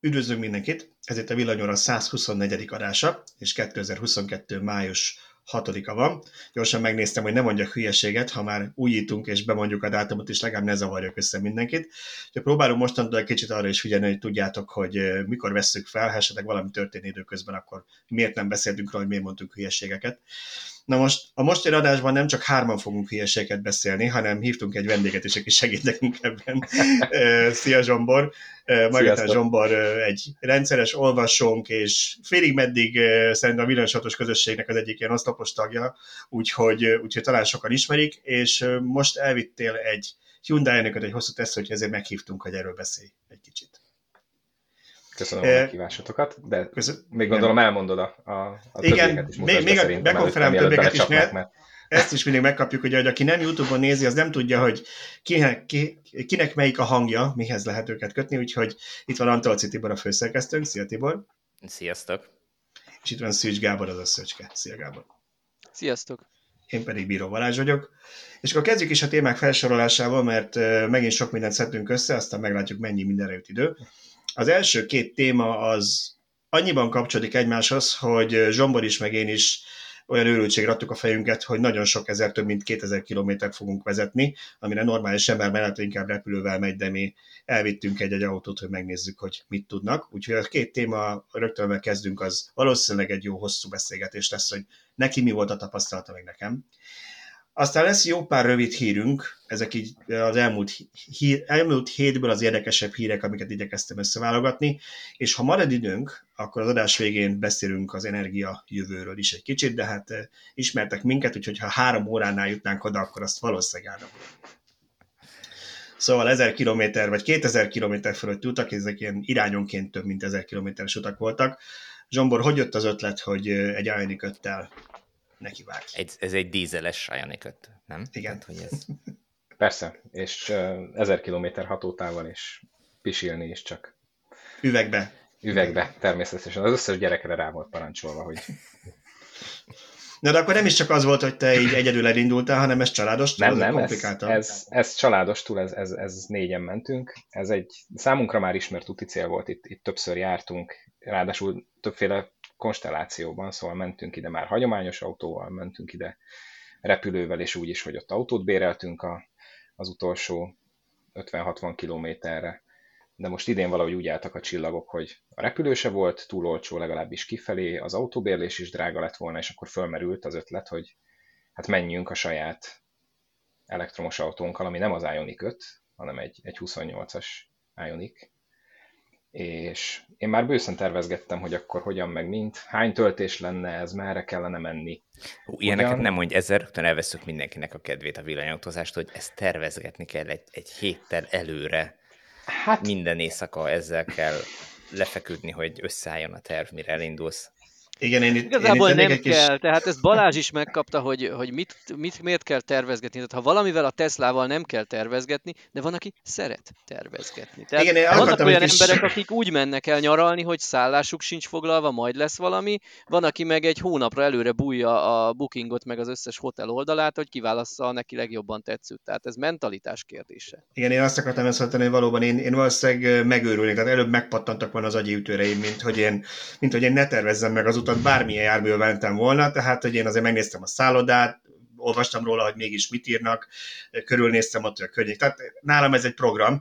Üdvözlünk mindenkit! Ez itt a Villanyóra 124. adása, és 2022. május 6-a van. Gyorsan megnéztem, hogy ne mondjak hülyeséget, ha már újítunk és bemondjuk a dátumot, és legalább ne zavarjak össze mindenkit. Úgyhogy próbálom mostantól egy kicsit arra is figyelni, hogy tudjátok, hogy mikor vesszük fel, ha esetleg valami történik időközben, akkor miért nem beszéltünk róla, hogy miért mondtunk hülyeségeket. Na most a mostani adásban nem csak hárman fogunk hülyeséget beszélni, hanem hívtunk egy vendéget is, aki segít nekünk ebben. Szia Zsombor! Magatán Zsombor egy rendszeres olvasónk, és félig meddig szerintem a villanysatos közösségnek az egyik ilyen oszlopos tagja, úgyhogy, úgyhogy talán sokan ismerik, és most elvittél egy hyundai egy hosszú teszt, hogy ezért meghívtunk, hogy erről beszélj egy kicsit. Köszönöm a meghívásokat, de Köszön... még gondolom nem. elmondod a, a, a Igen, is még, még a bekonferálom többeket is, mert, mert ezt is mindig megkapjuk, hogy, hogy aki nem YouTube-on nézi, az nem tudja, hogy kinek, ki, kinek melyik a hangja, mihez lehet őket kötni, úgyhogy itt van Antolci Tibor a főszerkesztőnk. Szia Tibor! Sziasztok! És itt van Szűcs Gábor, az a Szöcske. Szia Gábor! Sziasztok! Én pedig Bíró Balázs vagyok. És akkor kezdjük is a témák felsorolásával, mert megint sok mindent szedtünk össze, aztán meglátjuk, mennyi mindenre jut idő. Az első két téma az annyiban kapcsolódik egymáshoz, hogy Zsombor is, meg én is olyan őrültségre adtuk a fejünket, hogy nagyon sok ezer, több mint 2000 kilométert fogunk vezetni, amire normális ember mellett inkább repülővel megy, de mi elvittünk egy-egy autót, hogy megnézzük, hogy mit tudnak. Úgyhogy a két téma rögtön kezdünk, az valószínűleg egy jó hosszú beszélgetés lesz, hogy neki mi volt a tapasztalata, meg nekem. Aztán lesz jó pár rövid hírünk, ezek így az elmúlt, hír, elmúlt hétből az érdekesebb hírek, amiket igyekeztem összeválogatni, és ha marad időnk, akkor az adás végén beszélünk az energia jövőről is egy kicsit, de hát eh, ismertek minket, úgyhogy ha három óránál jutnánk oda, akkor azt valószínűleg állnak. Szóval 1000 km vagy 2000 km fölött utak, ezek ilyen irányonként több mint 1000 kilométeres utak voltak. Zsombor, hogy jött az ötlet, hogy eh, egy Ioniq 5 neki vágj. Egy, ez egy dízeles Ioniq 5, nem? Igen. Hát, hogy ez... Persze, és uh, 1000 km hatótával, és pisilni is csak. Üvegbe. Üvegbe, természetesen. Az összes gyerekre rá volt parancsolva, hogy... Na de akkor nem is csak az volt, hogy te így egyedül elindultál, hanem ez családos túl, nem, nem, ez, ez, ez családos túl, ez, ez, ez négyen mentünk. Ez egy számunkra már ismert úti cél volt, itt, itt többször jártunk, ráadásul többféle konstellációban, szóval mentünk ide már hagyományos autóval, mentünk ide repülővel, és úgy is, hogy ott autót béreltünk a, az utolsó 50-60 kilométerre. De most idén valahogy úgy álltak a csillagok, hogy a repülő se volt túl olcsó, legalábbis kifelé, az autóbérlés is drága lett volna, és akkor fölmerült az ötlet, hogy hát menjünk a saját elektromos autónkkal, ami nem az Ioniq 5, hanem egy, egy 28-as Ioniq, és én már bőszen tervezgettem, hogy akkor hogyan meg mint, hány töltés lenne ez, merre kellene menni. Hú, ilyeneket Ugyan... nem mondj, ezzel rögtön elveszük mindenkinek a kedvét a villanyautózást, hogy ezt tervezgetni kell egy, egy héttel előre. Hát... Minden éjszaka ezzel kell lefeküdni, hogy összeálljon a terv, mire elindulsz. Igen, én itt, Igazából én itt nem kis... kell, tehát ezt Balázs is megkapta, hogy, hogy mit, mit, miért kell tervezgetni. Tehát ha valamivel a Teslával nem kell tervezgetni, de van, aki szeret tervezgetni. Tehát Igen, én vannak olyan kis... emberek, akik úgy mennek el nyaralni, hogy szállásuk sincs foglalva, majd lesz valami. Van, aki meg egy hónapra előre bújja a bookingot, meg az összes hotel oldalát, hogy kiválassza a neki legjobban tetszőt. Tehát ez mentalitás kérdése. Igen, én azt akartam ezt mondani, hogy valóban én, én valószínűleg megőrülnék, tehát előbb megpattantak volna az agyi ütőreim, mint hogy én, mint hogy én ne tervezzem meg az utat utat bármilyen járművel mentem volna, tehát hogy én azért megnéztem a szállodát, olvastam róla, hogy mégis mit írnak, körülnéztem ott a környék. Tehát nálam ez egy program,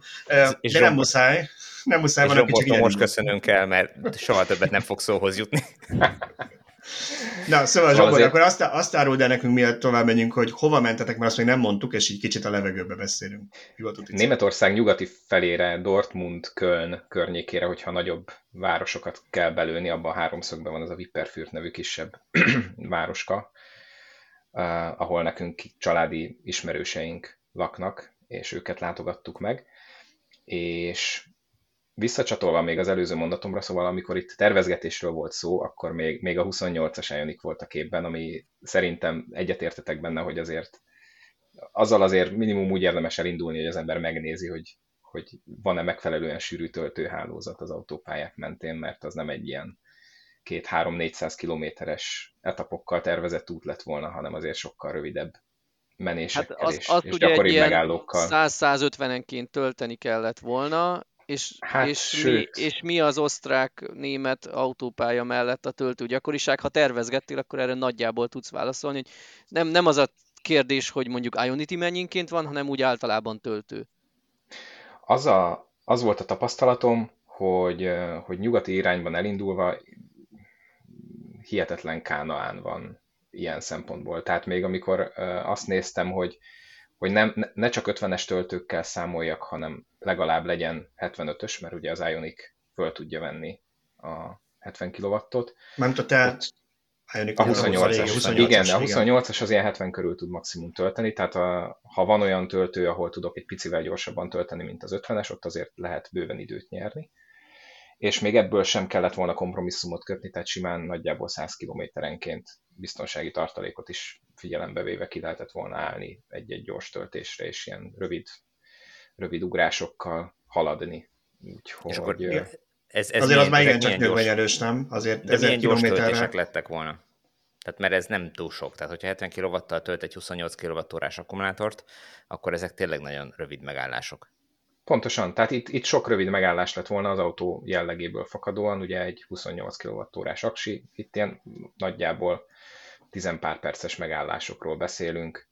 és de nem muszáj, nem muszáj, van, csak most köszönünk el, mert soha többet nem fog szóhoz jutni. Na, szóval Zsombor, azért... akkor azt, azt áruld el nekünk, mielőtt tovább menjünk, hogy hova mentetek, mert azt még nem mondtuk, és így kicsit a levegőbe beszélünk. Németország nyugati felére, Dortmund, Köln környékére, hogyha nagyobb városokat kell belőni, abban a háromszögben van az a Wipperfürt nevű kisebb városka, uh, ahol nekünk családi ismerőseink laknak, és őket látogattuk meg, és visszacsatolva még az előző mondatomra, szóval amikor itt tervezgetésről volt szó, akkor még, még a 28-as Ioniq volt a képben, ami szerintem egyetértetek benne, hogy azért azzal azért minimum úgy érdemes elindulni, hogy az ember megnézi, hogy, hogy van-e megfelelően sűrű töltőhálózat az autópályák mentén, mert az nem egy ilyen két-három-négyszáz kilométeres etapokkal tervezett út lett volna, hanem azért sokkal rövidebb menésekkel hát az, és, azt és ugye gyakoribb megállókkal. 100-150-enként tölteni kellett volna, És, hát, és, mi, és mi az osztrák-német autópálya mellett a töltő gyakoriság? Ha tervezgettél, akkor erre nagyjából tudsz válaszolni, hogy nem, nem az a kérdés, hogy mondjuk Ionity mennyiként van, hanem úgy általában töltő. Az, a, az volt a tapasztalatom, hogy, hogy nyugati irányban elindulva hihetetlen Kánaán van ilyen szempontból. Tehát még amikor azt néztem, hogy, hogy nem, ne csak 50-es töltőkkel számoljak, hanem legalább legyen 75-ös, mert ugye az Ionic föl tudja venni a 70 kW-ot. Nem a te a 28-as, 28 igen, de a 28-as az ilyen 70 körül tud maximum tölteni, tehát a, ha van olyan töltő, ahol tudok egy picivel gyorsabban tölteni, mint az 50-es, ott azért lehet bőven időt nyerni. És még ebből sem kellett volna kompromisszumot kötni, tehát simán nagyjából 100 kilométerenként biztonsági tartalékot is figyelembe véve ki lehetett volna állni egy-egy gyors töltésre, és ilyen rövid, rövid ugrásokkal haladni. Úgyhogy... És akkor ez, ez Azért milyen, az már csak növényelős, nem? Azért de ezer kilométerre... lettek volna? Tehát mert ez nem túl sok. Tehát, hogyha 70 kw tölt egy 28 kWh akkumulátort, akkor ezek tényleg nagyon rövid megállások. Pontosan, tehát itt, itt sok rövid megállás lett volna az autó jellegéből fakadóan, ugye egy 28 kWh aksi, itt ilyen nagyjából 10 pár perces megállásokról beszélünk.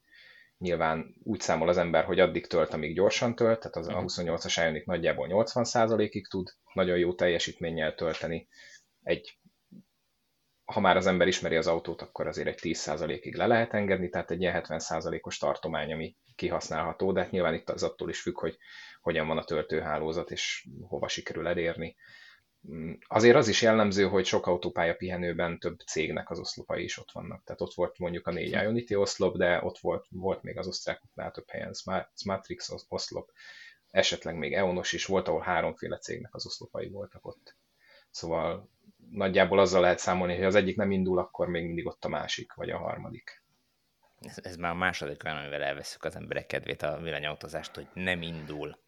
Nyilván úgy számol az ember, hogy addig tölt, amíg gyorsan tölt, tehát az a 28-as Ioniq nagyjából 80%-ig tud nagyon jó teljesítménnyel tölteni. Egy, ha már az ember ismeri az autót, akkor azért egy 10%-ig le lehet engedni, tehát egy ilyen 70%-os tartomány, ami kihasználható, de hát nyilván itt az attól is függ, hogy hogyan van a töltőhálózat, és hova sikerül elérni. Mm, azért az is jellemző, hogy sok autópálya pihenőben több cégnek az oszlopai is ott vannak. Tehát ott volt mondjuk a négy hm. Ionity oszlop, de ott volt, volt még az osztrákoknál több helyen Smatrix oszlop, esetleg még Eonos is volt, ahol háromféle cégnek az oszlopai voltak ott. Szóval nagyjából azzal lehet számolni, hogy az egyik nem indul, akkor még mindig ott a másik, vagy a harmadik. Ez, ez már a második olyan, amivel elveszük az emberek kedvét a villanyautózást, hogy nem indul.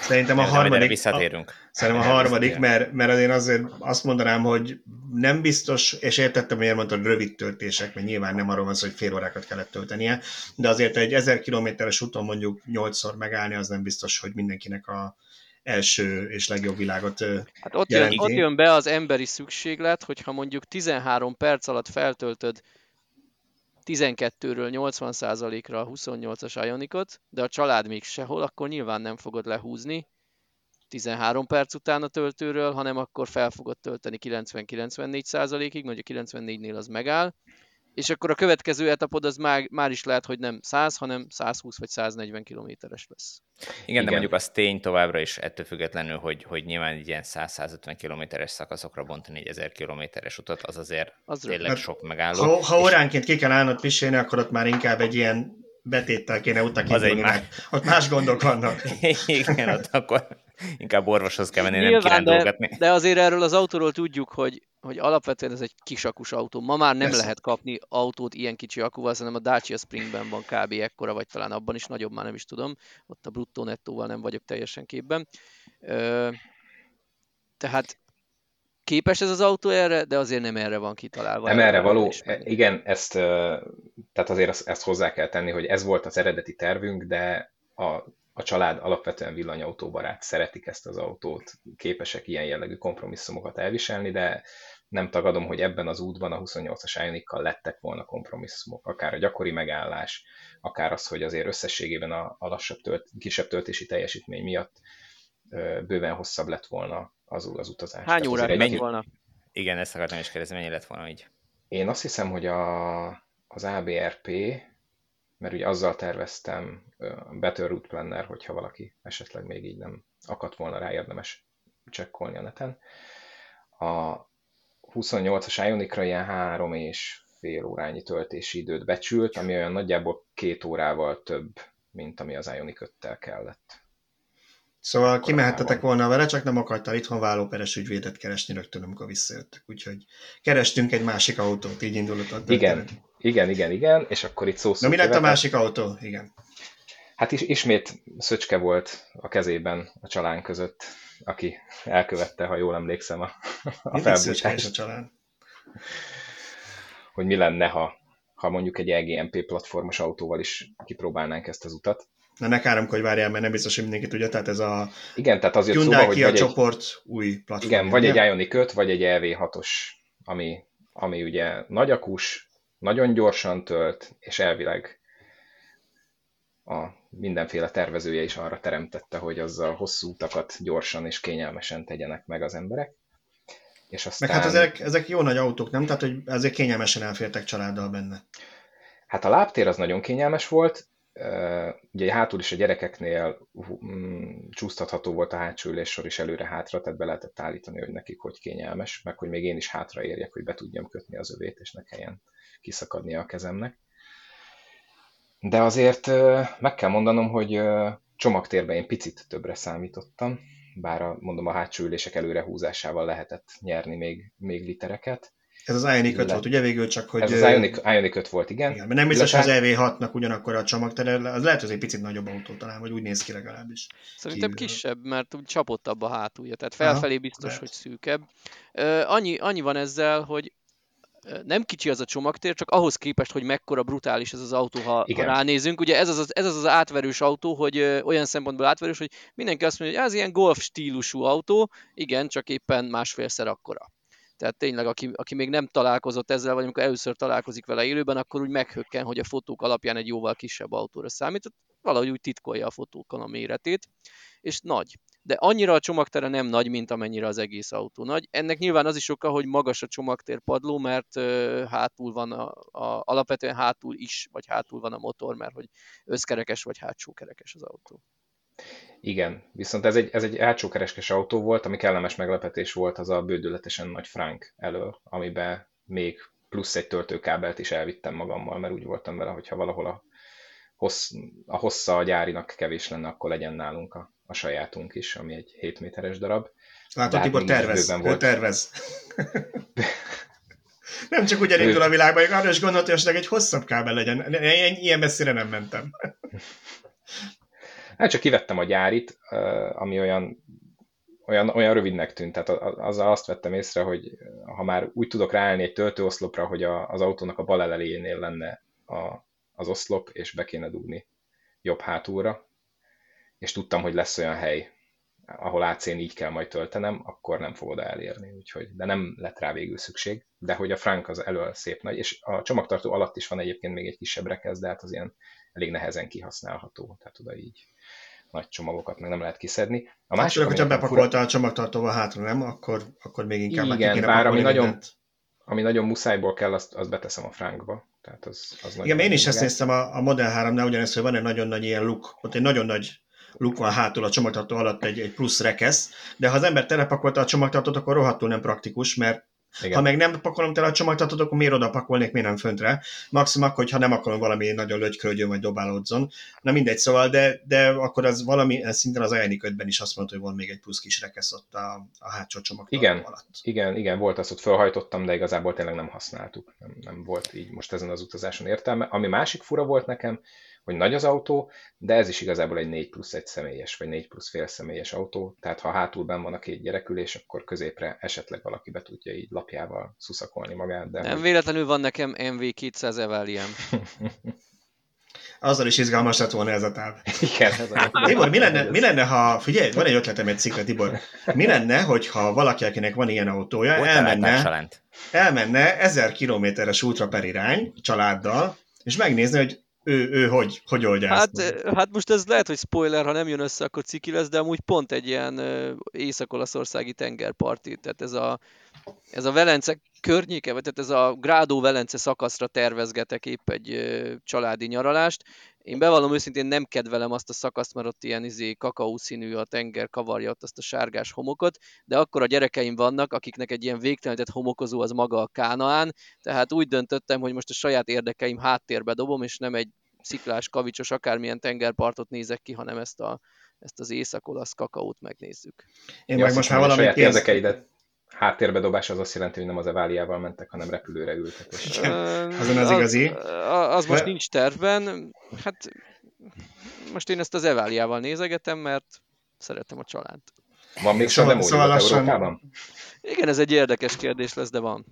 Szerintem a harmadik. Visszatérünk. A, szerintem a harmadik, mert, mert én azért azt mondanám, hogy nem biztos, és értettem, miért mondtad rövid töltések, mert nyilván nem arról van szó, hogy fél órákat kellett töltenie, de azért egy ezer kilométeres úton mondjuk nyolcszor megállni, az nem biztos, hogy mindenkinek a első és legjobb világot Hát ott jön, ott jön be az emberi szükséglet, hogyha mondjuk 13 perc alatt feltöltöd 12-ről 80%-ra a 28-as Ionicot, de a család még sehol, akkor nyilván nem fogod lehúzni 13 perc után a töltőről, hanem akkor fel fogod tölteni 90-94%-ig, mondjuk 94-nél az megáll, és akkor a következő etapod az már, már is lehet, hogy nem 100, hanem 120 vagy 140 kilométeres lesz. Igen, Igen, de mondjuk az tény továbbra is ettől függetlenül, hogy, hogy nyilván egy ilyen 100-150 kilométeres szakaszokra bontani egy 1000 kilométeres utat, az azért az tényleg hát, sok megálló. Ha, ha óránként ki kell állnod pisélni, akkor ott már inkább egy ilyen betéttel kéne utak az egy más... ott más gondok vannak. Igen, ott akkor inkább orvoshoz kell menni, Nyilván, nem de, de azért erről az autóról tudjuk, hogy, hogy alapvetően ez egy kisakus autó. Ma már nem Persze. lehet kapni autót ilyen kicsi akkuval, hanem a Dacia Springben van kb. ekkora, vagy talán abban is nagyobb, már nem is tudom. Ott a bruttó nettóval nem vagyok teljesen képben. Tehát képes ez az autó erre, de azért nem erre van kitalálva. Nem erre való. E, igen, ezt, tehát azért ezt hozzá kell tenni, hogy ez volt az eredeti tervünk, de a, a család alapvetően villanyautóbarát, szeretik ezt az autót, képesek ilyen jellegű kompromisszumokat elviselni, de nem tagadom, hogy ebben az útban a 28-as Ionikkal lettek volna kompromisszumok, akár a gyakori megállás, akár az, hogy azért összességében a, a lassabb tölt, kisebb töltési teljesítmény miatt bőven hosszabb lett volna az, az utazás. Hány órára mennyi volna? Igen, ezt akartam is kérdezni, mennyi lett volna így? Én azt hiszem, hogy a, az ABRP, mert ugye azzal terveztem Better Route Planner, hogyha valaki esetleg még így nem akadt volna rá, érdemes csekkolni a neten. A 28-as Ionicra ilyen három és fél órányi töltési időt becsült, ami olyan nagyjából két órával több, mint ami az Ionic 5 kellett. Szóval kimehettetek volna vele, csak nem akartál itthon vállóperes ügyvédet keresni rögtön, amikor visszajöttek. Úgyhogy kerestünk egy másik autót, így indulott a Igen, igen, igen, igen, és akkor itt szó Na mi lett a másik autó? Igen. Hát is, ismét Szöcske volt a kezében a csalán között, aki elkövette, ha jól emlékszem, a, a felbújtást. a csalán? Hogy mi lenne, ha, ha mondjuk egy EGMP platformos autóval is kipróbálnánk ezt az utat. Na ne káromkodj, várjál, mert nem biztos, hogy mindenki tudja, tehát ez a Igen, tehát azért Hyundai szóba, hogy vagy csoport egy, új platform. Igen, vagy egy Ioniq 5, vagy egy LV6-os, ami, ami ugye nagy akus, nagyon gyorsan tölt, és elvileg a mindenféle tervezője is arra teremtette, hogy azzal hosszú utakat gyorsan és kényelmesen tegyenek meg az emberek. És aztán... Meg hát ezek, ezek jó nagy autók, nem? Tehát, hogy ezek kényelmesen elfértek családdal benne. Hát a lábtér az nagyon kényelmes volt, ugye hátul is a gyerekeknél mm, csúsztatható volt a hátsó üléssor is előre-hátra, tehát be lehetett állítani, hogy nekik hogy kényelmes, meg hogy még én is hátra érjek, hogy be tudjam kötni az övét, és ne kelljen kiszakadnia a kezemnek. De azért meg kell mondanom, hogy csomagtérben én picit többre számítottam, bár a, mondom a hátsó ülések előrehúzásával lehetett nyerni még, még litereket. Ez az Ioniq 5 volt, ugye végül csak, hogy... Ez az Ioniq, Ioniq 5 volt, igen. igen mert nem biztos, hogy az EV6-nak ugyanakkor a csomagtere, az lehet, hogy egy picit nagyobb autó talán, vagy úgy néz ki legalábbis. Szerintem kívül. kisebb, mert úgy csapottabb a hátulja, tehát felfelé Aha, biztos, lehet. hogy szűkebb. Uh, annyi, annyi van ezzel, hogy nem kicsi az a csomagtér, csak ahhoz képest, hogy mekkora brutális ez az autó, ha, ha ránézünk. Ugye ez az, az, ez az az átverős autó, hogy ö, olyan szempontból átverős, hogy mindenki azt mondja, hogy ez ilyen golf stílusú autó, igen, csak éppen másfélszer akkora. Tehát tényleg, aki, aki még nem találkozott ezzel, vagy amikor először találkozik vele élőben, akkor úgy meghökken, hogy a fotók alapján egy jóval kisebb autóra számít. Valahogy úgy titkolja a fotókon a méretét, és nagy de annyira a csomagtere nem nagy, mint amennyire az egész autó nagy. Ennek nyilván az is oka, hogy magas a csomagtér padló, mert hátul van a, a, alapvetően hátul is, vagy hátul van a motor, mert hogy összkerekes vagy hátsókerekes az autó. Igen, viszont ez egy, ez egy hátsókereskes autó volt, ami kellemes meglepetés volt, az a bődületesen nagy Frank elő, amiben még plusz egy töltőkábelt is elvittem magammal, mert úgy voltam vele, hogyha valahol a, hossz, a hossza a gyárinak kevés lenne, akkor legyen nálunk a, a sajátunk is, ami egy 7 méteres darab. Látod, hát Tibor tervez, ő volt. tervez. nem csak úgy elindul a világban, hogy arra is gondolta, hogy egy hosszabb kábel legyen. Ilyen messzire nem mentem. Hát csak kivettem a gyárit, ami olyan, olyan, olyan rövidnek tűnt. Tehát azzal azt vettem észre, hogy ha már úgy tudok ráállni egy töltőoszlopra, hogy a, az autónak a bal elejénél lenne a, az oszlop, és be kéne dugni jobb hátulra, és tudtam, hogy lesz olyan hely, ahol AC-n így kell majd töltenem, akkor nem fogod elérni, úgyhogy, de nem lett rá végül szükség, de hogy a Frank az elől szép nagy, és a csomagtartó alatt is van egyébként még egy kisebb rekesz, de hát az ilyen elég nehezen kihasználható, tehát oda így nagy csomagokat meg nem lehet kiszedni. A hát másik, hogyha bepakolta fura... a csomagtartóval hátra, nem? Akkor, akkor még inkább Igen, bár ami nagyon, ami nagyon muszájból kell, azt, azt beteszem a frankba. Tehát az, az Igen, én is ezt néztem a, a Model 3-nál, ugyanezt, hogy van egy nagyon nagy ilyen luk, ott egy nagyon nagy luk van hátul a csomagtartó alatt egy, egy plusz rekesz, de ha az ember telepakolta a csomagtartót, akkor rohadtul nem praktikus, mert igen. Ha meg nem pakolom tele a csomagtartót, akkor miért oda pakolnék, miért nem föntre? Maximum akkor, hogyha nem akarom valami nagyon lögykölgyön vagy dobálódzon. Na mindegy, szóval, de, de akkor az valami, szinten az 5 is azt mondta, hogy van még egy plusz kis rekesz ott a, a hátsó csomagtartó igen, alatt. Igen, igen, volt az, hogy felhajtottam, de igazából tényleg nem használtuk. Nem, nem volt így most ezen az utazáson értelme. Ami másik fura volt nekem, hogy nagy az autó, de ez is igazából egy 4 plusz egy személyes, vagy 4 plusz fél személyes autó, tehát ha hátul benn van a két gyerekülés, akkor középre esetleg valaki be tudja így lapjával szuszakolni magát. De Nem véletlenül van nekem MV200 Evaliem. Azzal is izgalmas lett volna ez a táv. Igen. Ez a... Tibor, mi lenne, mi lenne, ha, figyelj, van egy ötletem egy cikkre, Tibor. Mi lenne, hogyha valaki, akinek van ilyen autója, elmenne, elmenne ezer kilométeres útra per irány családdal, és megnézni, hogy ő, ő hogy, hogy oldja hát, ezt? Hát most ez lehet, hogy spoiler, ha nem jön össze, akkor ciki lesz, de amúgy pont egy ilyen észak-olaszországi tengerparti, tehát ez a, ez a Velence környéke, vagy tehát ez a Grádó-Velence szakaszra tervezgetek épp egy családi nyaralást, én bevallom őszintén nem kedvelem azt a szakaszt, mert ott ilyen izé, kakaószínű a tenger kavarja ott azt a sárgás homokot, de akkor a gyerekeim vannak, akiknek egy ilyen végtelenített homokozó az maga a Kánaán, tehát úgy döntöttem, hogy most a saját érdekeim háttérbe dobom, és nem egy sziklás, kavicsos, akármilyen tengerpartot nézek ki, hanem ezt, a, ezt az észak-olasz kakaót megnézzük. Én ja, meg most már valami pénzt... érdekeidet háttérbe dobás az azt jelenti, hogy nem az Eváliával mentek, hanem repülőre ültek. És... Azon az igazi. Az, az most nincs tervben. Hát most én ezt az Eváliával nézegetem, mert szeretem a csalánt. Van még szóval, szóval lassan... Európában? Igen, ez egy érdekes kérdés lesz, de van.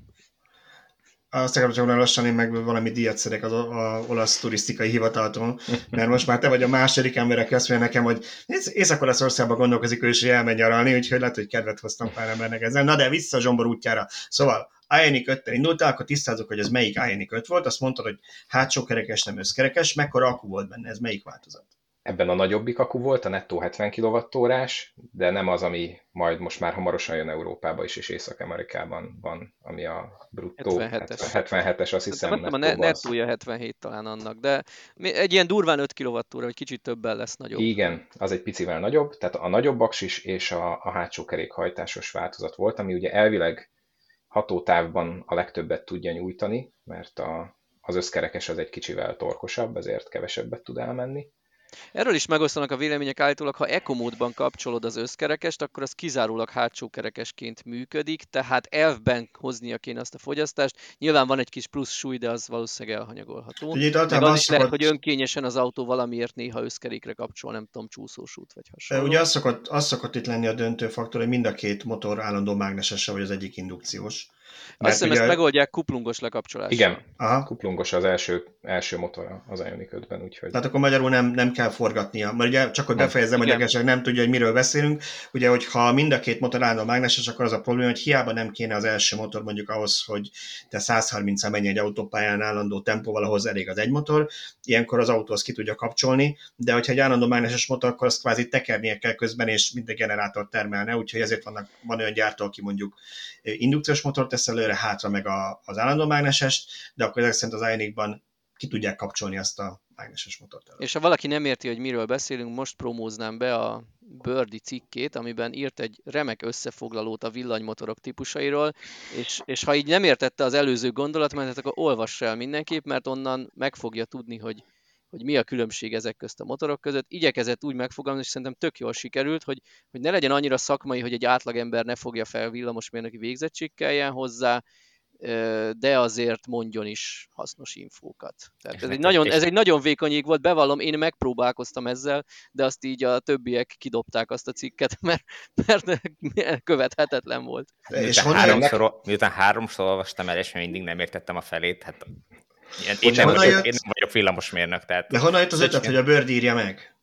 Azt akarom csak lassan én meg valami díjat szedek az a, olasz turisztikai hivataltól, mert most már te vagy a második ember, aki azt mondja nekem, hogy Észak-Olaszországban gondolkozik ő is, hogy elmegy nyaralni, úgyhogy lehet, hogy kedvet hoztam pár embernek ezzel. Na de vissza a Zsombor útjára. Szóval Ioniq 5 indultál, akkor tisztázok, hogy ez melyik Ioniq 5 volt, azt mondtad, hogy hátsó kerekes, nem összkerekes, mekkora akku volt benne, ez melyik változat? Ebben a nagyobbik akku volt, a nettó 70 kWh, de nem az, ami majd most már hamarosan jön Európába is, és Észak-Amerikában van, ami a bruttó 77-es, 77-es azt hiszem. Hát, a nettója 77 talán annak, de egy ilyen durván 5 kWh, vagy kicsit többen lesz nagyobb. Igen, az egy picivel nagyobb, tehát a nagyobb aksis és a, a hátsó kerékhajtásos változat volt, ami ugye elvileg hatótávban a legtöbbet tudja nyújtani, mert a, az összkerekes az egy kicsivel torkosabb, ezért kevesebbet tud elmenni. Erről is megosztanak a vélemények állítólag, ha ekomódban kapcsolod az összkerekest, akkor az kizárólag hátsó kerekesként működik, tehát elfben hoznia kéne azt a fogyasztást. Nyilván van egy kis plusz súly, de az valószínűleg elhanyagolható. Meg az is lehet, hogy önkényesen az autó valamiért néha összkerékre kapcsol, nem tudom, csúszós út vagy hasonló. Ugye az szokott, az szokott itt lenni a döntő faktor, hogy mind a két motor állandó mágnesese, vagy az egyik indukciós. Azt hiszem, ugye... ezt megoldják kuplungos lekapcsolás. Igen, Aha. kuplungos az első, első motor az Ioniq 5-ben, úgyhogy... Tehát akkor magyarul nem, nem kell forgatnia. Mert ugye csak hogy befejezem, hogy esetleg nem tudja, hogy miről beszélünk. Ugye, hogyha mind a két motor állna mágneses, akkor az a probléma, hogy hiába nem kéne az első motor mondjuk ahhoz, hogy te 130 menj egy autópályán állandó tempóval, ahhoz elég az egy motor. Ilyenkor az autó ki tudja kapcsolni, de hogyha egy állandó mágneses motor, akkor azt kvázi tekernie kell közben, és minden generátor termelne, úgyhogy ezért vannak, van olyan gyártó, aki mondjuk indukciós motort tesz előre, hátra meg a, az állandó mágnesest, de akkor ezek szerint az Ioniq-ban ki tudják kapcsolni azt a mágneses motort. És ha valaki nem érti, hogy miről beszélünk, most promóznám be a Birdie cikkét, amiben írt egy remek összefoglalót a villanymotorok típusairól, és, és ha így nem értette az előző gondolatmenetet, akkor olvassa el mindenképp, mert onnan meg fogja tudni, hogy hogy mi a különbség ezek közt a motorok között. Igyekezett úgy megfogalmazni, és szerintem tök jól sikerült, hogy, hogy ne legyen annyira szakmai, hogy egy átlagember ne fogja fel villamosmérnöki végzettség kelljen hozzá, de azért mondjon is hasznos infókat. Tehát ez egy, nagyon, ez egy nagyon vékony ég volt, bevallom, én megpróbálkoztam ezzel, de azt így a többiek kidobták azt a cikket, mert, mert követhetetlen volt. Miután, háromszor, miután háromszor olvastam el, és még mindig nem értettem a felét, hát én, én, nem, vagyok, jött... én nem vagyok villamosmérnök. Tehát De honnan jött az ötlet, hogy a Bird írja meg?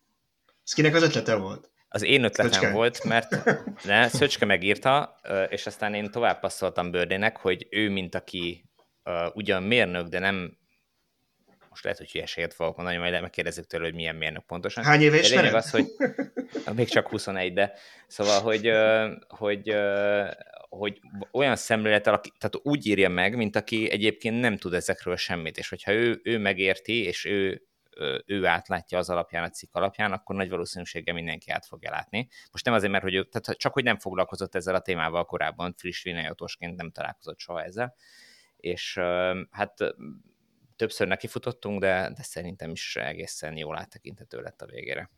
Ez kinek az ötlete volt? Az én ötletem Szöcske. volt, mert ne, Szöcske megírta, és aztán én tovább passzoltam Bördének, hogy ő, mint aki uh, ugyan mérnök, de nem most lehet, hogy hülyeséget fogok mondani, majd megkérdezzük tőle, hogy milyen mérnök pontosan. Hány éve ismered? az, hogy még csak 21, de szóval, hogy, hogy hogy olyan szemlélettel, tehát úgy írja meg, mint aki egyébként nem tud ezekről semmit, és hogyha ő, ő megérti, és ő, ő átlátja az alapján, a cikk alapján, akkor nagy valószínűséggel mindenki át fogja látni. Most nem azért, mert hogy ő, tehát csak hogy nem foglalkozott ezzel a témával korábban, friss vinajautósként nem találkozott soha ezzel, és hát többször nekifutottunk, de, de szerintem is egészen jól áttekintető lett a végére.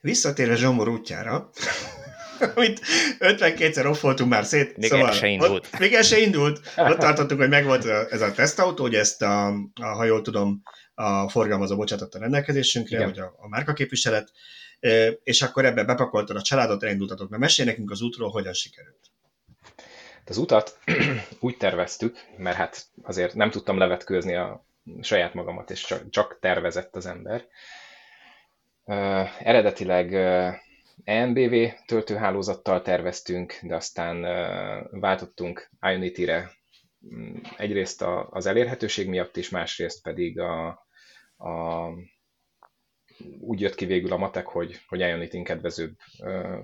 Visszatérve Zsomor útjára, amit 52-szer offoltunk már szét. Még szóval, el se indult. Ott, még el se indult. Ott tartottunk, hogy megvolt ez a tesztautó, hogy ezt, a, a, ha jól tudom, a forgalmazó bocsátott a rendelkezésünkre, Igen. vagy a, a márkaképviselet, és akkor ebbe bepakoltad a családot, elindultatok. Na mesélj nekünk az útról, hogyan sikerült. Az utat úgy terveztük, mert hát azért nem tudtam levetkőzni a saját magamat, és csak, csak tervezett az ember, eredetileg ENBV töltőhálózattal terveztünk, de aztán váltottunk Ionity-re mm, egyrészt az elérhetőség miatt is, másrészt pedig a, a, úgy jött ki végül a matek, hogy, hogy Ionity-n kedvezőbb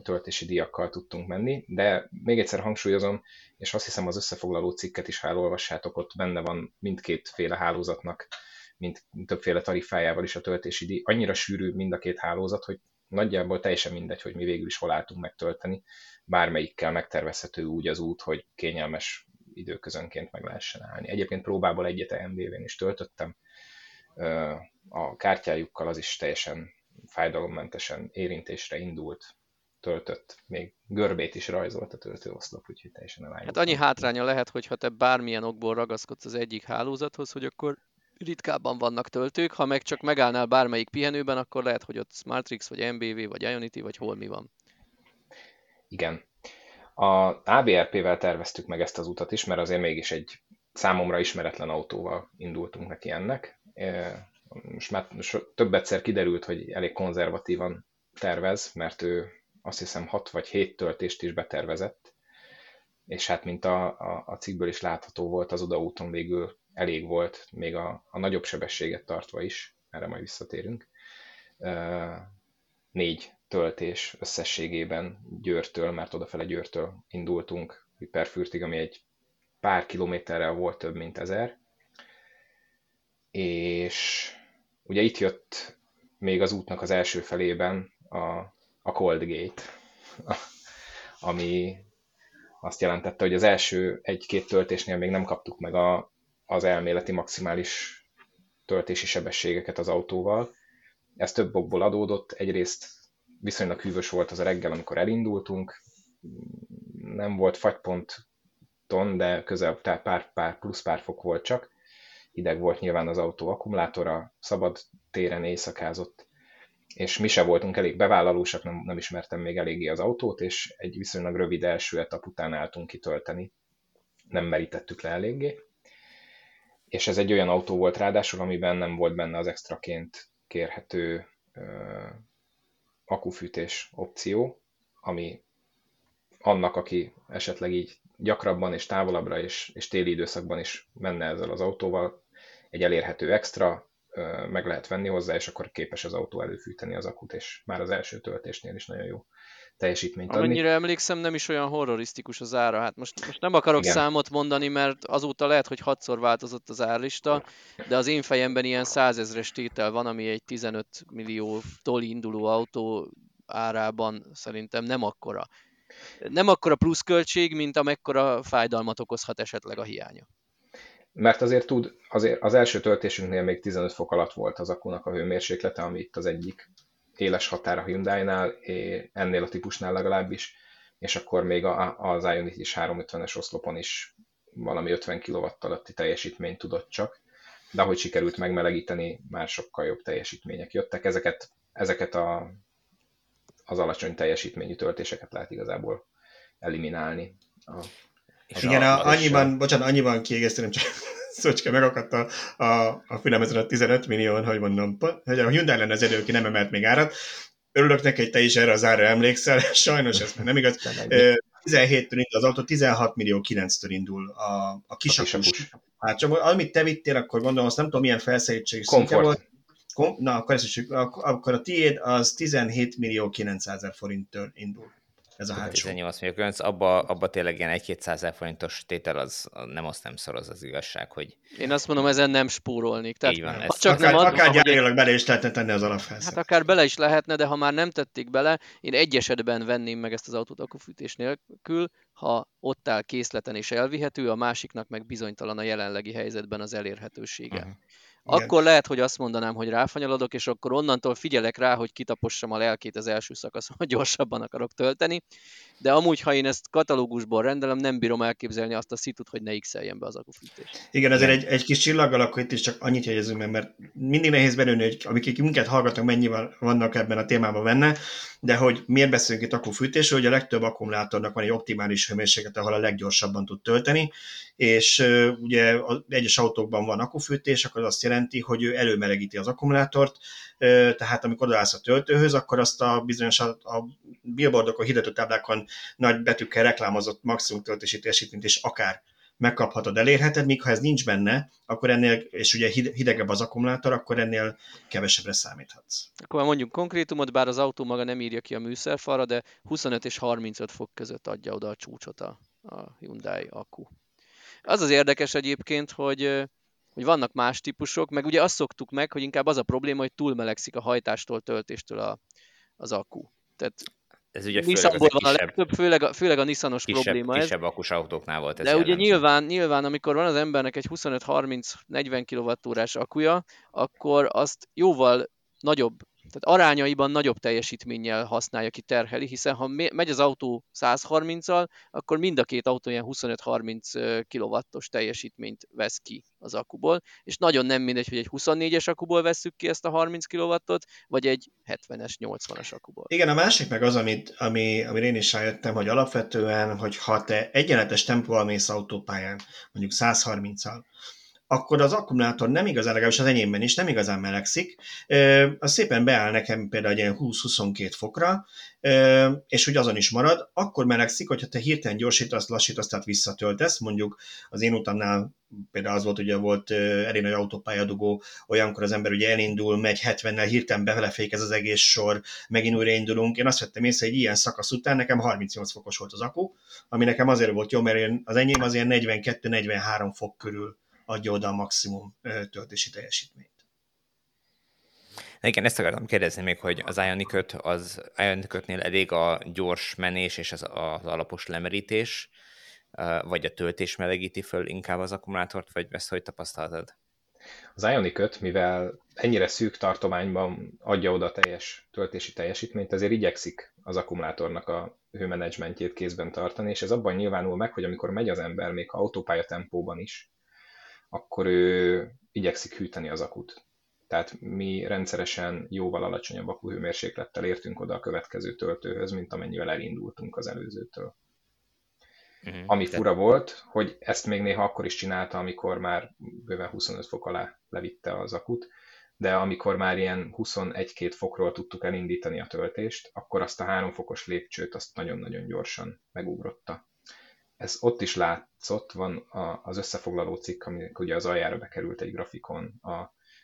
töltési díjakkal tudtunk menni, de még egyszer hangsúlyozom, és azt hiszem az összefoglaló cikket is, elolvassátok, ott benne van mindkét féle hálózatnak mint többféle tarifájával is a töltési díj. Annyira sűrű mind a két hálózat, hogy nagyjából teljesen mindegy, hogy mi végül is hol álltunk megtölteni. Bármelyikkel megtervezhető úgy az út, hogy kényelmes időközönként meg lehessen állni. Egyébként próbából egyet MBV-n is töltöttem. A kártyájukkal az is teljesen fájdalommentesen érintésre indult, töltött, még görbét is rajzolt a töltőoszlop, úgyhogy teljesen elállított. Hát annyi hátránya lehet, hogy ha te bármilyen okból ragaszkodsz az egyik hálózathoz, hogy akkor ritkábban vannak töltők, ha meg csak megállnál bármelyik pihenőben, akkor lehet, hogy ott Smartrix, vagy MBV, vagy Ionity, vagy hol mi van. Igen. A ABRP-vel terveztük meg ezt az utat is, mert azért mégis egy számomra ismeretlen autóval indultunk neki ennek. Most már több egyszer kiderült, hogy elég konzervatívan tervez, mert ő azt hiszem 6 vagy 7 töltést is betervezett, és hát mint a, a, a cikkből is látható volt, az odaúton végül elég volt, még a, a nagyobb sebességet tartva is, erre majd visszatérünk. Négy töltés összességében Győrtől, mert odafele Győrtől indultunk Hyperfürtig, ami egy pár kilométerrel volt több, mint ezer. És ugye itt jött még az útnak az első felében a, a Cold Gate, ami azt jelentette, hogy az első egy-két töltésnél még nem kaptuk meg a, az elméleti maximális töltési sebességeket az autóval. Ez több okból adódott. Egyrészt viszonylag hűvös volt az a reggel, amikor elindultunk. Nem volt fagyponton, de közel tehát pár, pár, plusz pár fok volt csak. Hideg volt nyilván az autó akkumulátora, szabad téren éjszakázott, és mi se voltunk elég bevállalósak, nem, nem ismertem még eléggé az autót, és egy viszonylag rövid első etap után álltunk kitölteni. Nem merítettük le eléggé és ez egy olyan autó volt ráadásul, amiben nem volt benne az extraként kérhető uh, akufűtés opció, ami annak, aki esetleg így gyakrabban és távolabbra és, és téli időszakban is menne ezzel az autóval, egy elérhető extra, meg lehet venni hozzá, és akkor képes az autó előfűteni az akut, és már az első töltésnél is nagyon jó teljesítményt adni. Amennyire emlékszem, nem is olyan horrorisztikus az ára. Hát most, most nem akarok Igen. számot mondani, mert azóta lehet, hogy hatszor változott az árlista, de az én fejemben ilyen százezres tétel van, ami egy 15 milliótól induló autó árában szerintem nem akkora. Nem akkora pluszköltség, mint amekkora fájdalmat okozhat esetleg a hiánya. Mert azért tud, azért az első töltésünknél még 15 fok alatt volt az akunak a hőmérséklete, ami itt az egyik éles határ a Hyundai-nál, ennél a típusnál legalábbis, és akkor még az Ionity is 350-es oszlopon is valami 50 kW alatti teljesítményt tudott csak, de ahogy sikerült megmelegíteni, már sokkal jobb teljesítmények jöttek. Ezeket, ezeket a, az alacsony teljesítményű töltéseket lehet igazából eliminálni. A, és igen, a, annyiban, bocsánat, annyiban kiegészítem, csak Szocska megakadt a, a, a fülemezen a 15 millión, hogy mondom, hogy a Hyundai lenne az elő, aki nem emelt még árat. Örülök neki, hogy te is erre az ára emlékszel, sajnos ez már nem igaz. 17-től indul az autó, 16 millió 9-től indul a, a kisakus. Hát csak amit te vittél, akkor gondolom, azt nem tudom, milyen felszereltség volt. Kom- Na, akkor, ezt is, akkor a tiéd az 17 millió 900 ezer forinttől indul ez a hátsó. 18 millió különc, abba, abba tényleg ilyen 1-200 forintos tétel, az nem azt nem szoroz az igazság, hogy... Én azt mondom, ezen nem spórolnék. Tehát, Így van, ez csak akár, nem ad, akár gyárilag bele is lehetne tenni az alapfelszert. Hát akár bele is lehetne, de ha már nem tették bele, én egy esetben venném meg ezt az autót akufűtés nélkül, ha ott áll készleten és elvihető, a másiknak meg bizonytalan a jelenlegi helyzetben az elérhetősége. Uh-huh. Igen. Akkor lehet, hogy azt mondanám, hogy ráfanyalodok, és akkor onnantól figyelek rá, hogy kitapossam a lelkét az első szakaszon, hogy gyorsabban akarok tölteni. De amúgy, ha én ezt katalógusból rendelem, nem bírom elképzelni azt a szitut, hogy ne x be az akufűtés. Igen, azért egy, egy kis csillaggal akkor itt is csak annyit jegyezünk meg, mert mindig nehéz belőni, hogy akik minket hallgatnak, mennyivel vannak ebben a témában benne, de hogy miért beszélünk itt akufűtésről, hogy a legtöbb akkumulátornak van egy optimális hőmérséklet, ahol a leggyorsabban tud tölteni, és ugye egyes autókban van akufűtés, akkor az azt jelenti, hogy ő előmelegíti az akkumulátort, tehát amikor odaállsz a töltőhöz, akkor azt a bizonyos a, a billboardokon, hirdetőtáblákon nagy betűkkel reklámozott maximum töltési teljesítményt, és akár megkaphatod, elérheted, míg ha ez nincs benne, akkor ennél, és ugye hidegebb az akkumulátor, akkor ennél kevesebbre számíthatsz. Akkor már mondjuk konkrétumot, bár az autó maga nem írja ki a műszerfalra, de 25 és 35 fok között adja oda a csúcsot a, a Hyundai akku. Az az érdekes egyébként, hogy, hogy vannak más típusok, meg ugye azt szoktuk meg, hogy inkább az a probléma, hogy túlmelegszik a hajtástól, töltéstől a, az akku. Tehát ez ugye Nissanból van kisebb, a legtöbb, főleg a, főleg a Nissanos kisebb, probléma kisebb ez. akus autóknál volt ez De jellemző. ugye nyilván, nyilván, amikor van az embernek egy 25-30-40 kWh akkuja, akkor azt jóval nagyobb tehát arányaiban nagyobb teljesítménnyel használja ki, terheli, hiszen ha megy az autó 130-al, akkor mind a két autó ilyen 25-30 kW-os teljesítményt vesz ki az akuból, és nagyon nem mindegy, hogy egy 24-es akuból vesszük ki ezt a 30 kW-ot, vagy egy 70-es, 80-as akuból. Igen, a másik meg az, amit, ami, amire én is rájöttem, hogy alapvetően, hogy ha te egyenletes tempóval mész autópályán, mondjuk 130-al, akkor az akkumulátor nem igazán, legalábbis az enyémben is nem igazán melegszik, az szépen beáll nekem például egy 20-22 fokra, és úgy azon is marad, akkor melegszik, hogyha te hirtelen gyorsítasz, lassítasz, tehát visszatöltesz, mondjuk az én utamnál például az volt, ugye volt elég nagy autópályadugó, olyankor az ember ugye elindul, megy 70-nel, hirtelen befelefékez az egész sor, megint újra indulunk. Én azt vettem észre, hogy ilyen szakasz után nekem 38 fokos volt az akku, ami nekem azért volt jó, mert az enyém azért 42-43 fok körül adja oda a maximum töltési teljesítményt. Na igen, ezt akartam kérdezni még, hogy az Ionic az Ionic elég a gyors menés és az, az alapos lemerítés, vagy a töltés melegíti föl inkább az akkumulátort, vagy ezt hogy tapasztaltad? Az Ionic 5, mivel ennyire szűk tartományban adja oda teljes töltési teljesítményt, azért igyekszik az akkumulátornak a hőmenedzsmentjét kézben tartani, és ez abban nyilvánul meg, hogy amikor megy az ember, még autópálya tempóban is, akkor ő igyekszik hűteni az akut. Tehát mi rendszeresen jóval alacsonyabb akuhőmérséklettel értünk oda a következő töltőhöz, mint amennyivel elindultunk az előzőtől. Uh-huh. Ami fura volt, hogy ezt még néha akkor is csinálta, amikor már bőven 25 fok alá levitte az akut, de amikor már ilyen 21-2 fokról tudtuk elindítani a töltést, akkor azt a 3 fokos lépcsőt azt nagyon-nagyon gyorsan megugrotta ez ott is látszott, van az összefoglaló cikk, ami ugye az aljára bekerült egy grafikon a,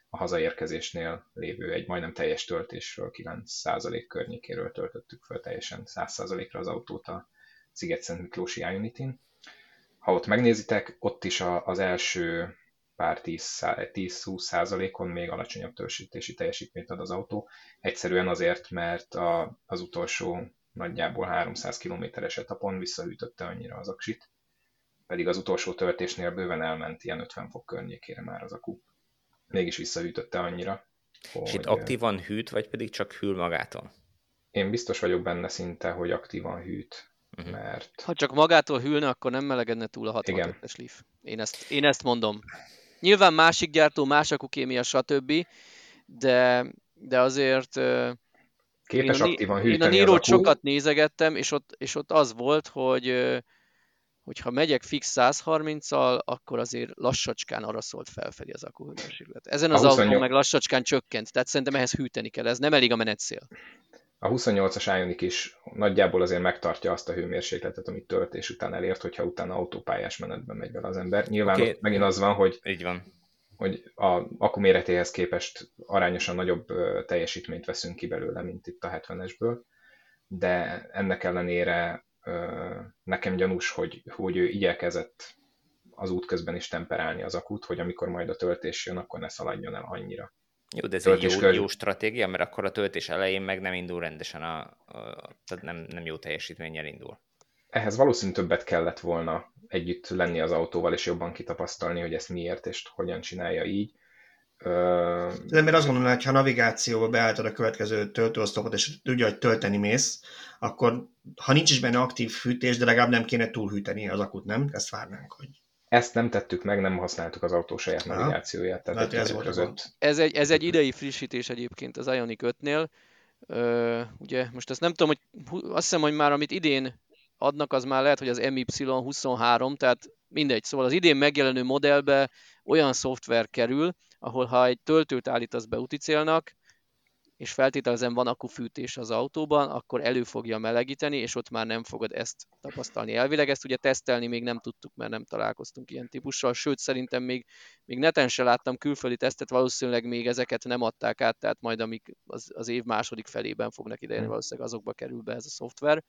a hazaérkezésnél lévő egy majdnem teljes töltésről, 9% környékéről töltöttük föl teljesen 100%-ra az autót a Sziget-Szent Miklósi Ionity-n. Ha ott megnézitek, ott is az első pár 10-20 százalékon még alacsonyabb törzsítési teljesítményt ad az autó. Egyszerűen azért, mert a, az utolsó nagyjából 300 kilométeres etapon visszahűtötte annyira az aksit, pedig az utolsó töltésnél bőven elment ilyen 50 fok környékére már az akku. Mégis visszahűtötte annyira. Hogy... És itt aktívan hűt, vagy pedig csak hűl magától? Én biztos vagyok benne szinte, hogy aktívan hűt. Uh-huh. Mert... Ha csak magától hűlne, akkor nem melegedne túl a 62-es Leaf. Én ezt, én ezt mondom. Nyilván másik gyártó, más akukémia, stb., de, de azért Képes én a, aktívan hűteni Én a niro sokat nézegettem, és ott, és ott az volt, hogy hogyha megyek fix 130-al, akkor azért lassacskán arra szólt felfelé az akkuhőmérséklet. Ezen az 28... autó meg lassacskán csökkent, tehát szerintem ehhez hűteni kell, ez nem elég a menetszél. A 28-as Ioniq is nagyjából azért megtartja azt a hőmérsékletet, amit töltés után elért, hogyha utána autópályás menetben megy vele az ember. Nyilván okay. megint az van, hogy Így van hogy a akkuméretéhez képest arányosan nagyobb teljesítményt veszünk ki belőle, mint itt a 70-esből, de ennek ellenére nekem gyanús, hogy, hogy ő igyekezett az út közben is temperálni az akut, hogy amikor majd a töltés jön, akkor ne szaladjon el annyira. Jó, de ez töltés egy jó, jó stratégia, mert akkor a töltés elején meg nem indul rendesen, a, a, tehát nem, nem jó teljesítménnyel indul ehhez valószínűleg többet kellett volna együtt lenni az autóval, és jobban kitapasztalni, hogy ezt miért és hogyan csinálja így. De mert azt gondolom, hogy ha navigációba beálltad a következő töltőosztopot, és tudja, hogy tölteni mész, akkor ha nincs is benne aktív fűtés, de legalább nem kéne túlhűteni az akut, nem? Ezt várnánk, hogy... Ezt nem tettük meg, nem használtuk az autó saját Aha. navigációját. Tehát hát ez, volt között. ez, egy, ez egy idei frissítés egyébként az Ioniq 5-nél. Ö, ugye most ezt nem tudom, hogy azt hiszem, hogy már amit idén adnak, az már lehet, hogy az MY23, tehát mindegy. Szóval az idén megjelenő modellbe olyan szoftver kerül, ahol ha egy töltőt állítasz be úti célnak, és feltételezem van akufűtés az autóban, akkor elő fogja melegíteni, és ott már nem fogod ezt tapasztalni. Elvileg ezt ugye tesztelni még nem tudtuk, mert nem találkoztunk ilyen típussal, sőt szerintem még, még neten se láttam külföldi tesztet, valószínűleg még ezeket nem adták át, tehát majd amik az, az év második felében fognak idejönni, hmm. valószínűleg azokba kerül be ez a szoftver.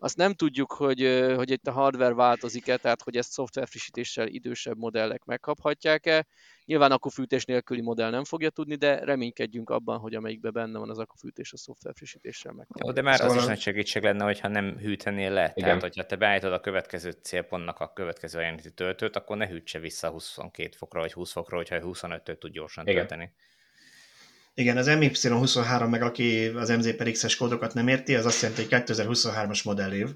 Azt nem tudjuk, hogy, hogy itt a hardware változik-e, tehát hogy ezt szoftverfrissítéssel idősebb modellek megkaphatják-e. Nyilván akkufűtés nélküli modell nem fogja tudni, de reménykedjünk abban, hogy amelyikben benne van az akkufűtés, a szoftverfrissítéssel megkaphatja. Jó, de már az is nagy segítség lenne, hogyha nem hűtenél le. Igen. Tehát, hogyha te beállítod a következő célpontnak a következő ajánlati töltőt, akkor ne hűtse vissza 22 fokra vagy 20 fokra, hogyha 25-től tud gyorsan Igen. tölteni. Igen, az MY23 meg aki az MZ per X-es kódokat nem érti, az azt jelenti, hogy 2023-as modellév.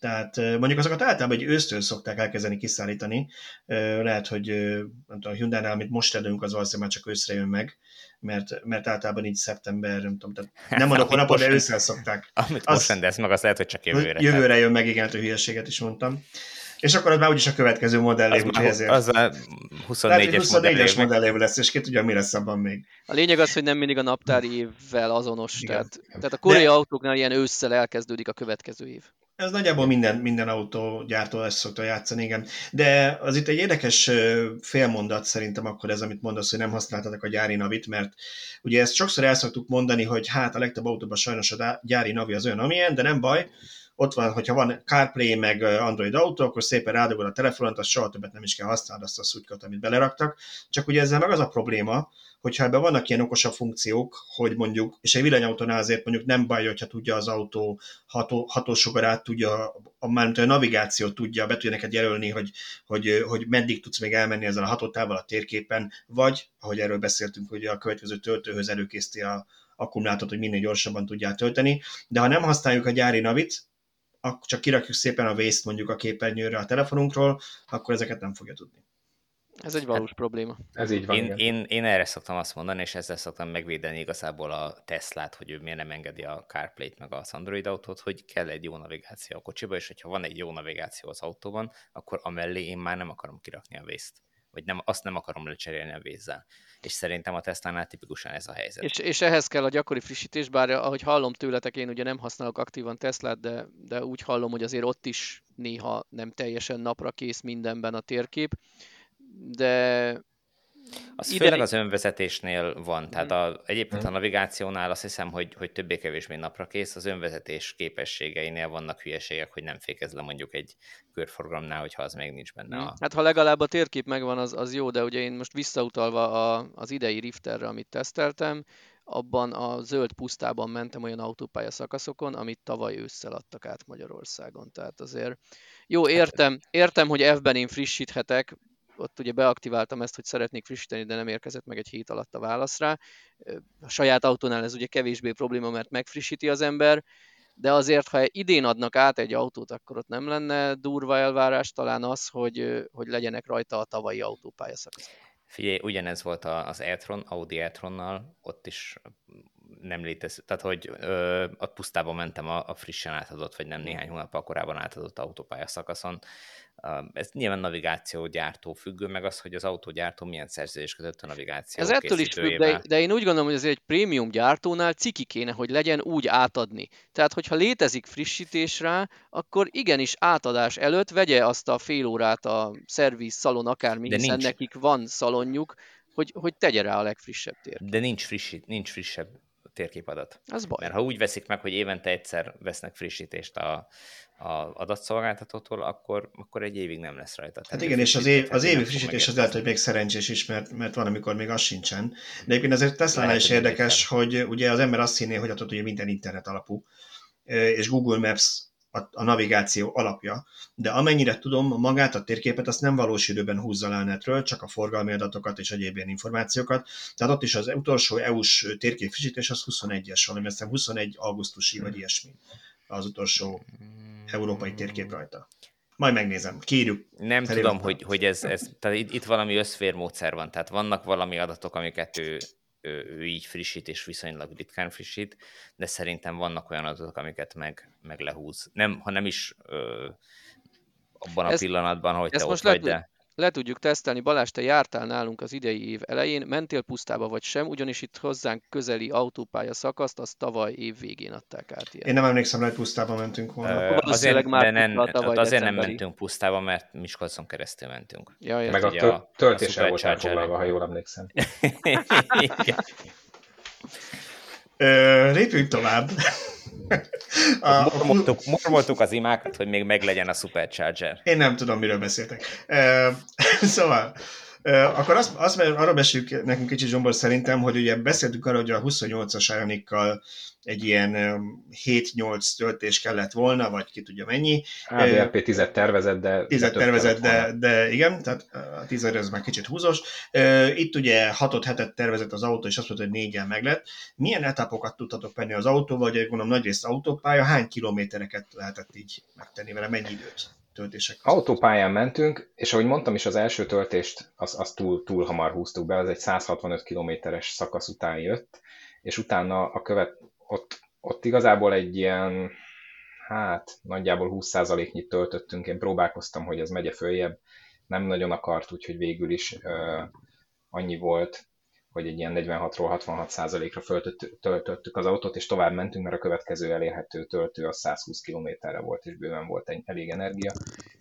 Tehát mondjuk azokat általában egy ősztől szokták elkezdeni kiszállítani. Lehet, hogy nem tudom, a Hyundai-nál, amit most előnk, az valószínűleg már csak őszre jön meg, mert, mert általában így szeptember, nem tudom, tehát nem mondok hónapot, de ősszel szokták. Amit az, most rendelsz meg, az lehet, hogy csak jövőre. Jövőre jön meg, igen, hogy hülyeséget is mondtam. És akkor az már úgyis a következő modell az, ezért. Az a 24-es 24 modellév lesz, és ki tudja, mi lesz abban még. A lényeg az, hogy nem mindig a naptári évvel azonos. Tehát, tehát a koreai De... autóknál ilyen ősszel elkezdődik a következő év. Ez nagyjából minden, minden autógyártó ezt szokta játszani, igen. De az itt egy érdekes félmondat szerintem akkor ez, amit mondasz, hogy nem használtatok a gyári navit, mert ugye ezt sokszor el szoktuk mondani, hogy hát a legtöbb autóban sajnos a gyári navi az olyan, amilyen, de nem baj, ott van, hogyha van CarPlay meg Android Auto, akkor szépen rádugod a telefonot, azt soha többet nem is kell használni azt a szutykot, amit beleraktak. Csak ugye ezzel meg az a probléma, hogyha ebben vannak ilyen okosabb funkciók, hogy mondjuk, és egy villanyautónál azért mondjuk nem baj, hogyha tudja az autó ható, hatósugarát, tudja, a, már a navigációt tudja, be tudja neked jelölni, hogy, hogy, hogy meddig tudsz még elmenni ezzel a hatótával a térképen, vagy, ahogy erről beszéltünk, hogy a következő töltőhöz előkészíti a akkumulátort, hogy minél gyorsabban tudják tölteni, de ha nem használjuk a gyári navit, csak kirakjuk szépen a vészt mondjuk a képernyőre a telefonunkról, akkor ezeket nem fogja tudni. Ez egy valós hát, probléma. Ez így van. Én, én, én erre szoktam azt mondani, és ezzel szoktam megvédeni igazából a Teslát, hogy ő miért nem engedi a CarPlay-t meg az Android autót, hogy kell egy jó navigáció a kocsiba, és hogyha van egy jó navigáció az autóban, akkor amellé én már nem akarom kirakni a vészt. Vagy nem, azt nem akarom lecserélni a vízzel és szerintem a Tesla-nál tipikusan ez a helyzet. És, és ehhez kell a gyakori frissítés, bár ahogy hallom tőletek, én ugye nem használok aktívan Teslát, de, de úgy hallom, hogy azért ott is néha nem teljesen napra kész mindenben a térkép, de az ide... főleg az önvezetésnél van, tehát mhm. a, egyébként a mhm. navigációnál azt hiszem, hogy, hogy többé-kevésbé napra kész, az önvezetés képességeinél vannak hülyeségek, hogy nem fékez le mondjuk egy körforgalomnál, hogyha az még nincs benne. A... Hát ha legalább a térkép megvan, az, az jó, de ugye én most visszautalva a, az idei Rifterre, amit teszteltem, abban a zöld pusztában mentem olyan autópálya szakaszokon, amit tavaly ősszel adtak át Magyarországon. Tehát azért jó, értem, értem, hogy F-ben én frissíthetek, ott ugye beaktiváltam ezt, hogy szeretnék frissíteni, de nem érkezett meg egy hét alatt a válasz rá. A saját autónál ez ugye kevésbé probléma, mert megfrissíti az ember, de azért, ha idén adnak át egy autót, akkor ott nem lenne durva elvárás talán az, hogy, hogy legyenek rajta a tavalyi autópályaszakasz. Figyelj, ugyanez volt az e-tron, Audi e-tronnal, ott is nem létezik, tehát hogy ö, ott pusztában mentem a, a frissen átadott, vagy nem néhány hónappal korábban átadott autópálya szakaszon. Ez nyilván navigáció gyártó függő, meg az, hogy az autógyártó milyen szerződés kötött a navigáció Ez ettől is függ, de, de én úgy gondolom, hogy ez egy prémium gyártónál ciki kéne, hogy legyen úgy átadni. Tehát, hogyha létezik frissítés rá, akkor igenis átadás előtt vegye azt a fél órát a szerviz, szalon, akármi, de hiszen nincs. nekik van szalonjuk, hogy, hogy tegye rá a legfrissebb tér. De nincs, frissít, nincs frissebb térképadat. Az baj. Mert ha úgy veszik meg, hogy évente egyszer vesznek frissítést a, a adatszolgáltatótól, akkor, akkor egy évig nem lesz rajta. Hát igen, és az, év, az évi frissítés az lehet, hogy még szerencsés is, mert, mert van, amikor még az sincsen. De egyébként azért tesla is érdekes, hogy ugye az ember azt hinné, hogy attól, hogy minden internet alapú, és Google Maps a, a navigáció alapja, de amennyire tudom, magát a térképet azt nem valós időben húzza le a netről, csak a forgalmi adatokat és egyéb ilyen információkat. Tehát ott is az utolsó EU-s térkép frissítés az 21-es, valami aztán 21 augusztusi vagy ilyesmi az utolsó európai térkép rajta. Majd megnézem, kírjuk. Nem tudom, hogy, hogy ez, ez, tehát itt, itt valami összférmódszer van, tehát vannak valami adatok, amiket ő ő így frissít, és viszonylag ritkán frissít, de szerintem vannak olyan adatok, amiket meg, meg lehúz. Nem, ha nem is ö, abban a ezt, pillanatban, hogy te ott vagy, de le tudjuk tesztelni. Balázs, te jártál nálunk az idei év elején, mentél pusztába vagy sem, ugyanis itt hozzánk közeli autópálya szakaszt, azt tavaly év végén adták át. Ilyen. Én nem emlékszem hogy pusztába mentünk volna. Ö, azért, már nem, tavaly azért nem mentünk pusztába, mert Miskolcon keresztül mentünk. Ja, Meg a, tö- töltéssel volt elfoglalva, ha jól emlékszem. Ö, lépjünk tovább. A, mormoltuk, mormoltuk az imákat, hogy még meglegyen a Supercharger. Én nem tudom, miről beszéltek. Uh, szóval, Akkor azt, azt arra beszéljük nekünk kicsit Zsombor szerintem, hogy ugye beszéltünk arra, hogy a 28-as Ionikkal egy ilyen 7-8 töltés kellett volna, vagy ki tudja mennyi. ADRP 10 tervezett, de 10 tervezett, de, de igen, tehát a 10 ez már kicsit húzós. Itt ugye 6 hetet tervezett az autó, és azt mondta, hogy négyen meg lett. Milyen etapokat tudtatok menni az autóval, vagy gondolom nagyrészt autópálya, hány kilométereket lehetett így megtenni vele, mennyi időt? Töltések között. Autópályán mentünk, és ahogy mondtam is, az első töltést azt az túl, túl hamar húztuk be, az egy 165 kilométeres szakasz után jött, és utána a követ, ott, ott igazából egy ilyen, hát nagyjából 20%-nyit töltöttünk, én próbálkoztam, hogy ez megye följebb, nem nagyon akart, úgyhogy végül is uh, annyi volt, hogy egy ilyen 46-ról 66 százalékra föltöltöttük az autót, és tovább mentünk, mert a következő elérhető töltő a 120 kilométerre volt, és bőven volt egy elég energia.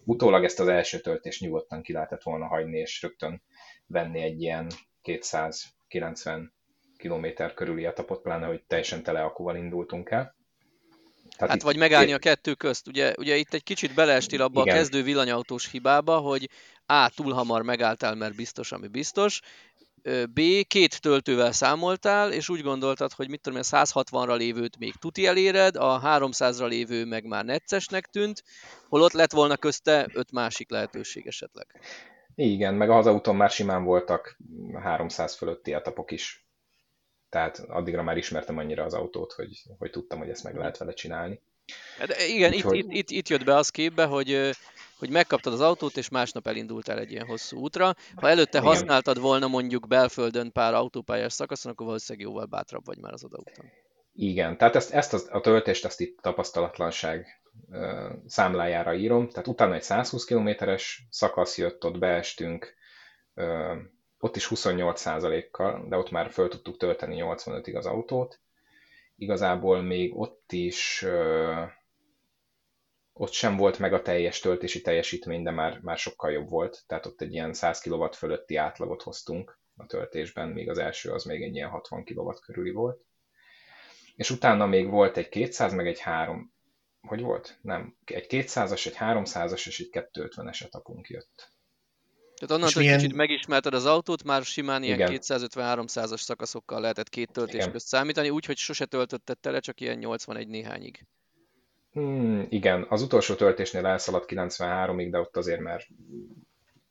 Utólag ezt az első töltést nyugodtan ki lehetett volna hagyni, és rögtön venni egy ilyen 290 kilométer körüli etapot, pláne, hogy teljesen tele akúval indultunk el. Tehát hát vagy megállni a kettő közt. Ugye, ugye itt egy kicsit beleestél abba Igen. a kezdő villanyautós hibába, hogy A. túl hamar megálltál, mert biztos, ami biztos, B. két töltővel számoltál, és úgy gondoltad, hogy mit tudom, a 160-ra lévőt még tuti eléred, a 300-ra lévő meg már neccesnek tűnt, holott lett volna közte öt másik lehetőség esetleg. Igen, meg a hazaúton már simán voltak 300 fölötti etapok is. Tehát addigra már ismertem annyira az autót, hogy, hogy tudtam, hogy ezt meg lehet vele csinálni. De hát, igen, Úgyhogy... itt, itt, itt, itt jött be az képbe, hogy hogy megkaptad az autót, és másnap elindultál egy ilyen hosszú útra. Ha előtte használtad volna mondjuk belföldön pár autópályás szakaszon, akkor valószínűleg jóval bátrabb vagy már az oda után. Igen, tehát ezt, ezt a, a töltést ezt itt tapasztalatlanság uh, számlájára írom, tehát utána egy 120 kilométeres szakasz jött, ott beestünk, uh, ott is 28%-kal, de ott már föl tudtuk tölteni 85-ig az autót. Igazából még ott is uh, ott sem volt meg a teljes töltési teljesítmény, de már, már sokkal jobb volt, tehát ott egy ilyen 100 kW fölötti átlagot hoztunk a töltésben, még az első az még egy ilyen 60 kW körüli volt. És utána még volt egy 200, meg egy 3, hogy volt? Nem, egy 200-as, egy 300-as és egy 250-es etapunk jött. Tehát onnantól, hogy milyen... kicsit megismerted az autót, már simán ilyen 250-300-as szakaszokkal lehetett két töltés Igen. közt számítani, úgyhogy sose töltötted tele, csak ilyen 81 néhányig. Hmm, igen, az utolsó töltésnél elszaladt 93-ig, de ott azért már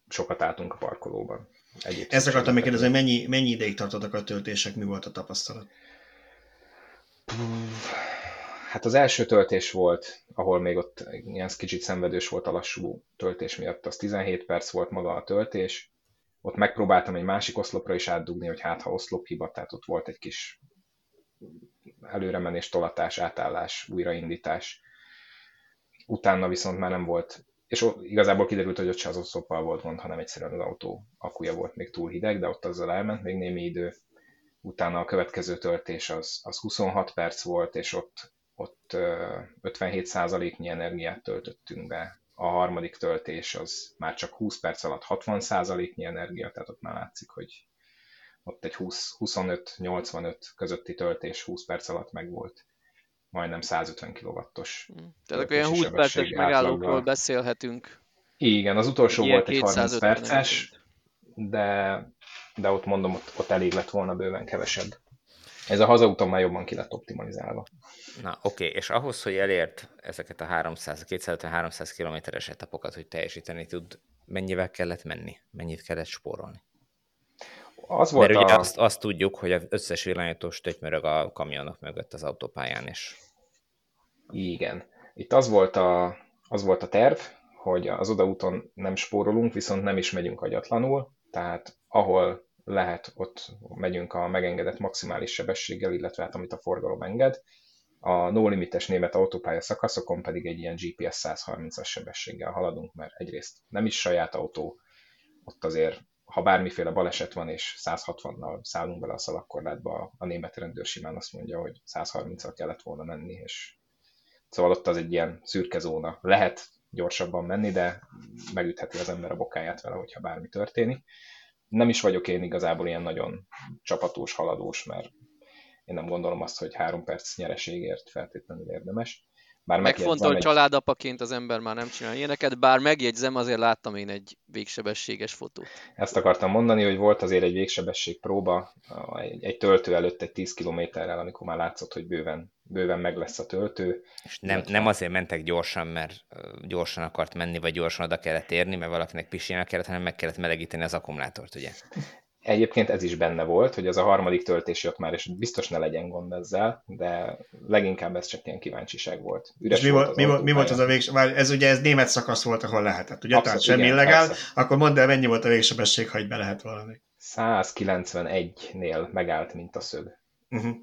sokat álltunk a parkolóban. Egyéb Ezt akartam még kérdezni, mennyi, mennyi ideig tartottak a töltések, mi volt a tapasztalat? Hát az első töltés volt, ahol még ott ilyen kicsit szenvedős volt a lassú töltés miatt, az 17 perc volt maga a töltés. Ott megpróbáltam egy másik oszlopra is átdugni, hogy hát ha oszlop hiba, tehát ott volt egy kis előremenés, tolatás, átállás, újraindítás utána viszont már nem volt, és igazából kiderült, hogy ott se az oszloppal volt gond, hanem egyszerűen az autó akuja volt még túl hideg, de ott azzal elment még némi idő. Utána a következő töltés az, az 26 perc volt, és ott, ott 57%-nyi energiát töltöttünk be. A harmadik töltés az már csak 20 perc alatt 60%-nyi energia, tehát ott már látszik, hogy ott egy 25-85 közötti töltés 20 perc alatt megvolt majdnem 150 kW-os. Hm. Tehát akkor ilyen 20 perces megállókról beszélhetünk. Igen, az utolsó volt egy 30 perces, de, de ott mondom, ott, ott elég lett volna bőven kevesebb. Ez a hazaúton már jobban ki lett optimalizálva. Na oké, okay. és ahhoz, hogy elért ezeket a 300, 250-300 kilométeres etapokat, hogy teljesíteni tud, mennyivel kellett menni? Mennyit kellett spórolni? Az volt Mert a... ugye azt, azt tudjuk, hogy az összes villanyítós tötymörög a kamionok mögött az autópályán is. Igen. Itt az volt a, az volt a terv, hogy az odaúton nem spórolunk, viszont nem is megyünk agyatlanul, tehát ahol lehet, ott megyünk a megengedett maximális sebességgel, illetve hát amit a forgalom enged. A no limites német autópálya szakaszokon pedig egy ilyen GPS 130-as sebességgel haladunk, mert egyrészt nem is saját autó, ott azért ha bármiféle baleset van, és 160-nal szállunk bele a szalagkorlátba, a német rendőr simán azt mondja, hogy 130-al kellett volna menni, és szóval ott az egy ilyen szürke zóna. Lehet gyorsabban menni, de megütheti az ember a bokáját vele, hogyha bármi történik. Nem is vagyok én igazából ilyen nagyon csapatós, haladós, mert én nem gondolom azt, hogy három perc nyereségért feltétlenül érdemes. Bár Megfontolt egy... családapaként az ember már nem csinál ilyeneket, bár megjegyzem, azért láttam én egy végsebességes fotót. Ezt akartam mondani, hogy volt azért egy végsebesség próba, egy, egy töltő előtt egy 10 kilométerrel, amikor már látszott, hogy bőven, bőven meg lesz a töltő. És nem, nem azért mentek gyorsan, mert gyorsan akart menni, vagy gyorsan oda kellett érni, mert valakinek pisilni kellett, hanem meg kellett melegíteni az akkumulátort, ugye? Egyébként ez is benne volt, hogy az a harmadik töltés jött már, és biztos ne legyen gond ezzel, de leginkább ez csak ilyen kíváncsiság volt. Üres és mi volt, mi, volt, mi volt az a végső? Ez ugye ez német szakasz volt, ahol lehetett, ugye? Abszolút, Tehát semmi igen, illegál. Persze. Akkor mondd el, mennyi volt a végsebesség, ha itt be lehet valami. 191-nél megállt, mint a szög. Uh-huh.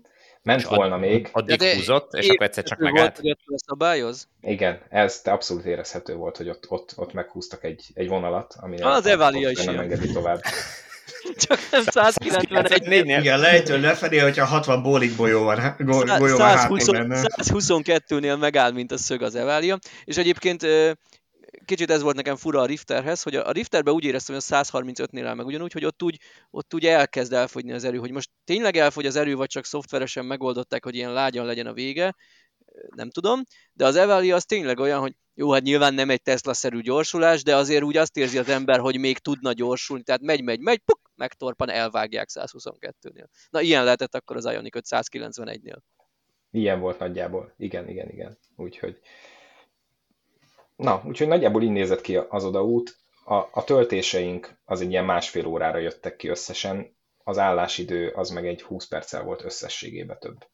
Ment volna még. Addig de húzott, és akkor egyszer csak megállt. Volt, hogy szabályoz? Igen, ez abszolút érezhető volt, hogy ott, ott, ott meghúztak egy, egy vonalat, ami az Evalia is nem engedi tovább. Csak nem 191 nél. Igen, lejtől lefelé, hogyha 60 bólik golyó van, golyó van 122-nél megáll, mint a szög az Evalia. És egyébként kicsit ez volt nekem fura a Rifterhez, hogy a Rifterben úgy éreztem, hogy a 135-nél áll meg ugyanúgy, hogy ott úgy, ott úgy elkezd elfogyni az erő, hogy most tényleg elfogy az erő, vagy csak szoftveresen megoldották, hogy ilyen lágyan legyen a vége, nem tudom, de az Evalia az tényleg olyan, hogy jó, hát nyilván nem egy Tesla-szerű gyorsulás, de azért úgy azt érzi az ember, hogy még tudna gyorsulni, tehát megy, megy, megy, puk, megtorpan, elvágják 122-nél. Na, ilyen lehetett akkor az Ioniq 591-nél. Ilyen volt nagyjából, igen, igen, igen. Úgyhogy Na, úgyhogy nagyjából így nézett ki az odaút. A, a töltéseink az egy ilyen másfél órára jöttek ki összesen, az állásidő az meg egy 20 perccel volt összességében több.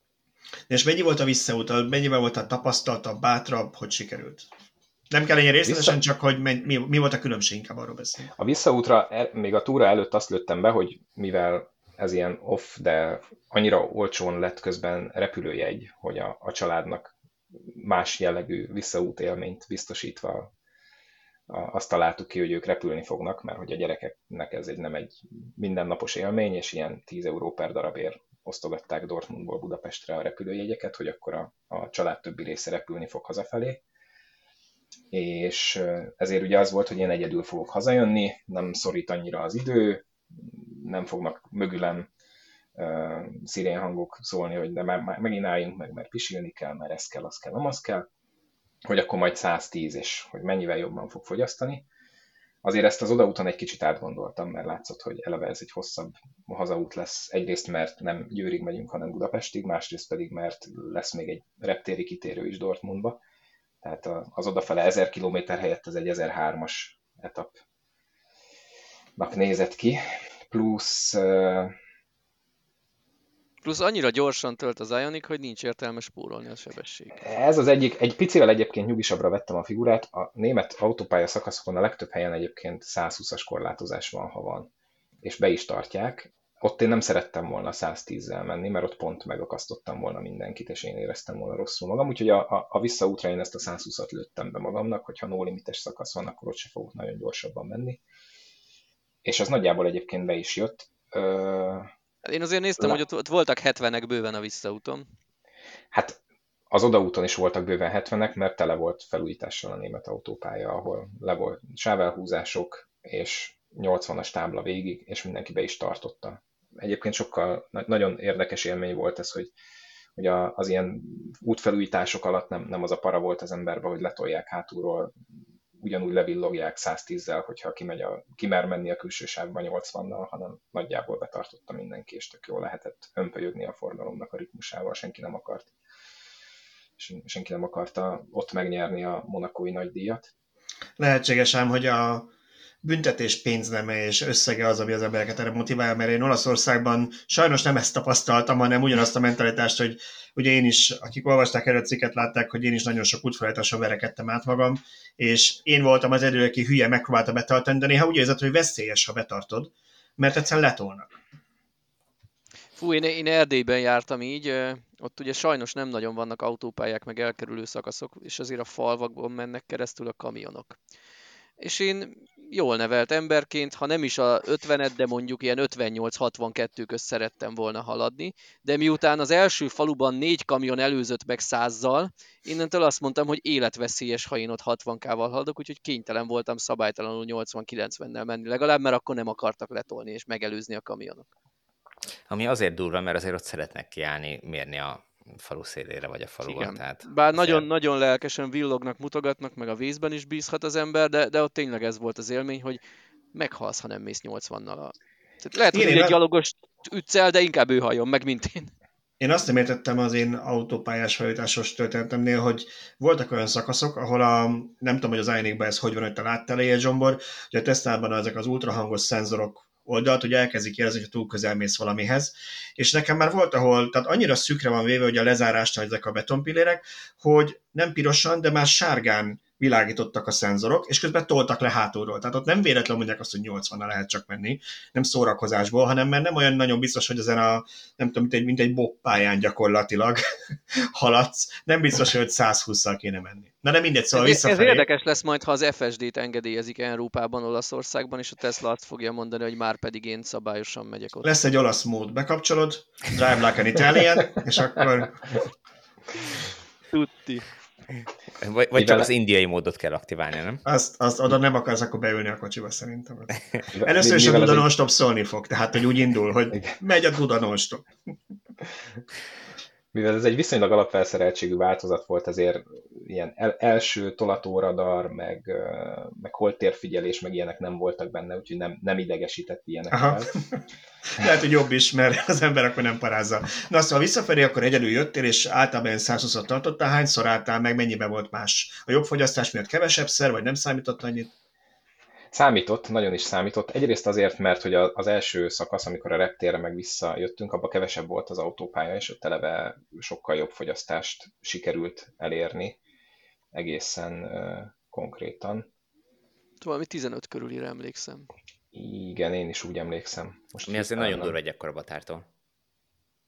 És mennyi volt a visszaút? Mennyivel volt a tapasztaltabb, bátrabb, hogy sikerült? Nem kell ennyire részletesen, Vissza... csak hogy mi, mi volt a különbség, inkább arról beszélni. A visszaútra, még a túra előtt azt lőttem be, hogy mivel ez ilyen off, de annyira olcsón lett közben repülőjegy, hogy a, a családnak más jellegű visszaút élményt biztosítva azt találtuk ki, hogy ők repülni fognak, mert hogy a gyerekeknek ez egy nem egy mindennapos élmény, és ilyen 10 euró per darabért osztogatták Dortmundból Budapestre a repülőjegyeket, hogy akkor a, a család többi része repülni fog hazafelé. És ezért ugye az volt, hogy én egyedül fogok hazajönni, nem szorít annyira az idő, nem fognak mögülem szirén hangok szólni, hogy de már, megint álljunk meg, mert pisilni kell, mert ez kell, az kell, nem az kell, hogy akkor majd 110, és hogy mennyivel jobban fog fogyasztani. Azért ezt az odaúton egy kicsit átgondoltam, mert látszott, hogy eleve ez egy hosszabb hazaút lesz. Egyrészt, mert nem Győrig megyünk, hanem Budapestig, másrészt pedig, mert lesz még egy reptéri kitérő is Dortmundba. Tehát az odafele 1000 km helyett ez egy 1003-as etapnak nézett ki. Plusz Plusz annyira gyorsan tölt az Ionic, hogy nincs értelme spórolni a sebesség. Ez az egyik, egy picivel egyébként nyugisabbra vettem a figurát. A német autópálya szakaszokon a legtöbb helyen egyébként 120-as korlátozás van, ha van. És be is tartják. Ott én nem szerettem volna 110-zel menni, mert ott pont megakasztottam volna mindenkit, és én éreztem volna rosszul magam. Úgyhogy a, a, a visszaútra én ezt a 120-at lőttem be magamnak, hogyha no limites szakasz van, akkor ott se fogok nagyon gyorsabban menni. És az nagyjából egyébként be is jött. Ö- Hát én azért néztem, Le... hogy ott, ott voltak 70-ek bőven a visszaúton. Hát az odaúton is voltak bőven 70-ek, mert tele volt felújítással a német autópálya, ahol le volt sávelhúzások, és 80-as tábla végig, és mindenki be is tartotta. Egyébként sokkal nagyon érdekes élmény volt ez, hogy, hogy a, az ilyen útfelújítások alatt nem, nem az a para volt az emberbe, hogy letolják hátulról ugyanúgy levillogják 110-zel, hogyha kimegy a, kimer menni a külső sávban 80-nal, hanem nagyjából betartotta mindenki, és tök jól lehetett önpölyögni a forgalomnak a ritmusával, senki nem akart senki nem akarta ott megnyerni a monakói nagydíjat. Lehetséges ám, hogy a büntetés pénzneme és összege az, ami az embereket erre motiválja, mert én Olaszországban sajnos nem ezt tapasztaltam, hanem ugyanazt a mentalitást, hogy ugye én is, akik olvasták erről a cikket, látták, hogy én is nagyon sok útfelejtáson verekedtem át magam, és én voltam az edő, aki hülye megpróbálta betartani, de néha úgy érzed, hogy veszélyes, ha betartod, mert egyszerűen letolnak. Fú, én, én Erdélyben jártam így, ott ugye sajnos nem nagyon vannak autópályák, meg elkerülő szakaszok, és azért a falvakban mennek keresztül a kamionok. És én jól nevelt emberként, ha nem is a 50 de mondjuk ilyen 58-62 közt szerettem volna haladni, de miután az első faluban négy kamion előzött meg százzal, innentől azt mondtam, hogy életveszélyes, ha én ott 60-kával haladok, úgyhogy kénytelen voltam szabálytalanul 80-90-nel menni legalább, mert akkor nem akartak letolni és megelőzni a kamionok. Ami azért durva, mert azért ott szeretnek kiállni, mérni a falu szélére, vagy a faluban. Igen. Tehát Bár nagyon-nagyon lelkesen villognak, mutogatnak, meg a vízben is bízhat az ember, de, de ott tényleg ez volt az élmény, hogy meghalsz, ha nem mész 80-nal. A... Tehát lehet, én hogy én egy gyalogos ütsz el, de inkább ő halljon meg, mint én. Én azt nem értettem az én autópályás feljutásos történetemnél, hogy voltak olyan szakaszok, ahol a, nem tudom, hogy az ioniq ez hogy van, hogy te láttál egy Zsombor, hogy a Teslában ezek az ultrahangos szenzorok oldalt, hogy elkezdik érezni, hogy túl közel mész valamihez. És nekem már volt, ahol, tehát annyira szükre van véve, hogy a lezárásnál ezek a betonpillérek, hogy nem pirosan, de már sárgán világítottak a szenzorok, és közben toltak le hátulról. Tehát ott nem véletlenül mondják azt, hogy 80 lehet csak menni, nem szórakozásból, hanem mert nem olyan nagyon biztos, hogy ezen a, nem tudom, mint egy, mint egy boppályán gyakorlatilag haladsz, nem biztos, hogy 120-szal kéne menni. Na de mindegy, szóval ez, ez érdekes lesz majd, ha az FSD-t engedélyezik Európában, Olaszországban, és a Tesla azt fogja mondani, hogy már pedig én szabályosan megyek ott. Lesz egy olasz mód, bekapcsolod, drive like an Italian, és akkor... Tutti. Vagy, vagy csak az indiai módot kell aktiválni, nem? Azt, azt oda nem akarsz akkor beülni a kocsiba szerintem. Először is a Duda non szólni fog, tehát hogy úgy indul, hogy megy a Duda non mivel ez egy viszonylag alapfelszereltségű változat volt, ezért ilyen el, első tolatóradar, meg, meg holtérfigyelés, meg ilyenek nem voltak benne, úgyhogy nem, nem idegesített ilyenekkel. Lehet, hogy jobb is, mert az ember akkor nem parázza. Na szóval visszafelé akkor egyedül jöttél, és általában 120-at tartottál, hányszor álltál meg, mennyiben volt más? A jobb fogyasztás miatt kevesebb szer, vagy nem számított annyit? Számított, nagyon is számított. Egyrészt azért, mert hogy az első szakasz, amikor a reptérre meg visszajöttünk, abban kevesebb volt az autópálya, és ott eleve sokkal jobb fogyasztást sikerült elérni egészen uh, konkrétan. Valami 15 körülire emlékszem. Igen, én is úgy emlékszem. Most Mi azért nagyon durva egy ekkora batártól.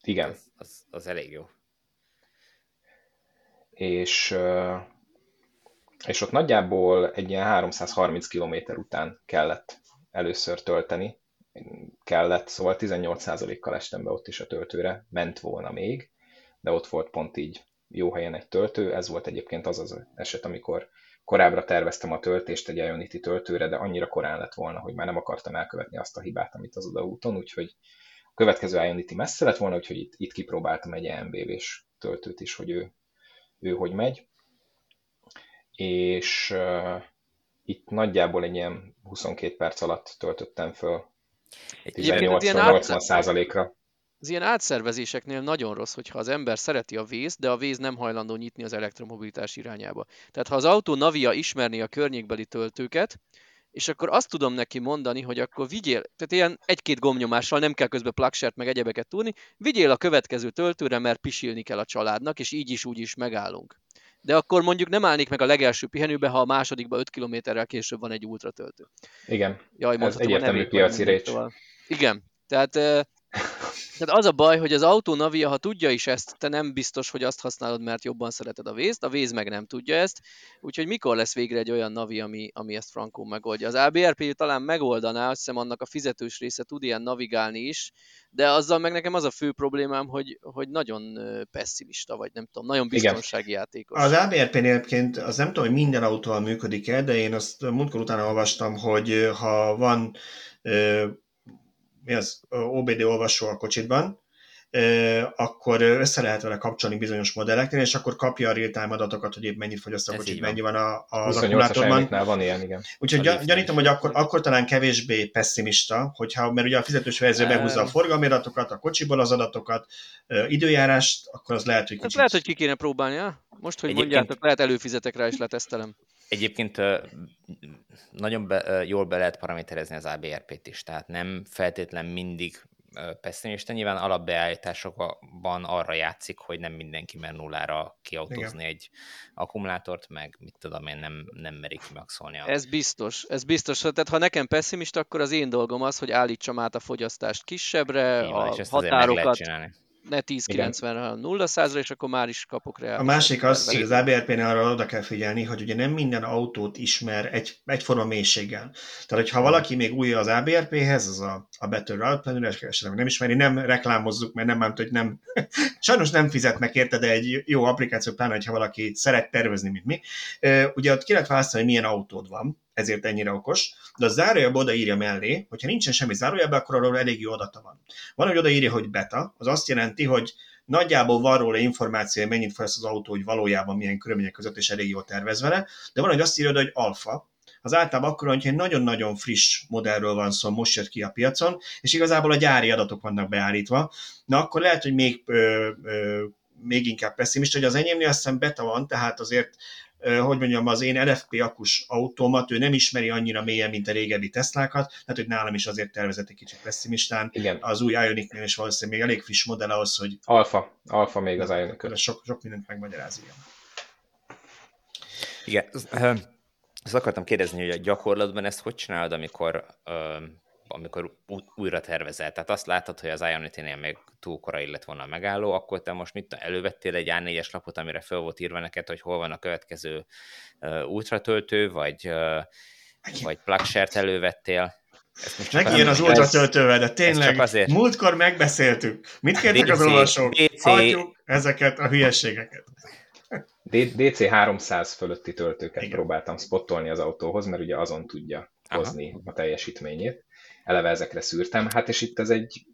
Igen. Az, az, az elég jó. És uh, és ott nagyjából egy ilyen 330 km után kellett először tölteni, kellett, szóval 18%-kal estem be ott is a töltőre, ment volna még, de ott volt pont így jó helyen egy töltő, ez volt egyébként az az eset, amikor korábbra terveztem a töltést egy Ionity töltőre, de annyira korán lett volna, hogy már nem akartam elkövetni azt a hibát, amit az odaúton, úgyhogy a következő Ionity messze lett volna, úgyhogy itt, itt kipróbáltam egy EMBV-s töltőt is, hogy ő, ő hogy megy és uh, itt nagyjából egy ilyen 22 perc alatt töltöttem föl 18-80 százalékra. Az ilyen átszervezéseknél nagyon rossz, hogyha az ember szereti a víz, de a víz nem hajlandó nyitni az elektromobilitás irányába. Tehát ha az autó Navia ismerné a környékbeli töltőket, és akkor azt tudom neki mondani, hogy akkor vigyél, tehát ilyen egy-két gomnyomással nem kell közben plaksert meg egyebeket tudni, vigyél a következő töltőre, mert pisilni kell a családnak, és így is úgy is megállunk de akkor mondjuk nem állnék meg a legelső pihenőbe, ha a másodikba 5 kilométerrel később van egy ultratöltő. Igen, Jaj, ez egyértelmű piaci récs. Igen, tehát tehát az a baj, hogy az autó Navia, ha tudja is ezt, te nem biztos, hogy azt használod, mert jobban szereted a vízt, a víz meg nem tudja ezt, úgyhogy mikor lesz végre egy olyan Navi, ami, ami ezt frankó megoldja. Az ABRP talán megoldaná, azt hiszem annak a fizetős része tud ilyen navigálni is, de azzal meg nekem az a fő problémám, hogy, hogy nagyon pessimista, vagy nem tudom, nagyon biztonsági Igen. játékos. Az ABRP-nél egyébként az nem tudom, hogy minden autóval működik-e, de én azt múltkor utána olvastam, hogy ha van mi az OBD olvasó a kocsitban, akkor össze lehet vele kapcsolni bizonyos modelleknél, és akkor kapja a real-time adatokat, hogy épp mennyit fogyaszt a kocsit, mennyi van a, az akkumulátorban. van ilyen, igen. Úgyhogy a gyanítom, hogy akkor, akkor talán kevésbé pessimista, hogyha, mert ugye a fizetős verzió behúzza a forgalmi adatokat, a kocsiból az adatokat, időjárást, akkor az lehet, hogy kicsit... lehet, hogy ki kéne próbálni, ja? Most, hogy Egyébként... mondjátok, lehet előfizetek rá, és letesztelem. Egyébként nagyon be, jól be lehet paraméterezni az ABRP-t is, tehát nem feltétlen mindig pessimista. Nyilván alapbeállításokban arra játszik, hogy nem mindenki mer nullára kiautózni Igen. egy akkumulátort, meg mit tudom én, nem, nem merik maxolni. A... Ez biztos, ez biztos. Tehát ha nekem pessimista, akkor az én dolgom az, hogy állítsam át a fogyasztást kisebbre, Igen, a határokat ne 10-90, hanem 0 ra és akkor már is kapok rá. A másik az, hogy az ABRP-nél arra oda kell figyelni, hogy ugye nem minden autót ismer egy, egyforma mélységgel. Tehát, hogyha valaki még új az ABRP-hez, az a, a Better Route Planner, esetleg nem ismeri, nem reklámozzuk, mert nem mondta, hogy nem, sajnos nem fizetnek érte, de egy jó applikáció, pláne, hogyha valaki szeret tervezni, mint mi. Ugye ott ki lehet választani, hogy milyen autód van, ezért ennyire okos, de a zárójelbe odaírja mellé, hogyha nincsen semmi zárójelbe, akkor arról elég jó adata van. Van, hogy odaírja, hogy beta, az azt jelenti, hogy nagyjából van róla információ, hogy mennyit fogyaszt az autó, hogy valójában milyen körülmények között és elég jól tervezve le, de van, hogy azt írod, hogy alfa, az általában akkor, hogyha egy nagyon-nagyon friss modellről van szó, most jött ki a piacon, és igazából a gyári adatok vannak beállítva, na akkor lehet, hogy még, ö, ö, még inkább pessimista, hogy az enyémnél azt hiszem beta van, tehát azért hogy mondjam, az én LFP akus autómat ő nem ismeri annyira mélyen, mint a régebbi Teslákat, tehát hogy nálam is azért tervezett egy kicsit pessimistán. Igen. Az új Ionicnél is valószínűleg még elég friss modell ahhoz, hogy... Alfa, alfa még az Ionic. Sok, sok mindent megmagyaráz, igen. Igen, azt akartam kérdezni, hogy a gyakorlatban ezt hogy csinálod, amikor, amikor újra tervezel? Tehát azt látod, hogy az Ionity-nél még túl korai lett volna a megálló, akkor te most mit elővettél egy A4-es lapot, amire fel volt írva neked, hogy hol van a következő ultratöltő, vagy, vagy plugshare elővettél? Megijön az ultratöltővel, de tényleg azért. múltkor megbeszéltük. Mit kértek DC, az olvasók? DC... Hagyjuk ezeket a hülyeségeket. DC 300 fölötti töltőket Igen. próbáltam spottolni az autóhoz, mert ugye azon tudja hozni Aha. a teljesítményét. Eleve ezekre szűrtem. Hát és itt ez egy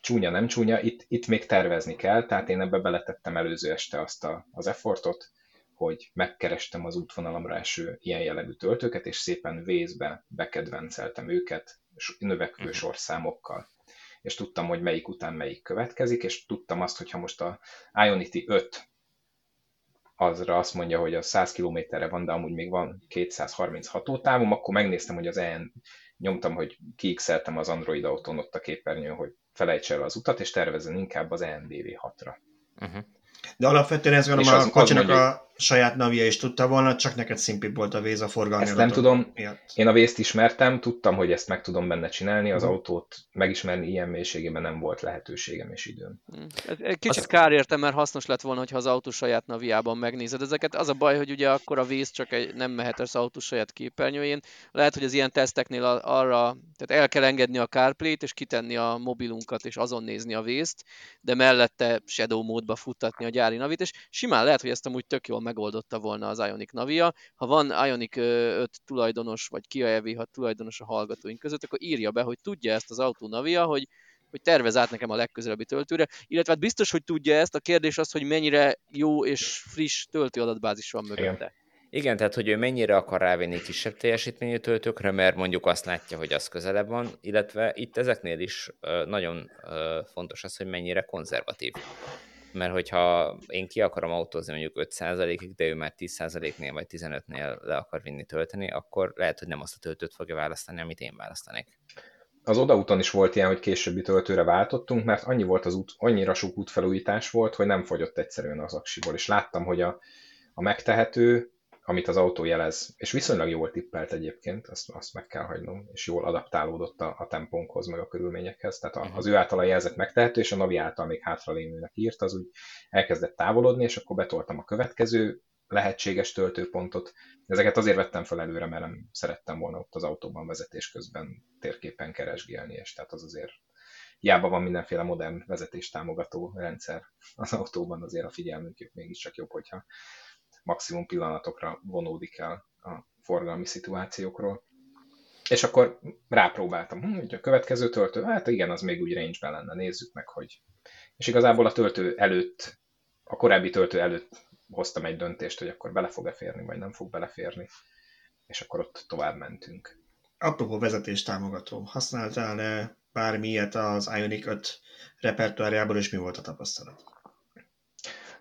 csúnya, nem csúnya, itt, itt még tervezni kell, tehát én ebbe beletettem előző este azt a, az effortot, hogy megkerestem az útvonalamra eső ilyen jellegű töltőket, és szépen vészbe bekedvenceltem őket növekvő uh-huh. sorszámokkal. És tudtam, hogy melyik után melyik következik, és tudtam azt, hogy ha most a Ionity 5 azra azt mondja, hogy a 100 kilométerre van, de amúgy még van 230 hatótávom, akkor megnéztem, hogy az EN nyomtam, hogy kiixeltem az Android autón ott a képernyőn, hogy felejts el az utat, és tervezzen inkább az ENBV 6-ra. Uh-huh. De alapvetően ez gondolom a kocsinak a saját navia is tudta volna, csak neked szimpibb volt a vész a forgalmi Ezt nem tudom, miatt. én a vészt ismertem, tudtam, hogy ezt meg tudom benne csinálni, az uh-huh. autót megismerni ilyen mélységében nem volt lehetőségem és időm. Hmm. Kicsit kár értem, mert hasznos lett volna, ha az autó saját naviában megnézed ezeket. Az a baj, hogy ugye akkor a vész csak egy, nem mehet az autó saját képernyőjén. Lehet, hogy az ilyen teszteknél arra, tehát el kell engedni a CarPlay-t, és kitenni a mobilunkat, és azon nézni a vészt, de mellette shadow módba futtatni a gyári navit, és simán lehet, hogy ezt amúgy tök jól megoldotta volna az Ionic Navia. Ha van Ionic 5 tulajdonos, vagy Kia EV6 tulajdonos a hallgatóink között, akkor írja be, hogy tudja ezt az autó Navia, hogy hogy tervez át nekem a legközelebbi töltőre, illetve hát biztos, hogy tudja ezt, a kérdés az, hogy mennyire jó és friss töltőadatbázis van mögötte. Igen. Igen, tehát hogy ő mennyire akar rávenni kisebb teljesítményű töltőkre, mert mondjuk azt látja, hogy az közelebb van, illetve itt ezeknél is nagyon fontos az, hogy mennyire konzervatív mert hogyha én ki akarom autózni mondjuk 5%-ig, de ő már 10%-nél vagy 15-nél le akar vinni tölteni, akkor lehet, hogy nem azt a töltőt fogja választani, amit én választanék. Az odaúton is volt ilyen, hogy későbbi töltőre váltottunk, mert annyi volt az út, annyira sok útfelújítás volt, hogy nem fogyott egyszerűen az aksiból, és láttam, hogy a, a megtehető amit az autó jelez, és viszonylag jól tippelt egyébként, azt, azt meg kell hagynom, és jól adaptálódott a, a tempónkhoz, meg a körülményekhez. Tehát a, az ő általa jelzett megtehető, és a Navi által még hátralévőnek írt, az úgy elkezdett távolodni, és akkor betoltam a következő lehetséges töltőpontot. Ezeket azért vettem fel előre, mert nem szerettem volna ott az autóban vezetés közben térképen keresgélni, és tehát az azért hiába van mindenféle modern vezetés támogató rendszer az autóban, azért a figyelmünk mégiscsak jobb, hogyha maximum pillanatokra vonódik el a forgalmi szituációkról. És akkor rápróbáltam, hm, hogy a következő töltő, hát igen, az még úgy range lenne, nézzük meg, hogy... És igazából a töltő előtt, a korábbi töltő előtt hoztam egy döntést, hogy akkor bele fog-e férni, vagy nem fog beleférni, és akkor ott tovább mentünk. Apropó vezetés támogató, használtál-e bármi ilyet az Ionic 5 repertoárjából, és mi volt a tapasztalat?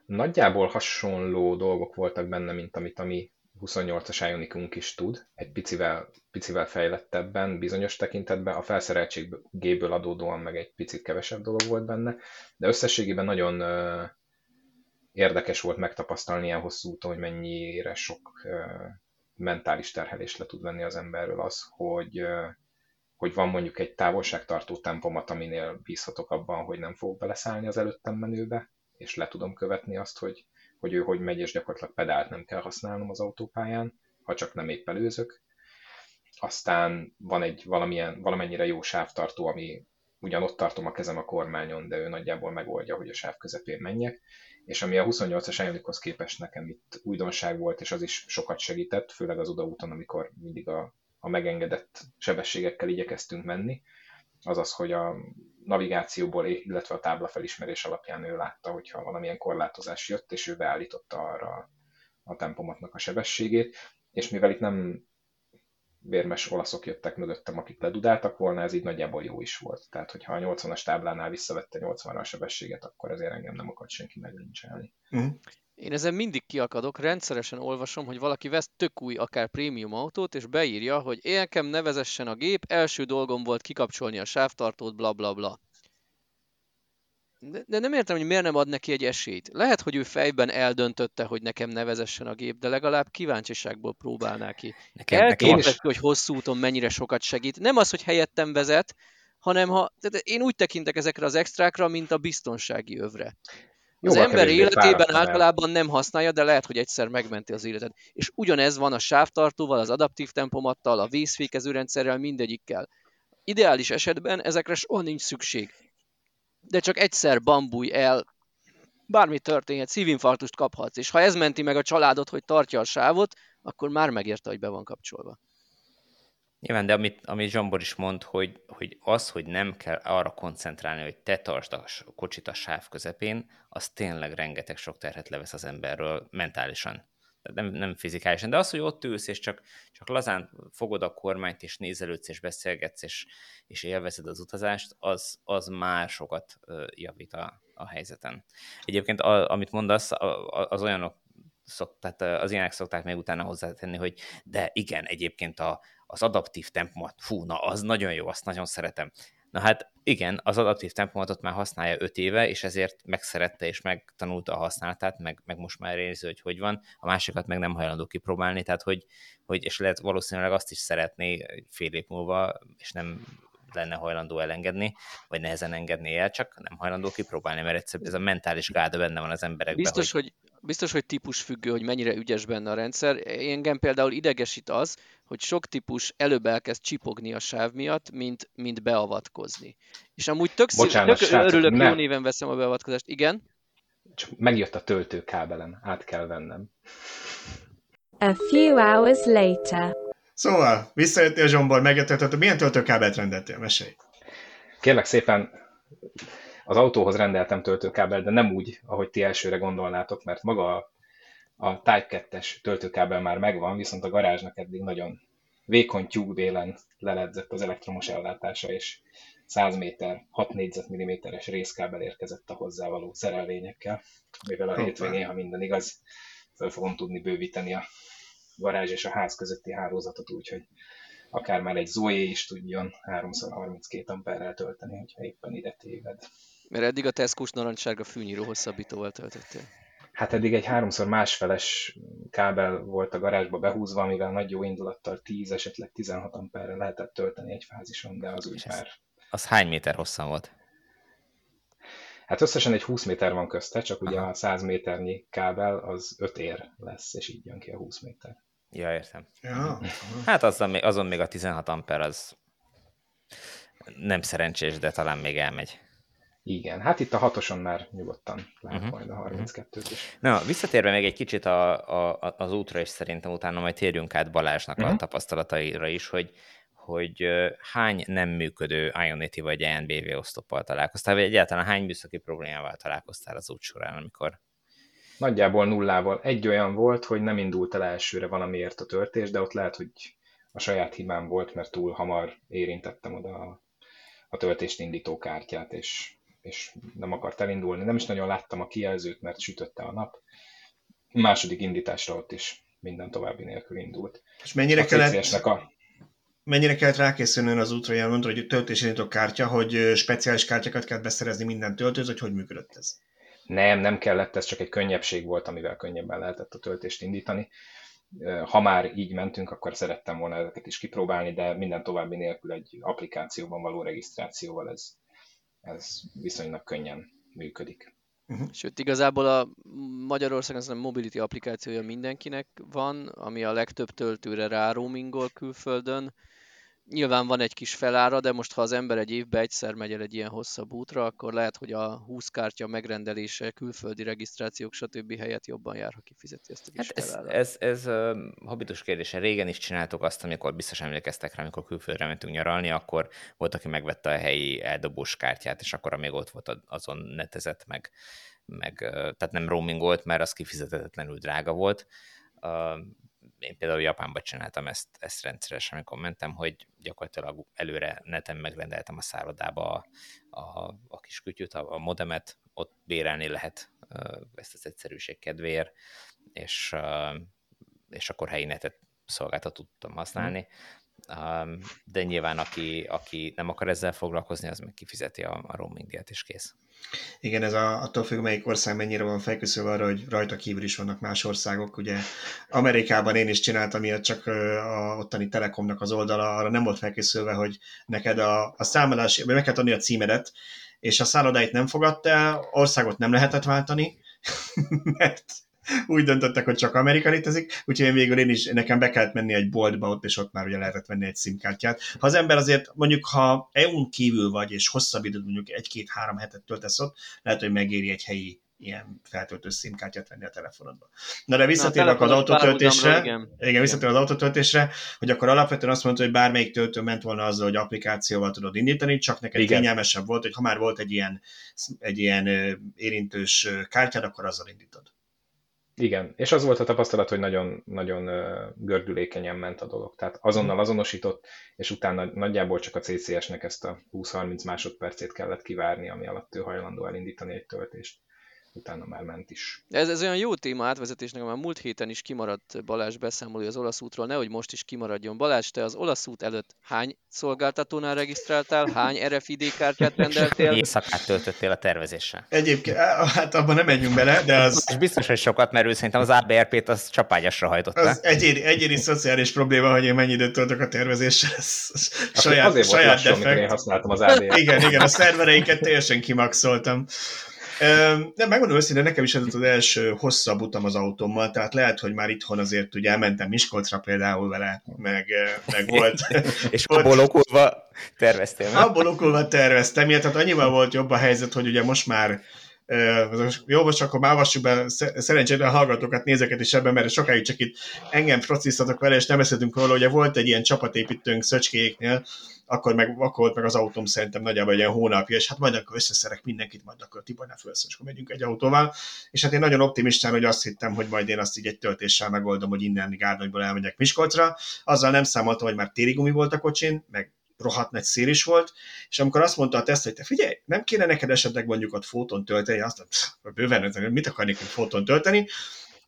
Nagyjából hasonló dolgok voltak benne, mint amit a mi 28-as Ionicunk is tud, egy picivel, picivel fejlettebben, bizonyos tekintetben, a felszereltségből adódóan meg egy picit kevesebb dolog volt benne, de összességében nagyon uh, érdekes volt megtapasztalni ilyen hosszú úton, hogy mennyire sok uh, mentális terhelést le tud venni az emberről az, hogy, uh, hogy van mondjuk egy távolságtartó tempomat, aminél bízhatok abban, hogy nem fogok beleszállni az előttem menőbe, és le tudom követni azt, hogy, hogy ő hogy megy, és gyakorlatilag pedált nem kell használnom az autópályán, ha csak nem épp előzök. Aztán van egy valamilyen, valamennyire jó sávtartó, ami ugyan ott tartom a kezem a kormányon, de ő nagyjából megoldja, hogy a sáv közepén menjek. És ami a 28-as Ionichoz képest nekem itt újdonság volt, és az is sokat segített, főleg az odaúton, amikor mindig a, a megengedett sebességekkel igyekeztünk menni, az az, hogy a navigációból, illetve a tábla felismerés alapján ő látta, hogyha valamilyen korlátozás jött, és ő beállította arra a tempomatnak a sebességét, és mivel itt nem vérmes olaszok jöttek mögöttem, akik ledudáltak volna, ez így nagyjából jó is volt. Tehát, hogyha a 80-as táblánál visszavette 80-ra a sebességet, akkor ezért engem nem akart senki meglincselni. Uh-huh. Én ezen mindig kiakadok, rendszeresen olvasom, hogy valaki vesz tök új, akár prémium autót, és beírja, hogy élkem nevezessen a gép, első dolgom volt kikapcsolni a sávtartót, bla bla bla. De, de nem értem, hogy miért nem ad neki egy esélyt. Lehet, hogy ő fejben eldöntötte, hogy nekem nevezessen a gép, de legalább kíváncsiságból próbálná ki. Nekem, Elképesztő, hogy hosszú úton mennyire sokat segít. Nem az, hogy helyettem vezet, hanem ha, tehát én úgy tekintek ezekre az extrákra, mint a biztonsági övre. Az Jóval ember életében általában nem használja, de lehet, hogy egyszer megmenti az életet. És ugyanez van a sávtartóval, az adaptív tempomattal, a vízfékező rendszerrel, mindegyikkel. Ideális esetben ezekre soha nincs szükség. De csak egyszer bambúj el, bármi történhet, szívinfarktust kaphatsz, és ha ez menti meg a családot, hogy tartja a sávot, akkor már megérte, hogy be van kapcsolva. Nyilván, de amit, amit Zsombor is mond, hogy, hogy az, hogy nem kell arra koncentrálni, hogy te tartsd a kocsit a sáv közepén, az tényleg rengeteg sok terhet levesz az emberről mentálisan. Nem, nem fizikálisan, de az, hogy ott ülsz, és csak, csak lazán fogod a kormányt, és nézelődsz, és beszélgetsz, és, és élvezed az utazást, az, az már sokat javít a, a helyzeten. Egyébként, a, amit mondasz, az olyanok szok, tehát az ilyenek szokták még utána hozzátenni, hogy de igen, egyébként a, az adaptív tempomat, fú, na az nagyon jó, azt nagyon szeretem. Na hát igen, az adaptív tempomatot már használja 5 éve, és ezért megszerette és megtanulta a használatát, meg, meg most már érzi, hogy hogy van, a másikat meg nem hajlandó kipróbálni, tehát hogy, hogy és lehet valószínűleg azt is szeretné fél év múlva, és nem lenne hajlandó elengedni, vagy nehezen engedni el, csak nem hajlandó kipróbálni, mert egyszer ez a mentális gáda benne van az emberekben. Biztos, hogy, hogy biztos, hogy típus függő, hogy mennyire ügyes benne a rendszer. Engem például idegesít az, hogy sok típus előbb elkezd csipogni a sáv miatt, mint, mint beavatkozni. És amúgy tök, Bocsánat, tök srácok, örülök, nem. jó néven veszem a beavatkozást. Igen? Csak megjött a töltőkábelen, át kell vennem. A few hours later. Szóval, visszajöttél Zsombor, megjöttél, milyen töltőkábelt rendeltél? Mesélj. Kérlek szépen, az autóhoz rendeltem töltőkábel, de nem úgy, ahogy ti elsőre gondolnátok, mert maga a, a Type 2-es töltőkábel már megvan, viszont a garázsnak eddig nagyon vékony tyúkbélen leledzett az elektromos ellátása, és 100 méter, 6 négyzetmilliméteres részkábel érkezett a hozzávaló szerelvényekkel, mivel a hétvégén, ha minden igaz, fel fogom tudni bővíteni a garázs és a ház közötti hálózatot, úgyhogy akár már egy Zoe is tudjon 3x32 amperrel tölteni, hogyha éppen ide téved. Mert eddig a Tesco-s narancssárga fűnyíró hosszabbítóval töltöttél. Hát eddig egy háromszor másfeles kábel volt a garázsba behúzva, amivel nagy jó indulattal 10, esetleg 16 amperre lehetett tölteni egy fázison, de az úgy már... Az hány méter hosszan volt? Hát összesen egy 20 méter van közte, csak Aha. ugye a 100 méternyi kábel az 5 ér lesz, és így jön ki a 20 méter. Ja, értem. Ja. Hát azon még, azon még a 16 amper az nem szerencsés, de talán még elmegy. Igen, hát itt a hatoson már nyugodtan lehet uh-huh. majd a 32-t is. Na, visszatérve még egy kicsit a, a, az útra, és szerintem utána majd térjünk át Balázsnak uh-huh. a mhm. tapasztalataira is, hogy, hogy hány nem működő Ionity vagy ENBV osztoppal találkoztál, vagy egyáltalán hány műszaki problémával találkoztál az út során, amikor Nagyjából nullával. Egy olyan volt, hogy nem indult el elsőre valamiért a törtés, de ott lehet, hogy a saját hibám volt, mert túl hamar érintettem oda a, a töltést indító kártyát, és, és nem akart elindulni. Nem is nagyon láttam a kijelzőt, mert sütötte a nap. Második indításra ott is minden további nélkül indult. És mennyire a kellett, a... mennyire kellett rákészülni az útra, ilyen mondta, hogy töltésindító kártya, hogy speciális kártyákat kell beszerezni minden töltőz, hogy hogy működött ez? Nem, nem kellett, ez csak egy könnyebbség volt, amivel könnyebben lehetett a töltést indítani. Ha már így mentünk, akkor szerettem volna ezeket is kipróbálni, de minden további nélkül egy applikációban való regisztrációval ez, ez viszonylag könnyen működik. Uh-huh. Sőt, igazából a Magyarországon az a mobility applikációja mindenkinek van, ami a legtöbb töltőre rá roamingol külföldön, nyilván van egy kis felára, de most ha az ember egy évbe egyszer megy el egy ilyen hosszabb útra, akkor lehet, hogy a 20 kártya megrendelése, külföldi regisztrációk, stb. helyett jobban jár, ha kifizeti ezt a kis hát felára. Ez, ez, ez uh, habitus kérdése. Régen is csináltuk azt, amikor biztos emlékeztek rá, amikor külföldre mentünk nyaralni, akkor volt, aki megvette a helyi eldobós kártyát, és akkor még ott volt azon netezett meg, meg tehát nem roaming volt, mert az kifizetetlenül drága volt én például Japánban csináltam ezt, ezt rendszeresen, amikor mentem, hogy gyakorlatilag előre neten megrendeltem a szállodába a, a, a kis kütyüt, a, a modemet, ott bérelni lehet ezt az egyszerűség kedvéért, és, és akkor helyi netet szolgáltat tudtam használni. De nyilván aki, aki nem akar ezzel foglalkozni, az meg kifizeti a, a roaming díjat, és kész. Igen, ez a, attól függ, melyik ország mennyire van felkészülve arra, hogy rajta kívül is vannak más országok. Ugye Amerikában én is csináltam ilyet, csak a ottani Telekomnak az oldala arra nem volt felkészülve, hogy neked a, a számadás, vagy meg kell adni a címedet, és a szállodáit nem fogadta országot nem lehetett váltani, mert úgy döntöttek, hogy csak Amerika létezik, úgyhogy én végül én is, nekem be kellett menni egy boltba ott, és ott már ugye lehetett venni egy szimkártyát. Ha az ember azért mondjuk, ha EU-n kívül vagy, és hosszabb időt, mondjuk egy-két-három hetet töltesz ott, lehet, hogy megéri egy helyi ilyen feltöltő szimkártyát venni a telefonodba. Na de visszatérve az autótöltésre, igen, igen visszatérve az autótöltésre, hogy akkor alapvetően azt mondta, hogy bármelyik töltő ment volna azzal, hogy applikációval tudod indítani, csak neked igen. kényelmesebb volt, hogy ha már volt egy ilyen, egy ilyen érintős kártyád, akkor azzal indítod. Igen, és az volt a tapasztalat, hogy nagyon, nagyon gördülékenyen ment a dolog. Tehát azonnal azonosított, és utána nagyjából csak a CCS-nek ezt a 20-30 másodpercét kellett kivárni, ami alatt ő hajlandó elindítani egy töltést utána már ment is. Ez, ez olyan jó téma átvezetésnek, mert múlt héten is kimaradt Balázs beszámolója az olasz útról, nehogy most is kimaradjon. Balázs, te az olasz út előtt hány szolgáltatónál regisztráltál, hány RFID kártyát rendeltél? Éjszakát töltöttél a tervezéssel. Egyébként, hát abban nem menjünk bele, de az... És biztos, hogy sokat, mert ő szerintem az ABRP-t az csapágyasra hajtotta. Az egyéni, egyéni szociális probléma, hogy én mennyi időt töltök a tervezéssel, ez saját, azért saját volt lassan, én használtam az ABRP-t. Igen, igen, a szervereiket teljesen kimaxoltam. De megmondom őszintén, nekem is ez az első hosszabb utam az autómmal, tehát lehet, hogy már itthon azért ugye elmentem Miskolcra például vele, meg, meg volt. És abból okulva terveztél, nem? Abból okulva terveztem, tehát annyival volt jobb a helyzet, hogy ugye most már jó, most akkor már avassuk be szerencsére a hallgatókat, nézeket is ebben, mert sokáig csak itt engem procisszatok vele, és nem beszéltünk róla, ugye volt egy ilyen csapatépítőnk Szöcskéknél, akkor meg akkor volt meg az autóm szerintem nagyjából egy ilyen hónapja, és hát majd akkor összeszerek mindenkit, majd akkor Tibornál fölsz, és akkor megyünk egy autóval. És hát én nagyon optimistán, hogy azt hittem, hogy majd én azt így egy töltéssel megoldom, hogy innen Gárdonyból elmegyek Miskolcra. Azzal nem számoltam, hogy már téli gumi volt a kocsin, meg rohadt nagy szél is volt, és amikor azt mondta a teszt, hogy te figyelj, nem kéne neked esetleg mondjuk ott fóton tölteni, azt mondta, bőven, mit akarnék hogy fóton tölteni,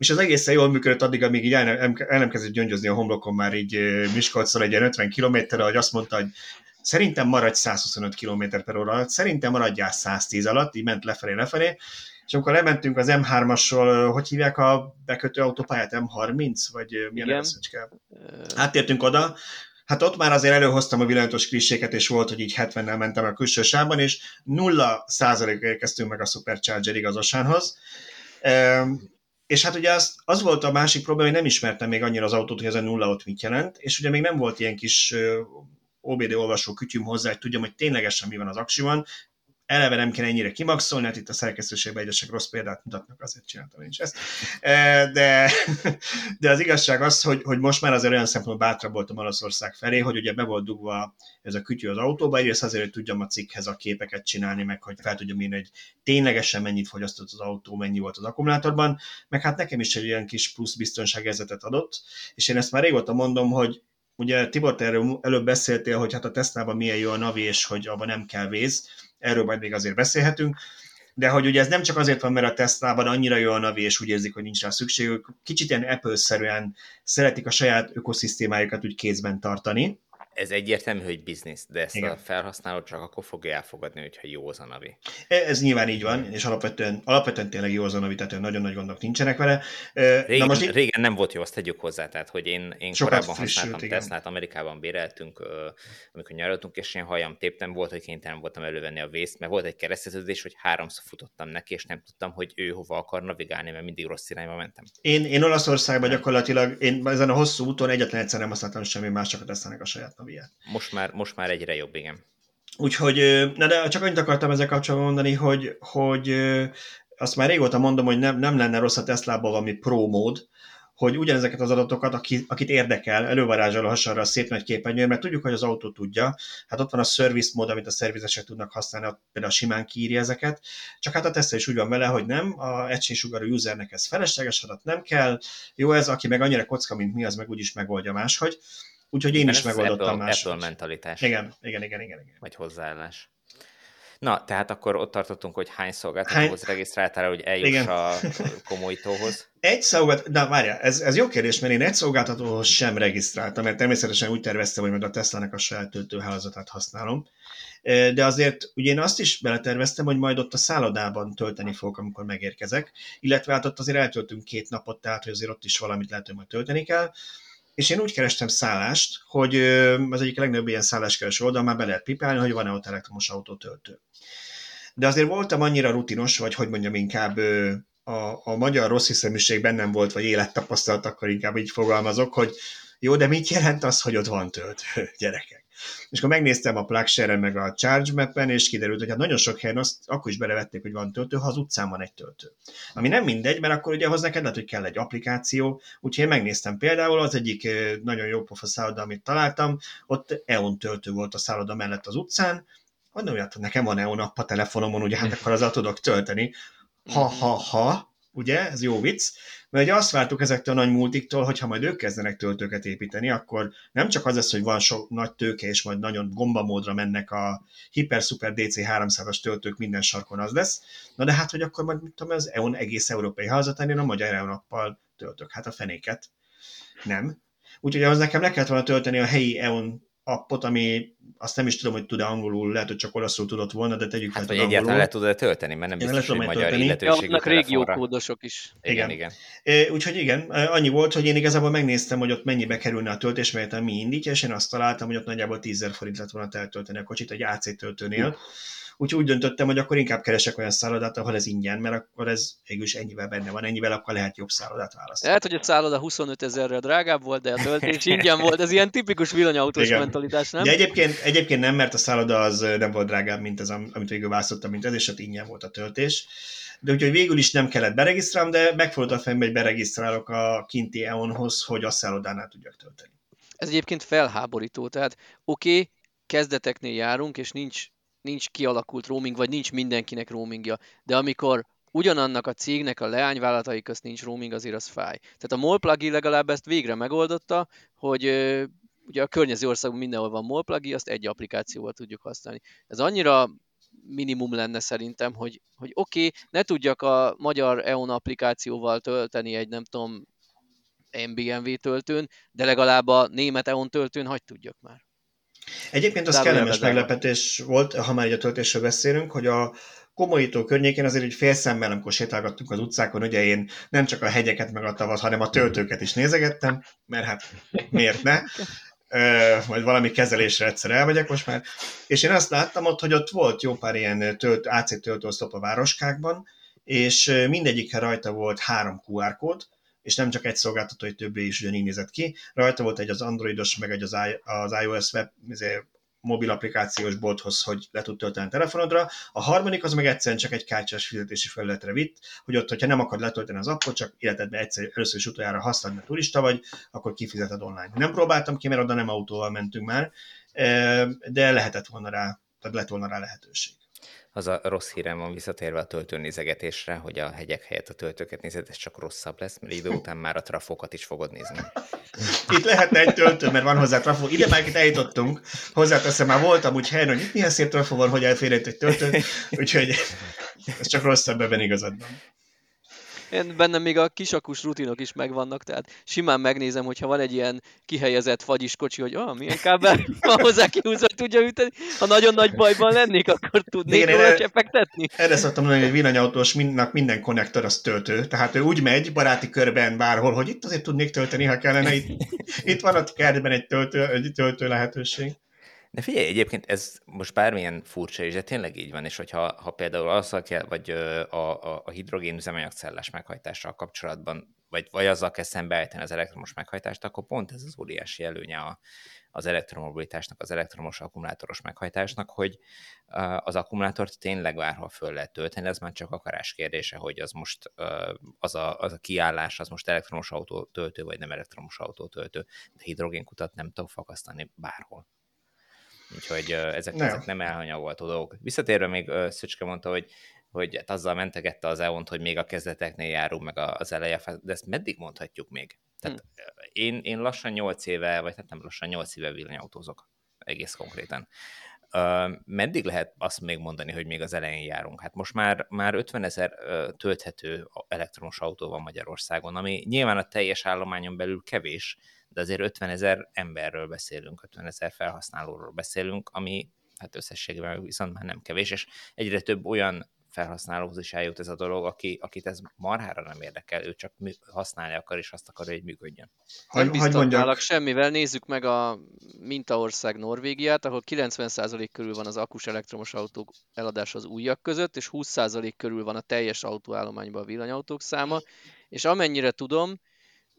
és az egészen jól működött addig, amíg így el nem, el nem kezdett gyöngyözni a homlokon már így Miskolcon egy ilyen 50 kilométerre, hogy azt mondta, hogy szerintem maradj 125 km per óra alatt, szerintem maradjál 110 alatt, így ment lefelé, lefelé, és amikor lementünk az M3-asról, hogy hívják a bekötő autópályát, M30, vagy milyen neveszecske? Áttértünk oda, Hát ott már azért előhoztam a villanyatos krisséket, és volt, hogy így 70-nel mentem a külső sávban, és 0 százalékra érkeztünk meg a Supercharger igazosánhoz. És hát ugye az, az volt a másik probléma, hogy nem ismertem még annyira az autót, hogy ez a nulla ott mit jelent, és ugye még nem volt ilyen kis OBD olvasó kütyüm hozzá, hogy tudjam, hogy ténylegesen mi van az aksiban, eleve nem kell ennyire kimaxolni, hát itt a szerkesztőségben egyesek rossz példát mutatnak, azért csináltam én is ezt. De, de az igazság az, hogy, hogy most már azért olyan szempontból bátrabb voltam Olaszország felé, hogy ugye be volt dugva ez a kütyű az autóba, egyrészt azért, hogy tudjam a cikkhez a képeket csinálni, meg hogy fel tudjam én, hogy ténylegesen mennyit fogyasztott az autó, mennyi volt az akkumulátorban, meg hát nekem is egy ilyen kis plusz biztonságérzetet adott, és én ezt már régóta mondom, hogy ugye Tibor, te erről előbb beszéltél, hogy hát a Tesla-ban milyen jó a navi, és hogy abban nem kell vész, erről majd még azért beszélhetünk, de hogy ugye ez nem csak azért van, mert a Tesla-ban annyira jó a navi, és úgy érzik, hogy nincs rá szükségük, kicsit ilyen Apple-szerűen szeretik a saját ökoszisztémájukat úgy kézben tartani, ez egyértelmű, hogy biznisz, de ezt Igen. a felhasználó csak akkor fogja elfogadni, hogyha jó az a navi. E, ez nyilván így van, és alapvetően, alapvetően tényleg jó az a navi, tehát nagyon nagy gondok nincsenek vele. Régen, Na most régen nem volt jó, azt tegyük hozzá, tehát hogy én, én korábban használtam Teslát, Amerikában béreltünk, amikor nyaraltunk, és én hajam téptem, volt, hogy kénytelen voltam elővenni a vészt, mert volt egy kereszteződés, hogy háromszor futottam neki, és nem tudtam, hogy ő hova akar navigálni, mert mindig rossz irányba mentem. Én, én Olaszországban gyakorlatilag, én ezen a hosszú úton egyetlen egyszer nem használtam semmi más, csak a Teslának a saját láttam ilyet. Most már, most már egyre jobb, igen. Úgyhogy, na de csak annyit akartam ezzel kapcsolatban mondani, hogy, hogy azt már régóta mondom, hogy nem, nem lenne rossz a Tesla-ban valami pro mód, hogy ugyanezeket az adatokat, aki, akit érdekel, elővarázsolhassa arra a szép nagy képernyőre, mert tudjuk, hogy az autó tudja. Hát ott van a service mód, amit a szervizesek tudnak használni, például simán kiírja ezeket. Csak hát a Tesla is úgy van vele, hogy nem, a egységsugarú usernek ez felesleges adat nem kell. Jó ez, aki meg annyira kocka, mint mi, az meg úgyis megoldja máshogy. Úgyhogy én is megoldottam máshogy. Apple mentalitás. Igen, igen, igen, igen, igen. Vagy hozzáállás. Na, tehát akkor ott tartottunk, hogy hány szolgáltatóhoz hány... regisztráltál, hogy eljuss Igen. a komolyítóhoz? Egy szolgáltató, de várjál, ez, ez jó kérdés, mert én egy szolgáltatóhoz sem regisztráltam, mert természetesen úgy terveztem, hogy majd a Tesla-nek a saját töltőhálózatát használom. De azért ugye én azt is beleterveztem, hogy majd ott a szállodában tölteni fogok, amikor megérkezek, illetve hát ott azért eltöltünk két napot, tehát hogy azért ott is valamit lehet, hogy majd tölteni kell és én úgy kerestem szállást, hogy az egyik legnagyobb ilyen szálláskereső oldal már be lehet pipálni, hogy van-e ott elektromos autótöltő. De azért voltam annyira rutinos, vagy hogy mondjam inkább a, a magyar rossz hiszeműség bennem volt, vagy élettapasztalat, akkor inkább így fogalmazok, hogy jó, de mit jelent az, hogy ott van töltő, gyerekek? És akkor megnéztem a plugshare meg a Charge Map-en, és kiderült, hogy hát nagyon sok helyen azt akkor is belevették, hogy van töltő, ha az utcán van egy töltő. Ami nem mindegy, mert akkor ugye ahhoz neked lehet, hogy kell egy applikáció, úgyhogy én megnéztem például az egyik nagyon jó pofa szálloda, amit találtam, ott EON töltő volt a szálloda mellett az utcán, mondom, hogy hát nekem van EON app a telefonomon, ugye hát akkor azzal tudok tölteni. Ha, ha, ha, ugye, ez jó vicc, mert ugye azt vártuk ezektől a nagy multiktól, hogy ha majd ők kezdenek töltőket építeni, akkor nem csak az lesz, hogy van sok nagy tőke, és majd nagyon gombamódra mennek a hiper-super DC300-as töltők, minden sarkon az lesz, na de hát, hogy akkor majd, mit tudom, az EON egész európai házatán, a magyar EON appal töltök. Hát a fenéket. Nem. Úgyhogy ahhoz nekem le kellett volna tölteni a helyi EON appot, ami azt nem is tudom, hogy tud-e angolul, lehet, hogy csak olaszul tudott volna, de tegyük hát, fel, hogy egyáltalán le tud-e tölteni, mert nem biztos, hogy magyar tölteni. illetőségű ja, régiókódosok is. Igen, igen. igen. Úgyhogy igen, annyi volt, hogy én igazából megnéztem, hogy ott mennyibe kerülne a töltés, mert mi indítja, és én azt találtam, hogy ott nagyjából 10 forint lett volna eltölteni a kocsit egy AC töltőnél. Uh Úgyhogy úgy döntöttem, hogy akkor inkább keresek olyan szállodát, ahol ez ingyen, mert akkor ez végül ennyivel benne van, ennyivel akkor lehet jobb szállodát választani. Lehet, hogy a szálloda 25 ezerrel drágább volt, de a töltés ingyen volt. Ez ilyen tipikus villanyautós Igen. mentalitás, nem? De egyébként, egyébként nem, mert a szálloda az nem volt drágább, mint az, amit végül választottam, mint ez, és ott ingyen volt a töltés. De úgyhogy végül is nem kellett beregisztrálnom, de megfordult a fejembe, hogy beregisztrálok a kinti EON-hoz, hogy a szállodánál tudjak tölteni. Ez egyébként felháborító, tehát oké, okay, kezdeteknél járunk, és nincs nincs kialakult roaming, vagy nincs mindenkinek roamingja, de amikor ugyanannak a cégnek a leányvállalatai közt nincs roaming, azért az fáj. Tehát a MOL plugin legalább ezt végre megoldotta, hogy ugye a környező országban mindenhol van MOL plugin, azt egy applikációval tudjuk használni. Ez annyira minimum lenne szerintem, hogy, hogy oké, okay, ne tudjak a magyar EON applikációval tölteni egy nem tudom MBMV töltőn, de legalább a német EON töltőn hagyd tudjak már. Egyébként az kellemes meglepetés volt, ha már egy a töltésről beszélünk, hogy a komolyító környékén azért egy fél szemmel, amikor sétálgattunk az utcákon, ugye én nem csak a hegyeket meg a tavat, hanem a töltőket is nézegettem, mert hát miért ne? Uh, majd valami kezelésre egyszer elmegyek most már. És én azt láttam ott, hogy ott volt jó pár ilyen tölt, AC töltőoszlop a városkákban, és mindegyikre rajta volt három QR kód, és nem csak egy szolgáltató, hogy többé is ugyanígy nézett ki. Rajta volt egy az androidos, meg egy az, az iOS web izé, mobil applikációs bolthoz, hogy le tud tölteni a telefonodra. A harmadik az meg egyszerűen csak egy kártyás fizetési felületre vitt, hogy ott, hogyha nem akar letölteni az appot, csak életedben egyszer, először is utoljára használni, mert turista vagy, akkor kifizeted online. Nem próbáltam ki, mert oda nem autóval mentünk már, de lehetett volna rá, tehát lett volna rá lehetőség az a rossz hírem van visszatérve a töltőnézegetésre, hogy a hegyek helyett a töltőket nézed, ez csak rosszabb lesz, mert idő után már a trafokat is fogod nézni. Itt lehetne egy töltő, mert van hozzá trafó. Ide már itt eljutottunk, hozzáteszem, már voltam úgy helyen, hogy itt milyen szép trafó van, hogy elférhet egy töltő, úgyhogy ez csak rosszabb, ebben igazad van. Én bennem még a kisakus rutinok is megvannak, tehát simán megnézem, hogyha van egy ilyen kihelyezett fagyiskocsi, hogy ah, milyen kábel van hozzá kihúzva, tudja üteni. Ha nagyon nagy bajban lennék, akkor tudnék Igen, róla csepegtetni. Erre szoktam mondani, hogy egy villanyautós mindnak minden konnektor az töltő. Tehát ő úgy megy baráti körben bárhol, hogy itt azért tudnék tölteni, ha kellene. Itt, itt van a kertben egy töltő, egy töltő lehetőség. De figyelj, egyébként ez most bármilyen furcsa is, de tényleg így van, és hogyha ha például azzal kell, vagy a, a, a hidrogén üzemanyagcellás meghajtással kapcsolatban vagy, vagy azzal kell szembeállítani az elektromos meghajtást, akkor pont ez az óriási előnye a, az elektromobilitásnak, az elektromos akkumulátoros meghajtásnak, hogy az akkumulátort tényleg bárhol föl lehet tölteni, ez már csak akarás kérdése, hogy az most az a, az a kiállás, az most elektromos autótöltő, vagy nem elektromos autótöltő, de hidrogénkutat nem tudok fakasztani bárhol. Úgyhogy ezek, nem. ezek nem elhanyagolható dolgok. Visszatérve még Szöcske mondta, hogy hogy hát azzal mentegette az EON-t, hogy még a kezdeteknél járunk, meg az eleje, de ezt meddig mondhatjuk még? Tehát hmm. én, én lassan 8 éve, vagy hát nem lassan 8 éve villanyautózok, egész konkrétan. Uh, meddig lehet azt még mondani, hogy még az elején járunk? Hát most már, már 50 ezer uh, tölthető elektromos autó van Magyarországon, ami nyilván a teljes állományon belül kevés, de azért 50 ezer emberről beszélünk, 50 ezer felhasználóról beszélünk, ami hát összességében viszont már nem kevés, és egyre több olyan felhasználóhoz is eljut ez a dolog, aki, akit ez marhára nem érdekel, ő csak használni akar, és azt akarja, hogy működjön. Nem biztatnálak semmivel, nézzük meg a mintaország Norvégiát, ahol 90% körül van az akus elektromos autók eladása az újak között, és 20% körül van a teljes autóállományban a villanyautók száma, és amennyire tudom,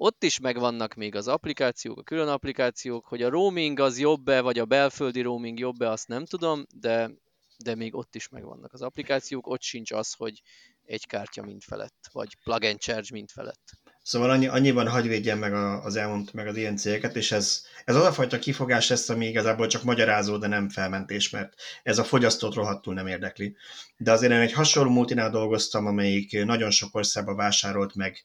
ott is megvannak még az applikációk, a külön applikációk, hogy a roaming az jobb-e, vagy a belföldi roaming jobb-e, azt nem tudom, de de még ott is megvannak az applikációk, ott sincs az, hogy egy kártya mind felett, vagy plug and charge mind felett. Szóval annyi, annyiban hagy védjen meg az elmond meg az ilyen cégeket, és ez, ez az a fajta kifogás lesz, ami igazából csak magyarázó, de nem felmentés, mert ez a fogyasztót rohadtul nem érdekli. De azért én egy hasonló multinál dolgoztam, amelyik nagyon sok országba vásárolt meg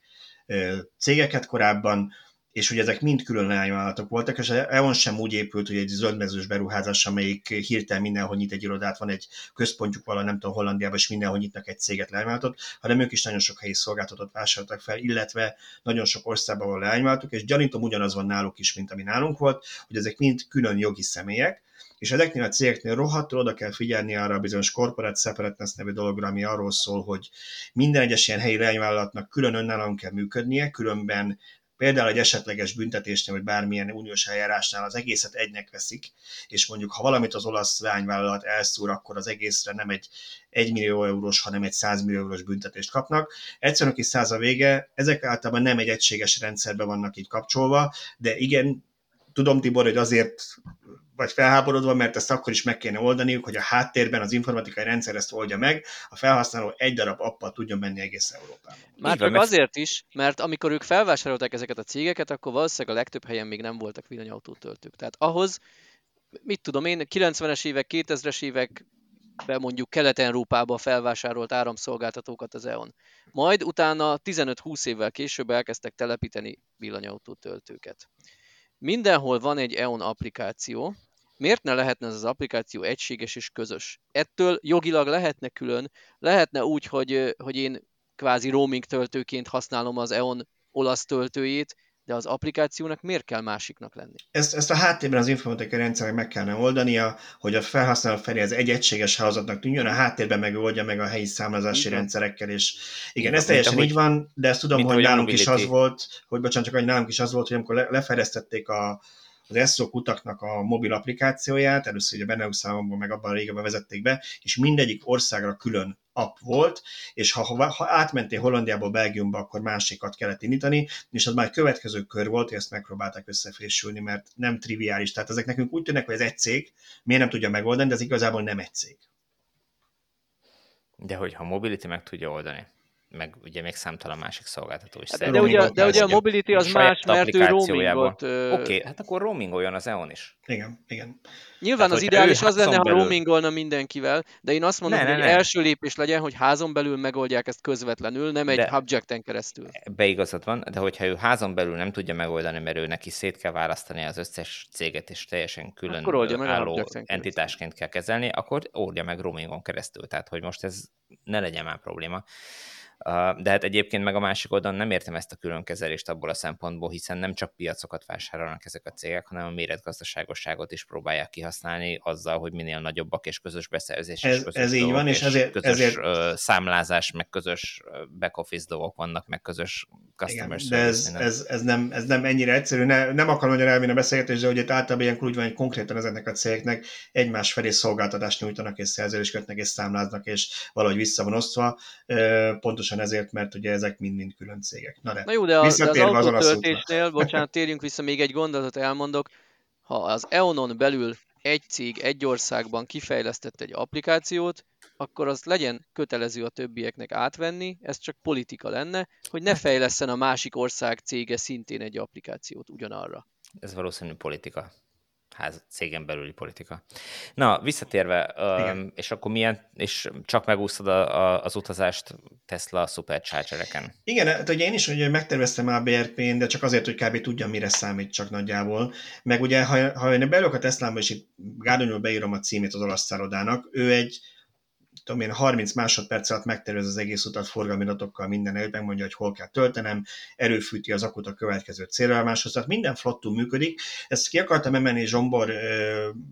cégeket korábban, és hogy ezek mind külön leányvállalatok voltak, és EON sem úgy épült, hogy egy zöldmezős beruházás, amelyik hirtelen mindenhol nyit egy irodát, van egy központjuk vala, nem tudom, Hollandiában, és mindenhol nyitnak egy céget leányvállalatot, hanem ők is nagyon sok helyi szolgáltatót vásároltak fel, illetve nagyon sok országban van leányvállalatok, és gyanítom ugyanaz van náluk is, mint ami nálunk volt, hogy ezek mind külön jogi személyek, és ezeknél a cégeknél rohadtul oda kell figyelni arra a bizonyos corporate separateness nevű dologra, ami arról szól, hogy minden egyes ilyen helyi leányvállalatnak külön önállóan kell működnie, különben például egy esetleges büntetésnél, vagy bármilyen uniós eljárásnál az egészet egynek veszik, és mondjuk ha valamit az olasz lányvállalat elszúr, akkor az egészre nem egy 1 millió eurós, hanem egy 100 millió eurós büntetést kapnak. Egyszerűen kis száz a vége, ezek általában nem egy egységes rendszerbe vannak így kapcsolva, de igen, tudom Tibor, hogy azért vagy felháborodva, mert ezt akkor is meg kéne oldaniuk, hogy a háttérben az informatikai rendszer ezt oldja meg, a felhasználó egy darab appal tudjon menni egész Európában. Már csak azért is, mert amikor ők felvásárolták ezeket a cégeket, akkor valószínűleg a legtöbb helyen még nem voltak villanyautótöltők. Tehát ahhoz, mit tudom én, 90-es évek, 2000-es évek be mondjuk Kelet-Európába felvásárolt áramszolgáltatókat az EON. Majd utána 15-20 évvel később elkezdtek telepíteni villanyautótöltőket. Mindenhol van egy EON applikáció, miért ne lehetne ez az applikáció egységes és közös? Ettől jogilag lehetne külön, lehetne úgy, hogy, hogy én kvázi roaming töltőként használom az EON olasz töltőjét, de az applikációnak miért kell másiknak lenni? Ezt, ezt a háttérben az informatikai rendszernek meg kellene oldania, hogy a felhasználó felé ez egy egységes hálózatnak tűnjön, a háttérben megoldja meg a helyi számlázási igen. rendszerekkel, és igen, ez teljesen mint, így van, de ezt tudom, hogy nálunk is az volt, hogy bocsánat, csak hogy nálunk is az volt, hogy amikor le, leferesztették a, az ESZO kutaknak a mobil applikációját, először ugye a Benelux számomban, meg abban a régebben vezették be, és mindegyik országra külön app volt, és ha, ha, ha átmentél Hollandiából Belgiumba, akkor másikat kellett indítani, és az már következő kör volt, hogy ezt megpróbálták összefésülni, mert nem triviális. Tehát ezek nekünk úgy tűnnek, hogy ez egy cég, miért nem tudja megoldani, de ez igazából nem egy cég. De hogyha Mobility meg tudja oldani meg ugye még számtalan másik szolgáltató is. Hát, de, ugye, de ugye a Mobility az más, mert ő roamingot... Oké, okay, hát akkor roamingoljon az EON is. Igen, igen. Nyilván hát, az ideális az lenne, ha roamingolna mindenkivel, de én azt mondom, ne, hogy ne, ne. első lépés legyen, hogy házon belül megoldják ezt közvetlenül, nem egy hubjecten keresztül. Beigazad van, de hogyha ő házon belül nem tudja megoldani, mert ő neki szét kell választani az összes céget, és teljesen külön álló entitásként kell kezelni, akkor oldja meg roamingon keresztül. Tehát, hogy most ez ne legyen már probléma. De hát egyébként meg a másik oldalon nem értem ezt a különkezelést abból a szempontból, hiszen nem csak piacokat vásárolnak ezek a cégek, hanem a méretgazdaságosságot is próbálják kihasználni azzal, hogy minél nagyobbak és közös beszerzés. Ez, és közös ez így van, és ezért, közös ezért... számlázás, meg közös back-office dolgok vannak, meg közös customer Igen, de ez, ez, ez, nem, ez nem ennyire egyszerű. Ne, nem akarom nagyon elvinni a beszélgetést, de hogy itt általában ilyenkor úgy van, hogy konkrétan ezeknek a cégeknek egymás felé szolgáltatást nyújtanak, és szerződést kötnek, és számláznak, és valahogy vissza van osztva. Pontos pontosan ezért, mert ugye ezek mind-mind külön cégek. Na, de, Na jó, de, a, de az autótöltésnél, bocsánat, térjünk vissza, még egy gondolatot elmondok. Ha az EON-on belül egy cég egy országban kifejlesztett egy applikációt, akkor az legyen kötelező a többieknek átvenni, ez csak politika lenne, hogy ne fejleszen a másik ország cége szintén egy applikációt ugyanarra. Ez valószínű politika ház, cégen belüli politika. Na, visszatérve, um, és akkor milyen, és csak megúsztad a, a, az utazást Tesla Superchargereken? Igen, hát ugye én is ugye megterveztem a BRP-n, de csak azért, hogy kb. tudjam, mire számít csak nagyjából. Meg ugye, ha, ha én belőlök a Teslámba, és itt Gárdonyról beírom a címét az olasz szállodának, ő egy tudom én, 30 másodperc alatt megtervez az egész utat forgalmi adatokkal minden előtt, megmondja, hogy hol kell töltenem, erőfűti az akut a következő célállomáshoz, tehát minden flottul működik. Ezt ki akartam emelni Zsombor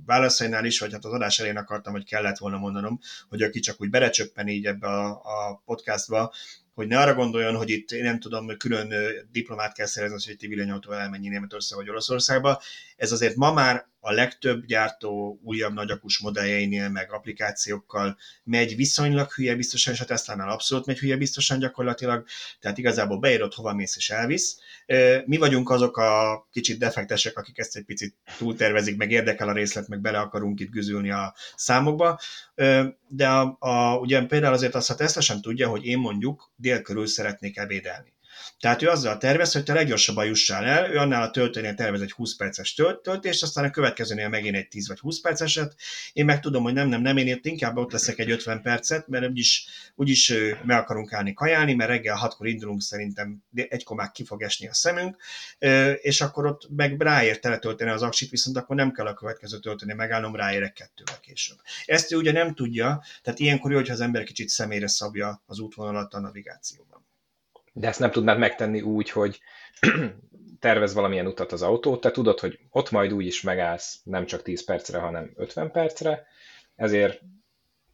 válaszainál is, vagy hát az adás elején akartam, hogy kellett volna mondanom, hogy aki csak úgy berecsöppen így ebbe a, a podcastba, hogy ne arra gondoljon, hogy itt én nem tudom, külön diplomát kell szerezni, hogy egy villanyautó elmenjen Németország vagy Oroszországba. Ez azért ma már a legtöbb gyártó újabb nagyakus modelljeinél, meg applikációkkal megy viszonylag hülye biztosan, és a Tesla-nál abszolút megy hülye biztosan gyakorlatilag, tehát igazából beírod, hova mész és elvisz. Mi vagyunk azok a kicsit defektesek, akik ezt egy picit túltervezik, meg érdekel a részlet, meg bele akarunk itt güzülni a számokba, de a, a, ugye például azért azt a Tesla sem tudja, hogy én mondjuk dél körül szeretnék ebédelni tehát ő azzal tervez, hogy te leggyorsabban jussál el, ő annál a töltőnél tervez egy 20 perces tölt, töltést, aztán a következőnél megint egy 10 vagy 20 perceset. Én meg tudom, hogy nem, nem, nem, én itt inkább ott leszek egy 50 percet, mert úgyis, úgyis meg akarunk állni kajálni, mert reggel 6-kor indulunk, szerintem egy komák ki fog esni a szemünk, és akkor ott meg ráér teletölteni az aksit, viszont akkor nem kell a következő tölteni megállnom, ráérek kettővel később. Ezt ő ugye nem tudja, tehát ilyenkor jó, hogyha az ember kicsit személyre szabja az útvonalat a navigációban de ezt nem tudnád megtenni úgy, hogy tervez valamilyen utat az autó, te tudod, hogy ott majd úgy is megállsz nem csak 10 percre, hanem 50 percre, ezért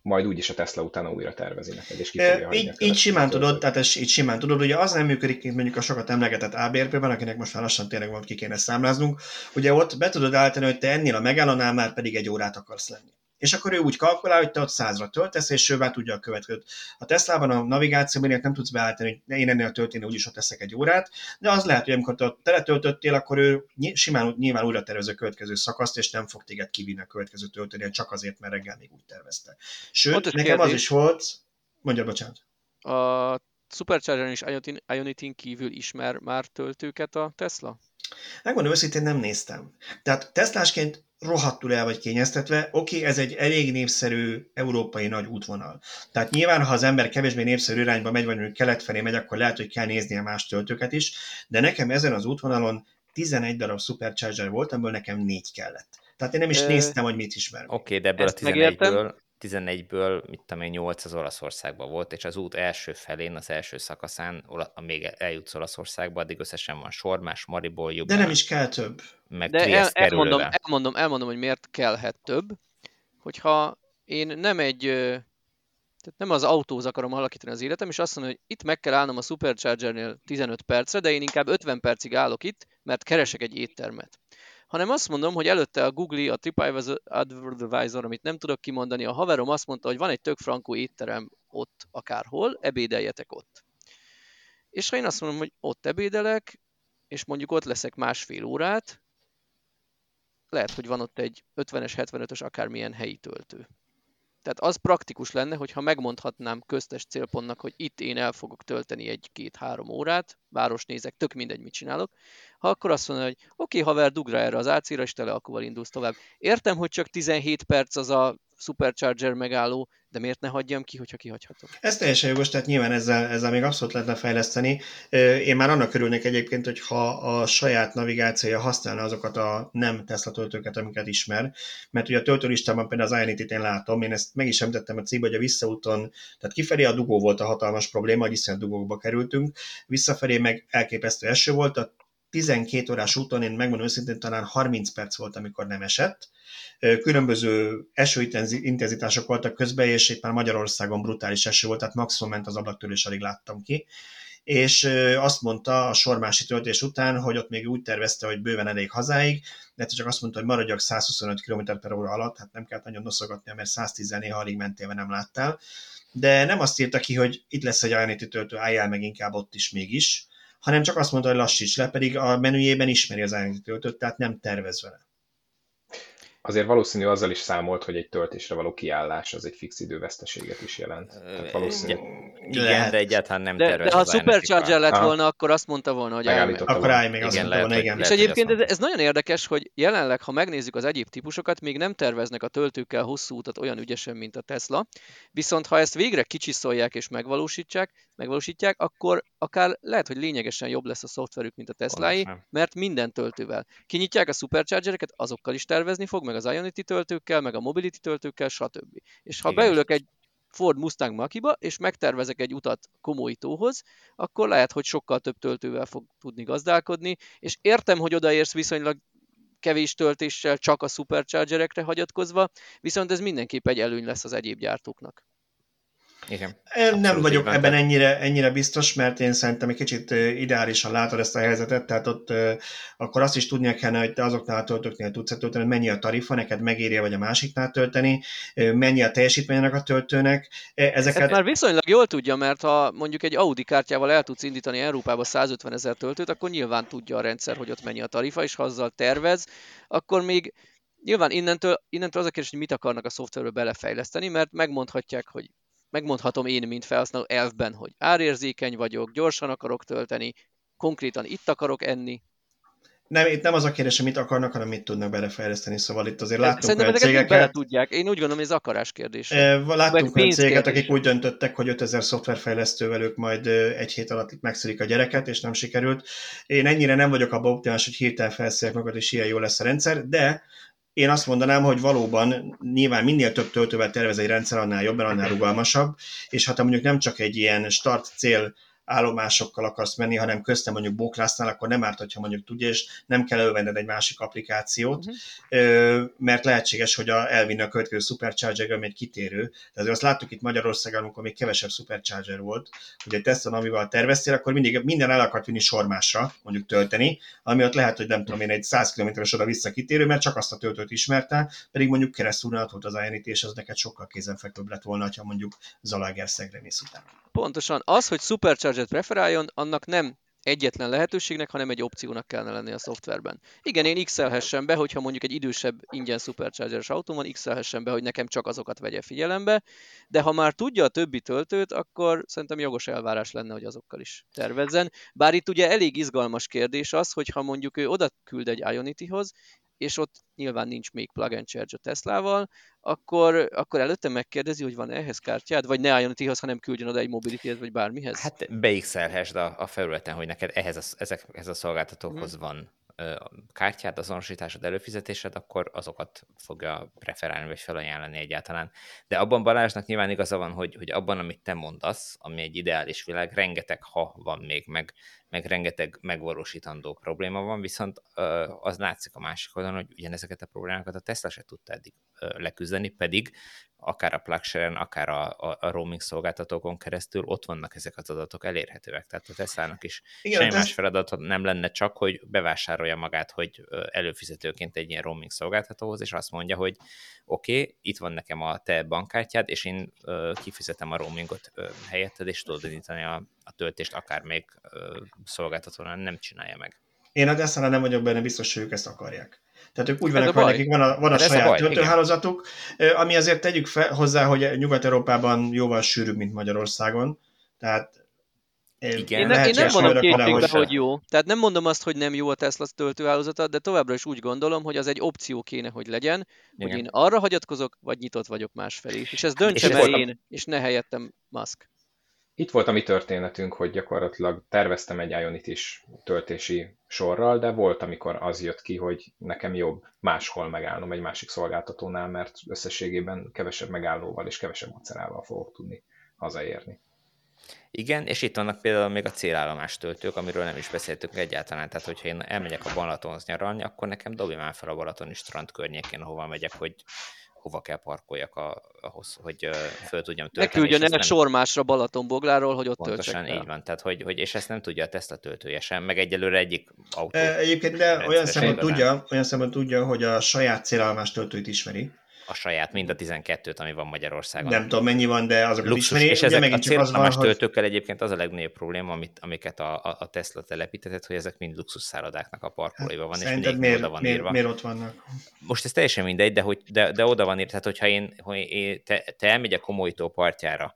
majd úgyis a Tesla utána újra tervezi neked, és ki fogja így, így simán tudod, tehát ez így simán tudod, ugye az nem működik, mint mondjuk a sokat emlegetett ABRP-ben, akinek most már lassan tényleg van, ki kéne számláznunk, ugye ott be tudod állítani, hogy te ennél a megállónál már pedig egy órát akarsz lenni és akkor ő úgy kalkulál, hogy te ott százra töltesz, és ő már tudja a következőt. A Teslában a navigációban nem tudsz beállítani, hogy én ennél a tölténél úgyis ott teszek egy órát, de az lehet, hogy amikor te teletöltöttél, akkor ő simán nyilván újra tervez a következő szakaszt, és nem fog téged kivinni a következő töltőnél, csak azért, mert reggel még úgy tervezte. Sőt, Pontos nekem kérdés. az is volt, mondja, bocsánat. A Supercharger és Ionity kívül ismer már töltőket a Tesla? Megmondom őszintén, nem néztem. Tehát Teslásként rohadtul el vagy kényeztetve, oké, okay, ez egy elég népszerű európai nagy útvonal. Tehát nyilván, ha az ember kevésbé népszerű irányba megy, vagy mondjuk kelet felé megy, akkor lehet, hogy kell néznie más töltőket is, de nekem ezen az útvonalon 11 darab Supercharger volt, amiből nekem négy kellett. Tehát én nem is néztem, hogy mit ismer. Oké, okay, de ebből Ezt a 11-ből 14-ből, mit tudom én, 8 az Olaszországban volt, és az út első felén, az első szakaszán, még eljutsz Olaszországba, addig összesen van Sormás, Maribor, Jubán. De nem is kell több. Meg De el, elmondom, elmondom, elmondom, hogy miért kellhet több, hogyha én nem egy, tehát nem az autóz akarom alakítani az életem, és azt mondom, hogy itt meg kell állnom a Superchargernél 15 percre, de én inkább 50 percig állok itt, mert keresek egy éttermet hanem azt mondom, hogy előtte a Google, a TripAdvisor, amit nem tudok kimondani, a haverom azt mondta, hogy van egy tök frankó étterem ott akárhol, ebédeljetek ott. És ha én azt mondom, hogy ott ebédelek, és mondjuk ott leszek másfél órát, lehet, hogy van ott egy 50-es, 75-ös akármilyen helyi töltő. Tehát az praktikus lenne, hogyha megmondhatnám köztes célpontnak, hogy itt én el fogok tölteni egy-két-három órát, városnézek, tök mindegy, mit csinálok, ha akkor azt mondja, hogy oké, okay, haver, dugd rá erre az AC-ra, és tele akkor indulsz tovább. Értem, hogy csak 17 perc az a Supercharger megálló, de miért ne hagyjam ki, hogyha kihagyhatom? Ez teljesen jogos, tehát nyilván ezzel, ezzel még abszolút lehetne fejleszteni. Én már annak örülnék egyébként, hogy ha a saját navigációja használna azokat a nem Tesla töltőket, amiket ismer, mert ugye a töltőlistában például az Ionity-t én látom, én ezt meg is említettem a cikkben, hogy a visszaúton, tehát kifelé a dugó volt a hatalmas probléma, hogy iszonyat dugókba kerültünk, visszafelé meg elképesztő eső volt, a 12 órás úton, én megmondom őszintén, talán 30 perc volt, amikor nem esett. Különböző esőintenzitások voltak közben, és itt már Magyarországon brutális eső volt, tehát maximum ment az ablaktól, és alig láttam ki. és azt mondta a sormási töltés után, hogy ott még úgy tervezte, hogy bőven elég hazáig, de csak azt mondta, hogy maradjak 125 km per óra alatt, hát nem kellett nagyon noszogatnia, mert 110 néha alig mentél, nem láttál. De nem azt írta ki, hogy itt lesz egy Ionity töltő, álljál meg inkább ott is mégis, hanem csak azt mondta, hogy lassíts le, pedig a menüjében ismeri az töltőt, tehát nem tervez vele azért valószínű azzal is számolt, hogy egy töltésre való kiállás az egy fix időveszteséget is jelent. Tehát valószínű... Igen, de egyáltalán nem de, De ha Supercharger lett volna, akkor azt mondta volna, hogy állj Akkor állj még, azt mondta volna, igen. És egyébként ez, ez nagyon érdekes, hogy jelenleg, ha megnézzük az egyéb típusokat, még nem terveznek a töltőkkel hosszú utat olyan ügyesen, mint a Tesla. Viszont ha ezt végre kicsiszolják és megvalósítják, megvalósítják, akkor akár lehet, hogy lényegesen jobb lesz a szoftverük, mint a Teslái, mert minden töltővel. Kinyitják a superchargereket, azokkal is tervezni fog, meg az Ionity töltőkkel, meg a Mobility töltőkkel, stb. És ha Igen. beülök egy Ford Mustang Makiba, és megtervezek egy utat komoly tóhoz, akkor lehet, hogy sokkal több töltővel fog tudni gazdálkodni, és értem, hogy odaérsz viszonylag kevés töltéssel, csak a superchargerekre hagyatkozva, viszont ez mindenképp egy előny lesz az egyéb gyártóknak. Igen. Nem vagyok ebben ebben ennyire, ennyire biztos, mert én szerintem egy kicsit ideálisan látod ezt a helyzetet, tehát ott akkor azt is tudnia kellene, hogy te azoknál a töltőknél tudsz tölteni, mennyi a tarifa, neked megéri vagy a másiknál tölteni, mennyi a teljesítménynek a töltőnek. Ezeket... Ezt már viszonylag jól tudja, mert ha mondjuk egy Audi kártyával el tudsz indítani Európába 150 ezer töltőt, akkor nyilván tudja a rendszer, hogy ott mennyi a tarifa, és ha azzal tervez, akkor még Nyilván innentől, innentől az a kérdés, hogy mit akarnak a szoftverbe belefejleszteni, mert megmondhatják, hogy megmondhatom én, mint felhasználó elfben, hogy árérzékeny vagyok, gyorsan akarok tölteni, konkrétan itt akarok enni. Nem, itt nem az a kérdés, hogy mit akarnak, hanem mit tudnak belefejleszteni, szóval itt azért láttunk Szerintem olyan cégeket... bele tudják. Én úgy gondolom, ez akarás kérdés. Láttunk olyan cégeket, akik úgy döntöttek, hogy 5000 szoftverfejlesztővel ők majd egy hét alatt megszülik a gyereket, és nem sikerült. Én ennyire nem vagyok abban optimális, hogy hirtelen felszélek magad, és ilyen jó lesz a rendszer, de én azt mondanám, hogy valóban nyilván minél több töltővel tervez egy rendszer, annál jobb, annál rugalmasabb, és ha te mondjuk nem csak egy ilyen start-cél állomásokkal akarsz menni, hanem köztem mondjuk bóklásznál, akkor nem árt, hogyha mondjuk tudja, és nem kell elővenned egy másik applikációt, uh-huh. mert lehetséges, hogy a, elvinni a következő supercharger ami egy kitérő. De azért azt láttuk itt Magyarországon, amikor még kevesebb supercharger volt, hogy egy Tesla amivel terveztél, akkor mindig minden el akart vinni sormásra, mondjuk tölteni, ami ott lehet, hogy nem tudom én, egy 100 km-es oda-vissza kitérő, mert csak azt a töltőt ismerte, pedig mondjuk keresztül volt az INT, és az neked sokkal kézenfekvőbb lett volna, ha mondjuk Zalaegerszegre mész utána. Pontosan. Az, hogy Supercharger preferáljon, annak nem egyetlen lehetőségnek, hanem egy opciónak kellene lenni a szoftverben. Igen, én x be, hogyha mondjuk egy idősebb ingyen superchargeres autó van, x be, hogy nekem csak azokat vegye figyelembe, de ha már tudja a többi töltőt, akkor szerintem jogos elvárás lenne, hogy azokkal is tervezzen. Bár itt ugye elég izgalmas kérdés az, hogy ha mondjuk ő oda küld egy Ionity-hoz, és ott nyilván nincs még plug and charge a Teslával, akkor, akkor előtte megkérdezi, hogy van ehhez kártyád, vagy ne álljon tihoz, hanem küldjön oda egy mobility vagy bármihez? Hát beixelhessd a, a felületen, hogy neked ehhez a, ezekhez a szolgáltatókhoz hmm. van kártyád, azonosításod, előfizetésed, akkor azokat fogja preferálni, vagy felajánlani egyáltalán. De abban Balázsnak nyilván igaza van, hogy, hogy abban, amit te mondasz, ami egy ideális világ, rengeteg ha van még, meg, meg rengeteg megvalósítandó probléma van, viszont az látszik a másik oldalon, hogy ugyanezeket a problémákat a Tesla se tudta eddig leküzdeni, pedig akár a plugshare akár a, a, a roaming szolgáltatókon keresztül ott vannak ezek az adatok elérhetőek. Tehát a Tesla-nak is Igen, semmi más feladat nem lenne csak, hogy bevásárolja magát, hogy előfizetőként egy ilyen roaming szolgáltatóhoz, és azt mondja, hogy oké, okay, itt van nekem a te bankkártyád, és én uh, kifizetem a roamingot uh, helyetted, és tudod indítani a, a töltést, akár még szolgáltatónál nem csinálja meg. Én a tesla nem vagyok benne biztos, hogy ők ezt akarják. Tehát ők úgy vannak, hogy nekik van a, van a saját a töltőhálózatuk, ami azért tegyük fel, hozzá, hogy Nyugat-Európában jóval sűrűbb, mint Magyarországon. Tehát igen, én, nem, én nem mondom kétségbe, hogy jó. Tehát nem mondom azt, hogy nem jó a Tesla töltőhálózata, de továbbra is úgy gondolom, hogy az egy opció kéne, hogy legyen, Igen. hogy én arra hagyatkozok, vagy nyitott vagyok másfelé. És ez döntsem el én, és ne helyettem Musk itt volt a mi történetünk, hogy gyakorlatilag terveztem egy Ionit is töltési sorral, de volt, amikor az jött ki, hogy nekem jobb máshol megállnom egy másik szolgáltatónál, mert összességében kevesebb megállóval és kevesebb macerával fogok tudni hazaérni. Igen, és itt vannak például még a célállomás töltők, amiről nem is beszéltünk egyáltalán. Tehát, hogyha én elmegyek a Balatonhoz nyaralni, akkor nekem dobja már fel a Balatoni strand környékén, ahova megyek, hogy hova kell parkoljak a, ahhoz, hogy uh, föl tudjam tölteni. Megküldjön el sormásra Balatonbogláról, hogy ott Pontosan így van, tehát hogy, hogy, és ezt nem tudja a Tesla töltője sem, meg egyelőre egyik autó. Egyébként de olyan szemben tudja, olyan szemben tudja, hogy a saját célállomás töltőit ismeri a saját, mind a 12-t, ami van Magyarországon. Nem tudom mennyi van, de azokat Luxus, ismeri. És ezek a célszámás hogy... töltőkkel egyébként az a legnagyobb probléma, amit, amiket a, a, Tesla telepítetett, hogy ezek mind luxus szállodáknak a parkolóiban van, Szerinted és miért, oda van miért, írva. Miért ott vannak? Most ez teljesen mindegy, de, hogy, de, de oda van írva. Tehát, hogyha én, hogy én te, te elmegy a komolytó partjára,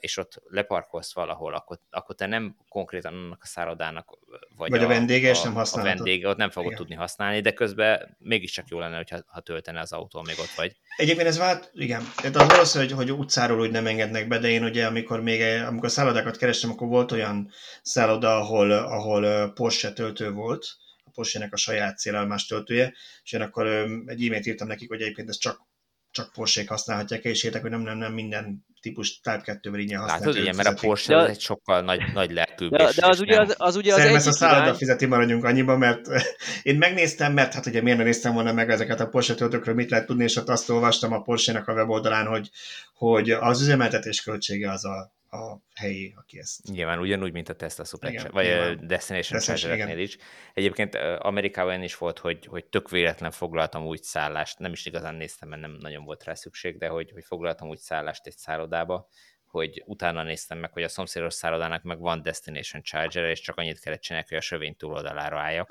és ott leparkolsz valahol, akkor, akkor te nem konkrétan annak a szállodának vagy, vagy a, a vendége, és nem használod. A vendége ott nem fogod igen. tudni használni, de közben mégiscsak jó lenne, hogyha, ha töltene az autó, még ott vagy. Egyébként ez vált, igen. Tehát az valószínű, hogy, hogy utcáról úgy nem engednek be, de én ugye, amikor még amikor szállodákat kerestem, akkor volt olyan szálloda, ahol, ahol Porsche töltő volt, a Porsche-nek a saját célállomás töltője, és én akkor egy e-mailt írtam nekik, hogy egyébként ez csak csak porsche használhatják, és értek, hogy nem, nem, nem minden típus Type 2-vel ingyen használják. Látod, ugye, mert a Porsche de, az egy sokkal nagy, nagy lelkűbb. De, de az, ugye, az, az ugye az egyik a szálloda irány... fizeti maradjunk annyiba, mert én megnéztem, mert hát ugye miért nem néztem volna meg ezeket a Porsche töltőkről, mit lehet tudni, és ott azt olvastam a Porsche-nek a weboldalán, hogy, hogy az üzemeltetés költsége az a a helyi, aki ezt... Nyilván ugyanúgy, mint a Tesla Super igen, vagy a Destination charger is. Egyébként Amerikában is volt, hogy, hogy tök véletlen foglaltam úgy szállást, nem is igazán néztem, mert nem nagyon volt rá szükség, de hogy, hogy foglaltam úgy szállást egy szállodába, hogy utána néztem meg, hogy a szomszédos szállodának meg van Destination Charger, és csak annyit kellett csinálni, hogy a sövény túloldalára álljak,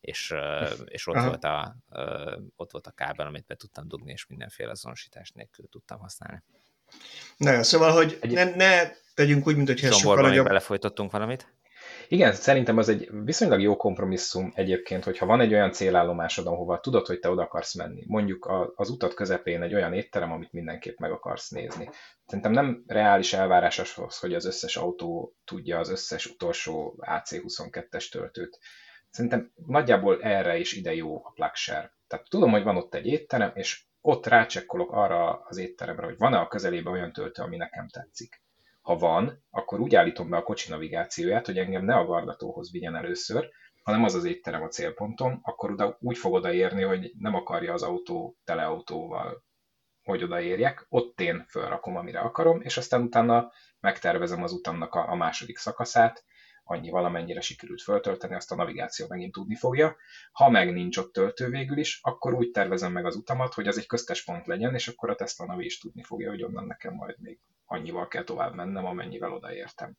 és, és ott, volt a, ott volt a kábel, amit be tudtam dugni, és mindenféle azonosítás nélkül tudtam használni. Na, szóval, hogy Egy... ne, ne tegyünk úgy, mint hogy ez sokkal nagyobb... belefolytottunk valamit? Igen, szerintem az egy viszonylag jó kompromisszum egyébként, hogyha van egy olyan célállomásod, ahova tudod, hogy te oda akarsz menni. Mondjuk az utat közepén egy olyan étterem, amit mindenképp meg akarsz nézni. Szerintem nem reális elvárás az, hogy az összes autó tudja az összes utolsó AC22-es töltőt. Szerintem nagyjából erre is ide jó a plugshare. Tehát tudom, hogy van ott egy étterem, és ott rácsekkolok arra az étteremre, hogy van-e a közelében olyan töltő, ami nekem tetszik. Ha van, akkor úgy állítom be a kocsi navigációját, hogy engem ne a vardatóhoz vigyen először, hanem az az étterem a célpontom, akkor oda úgy fog odaérni, hogy nem akarja az autó teleautóval, hogy odaérjek, ott én felrakom, amire akarom, és aztán utána megtervezem az utamnak a, a második szakaszát, annyi valamennyire sikerült föltölteni, azt a navigáció megint tudni fogja. Ha meg nincs ott töltő végül is, akkor úgy tervezem meg az utamat, hogy az egy köztes pont legyen, és akkor a Tesla Navi is tudni fogja, hogy onnan nekem majd még annyival kell tovább mennem, amennyivel odaértem.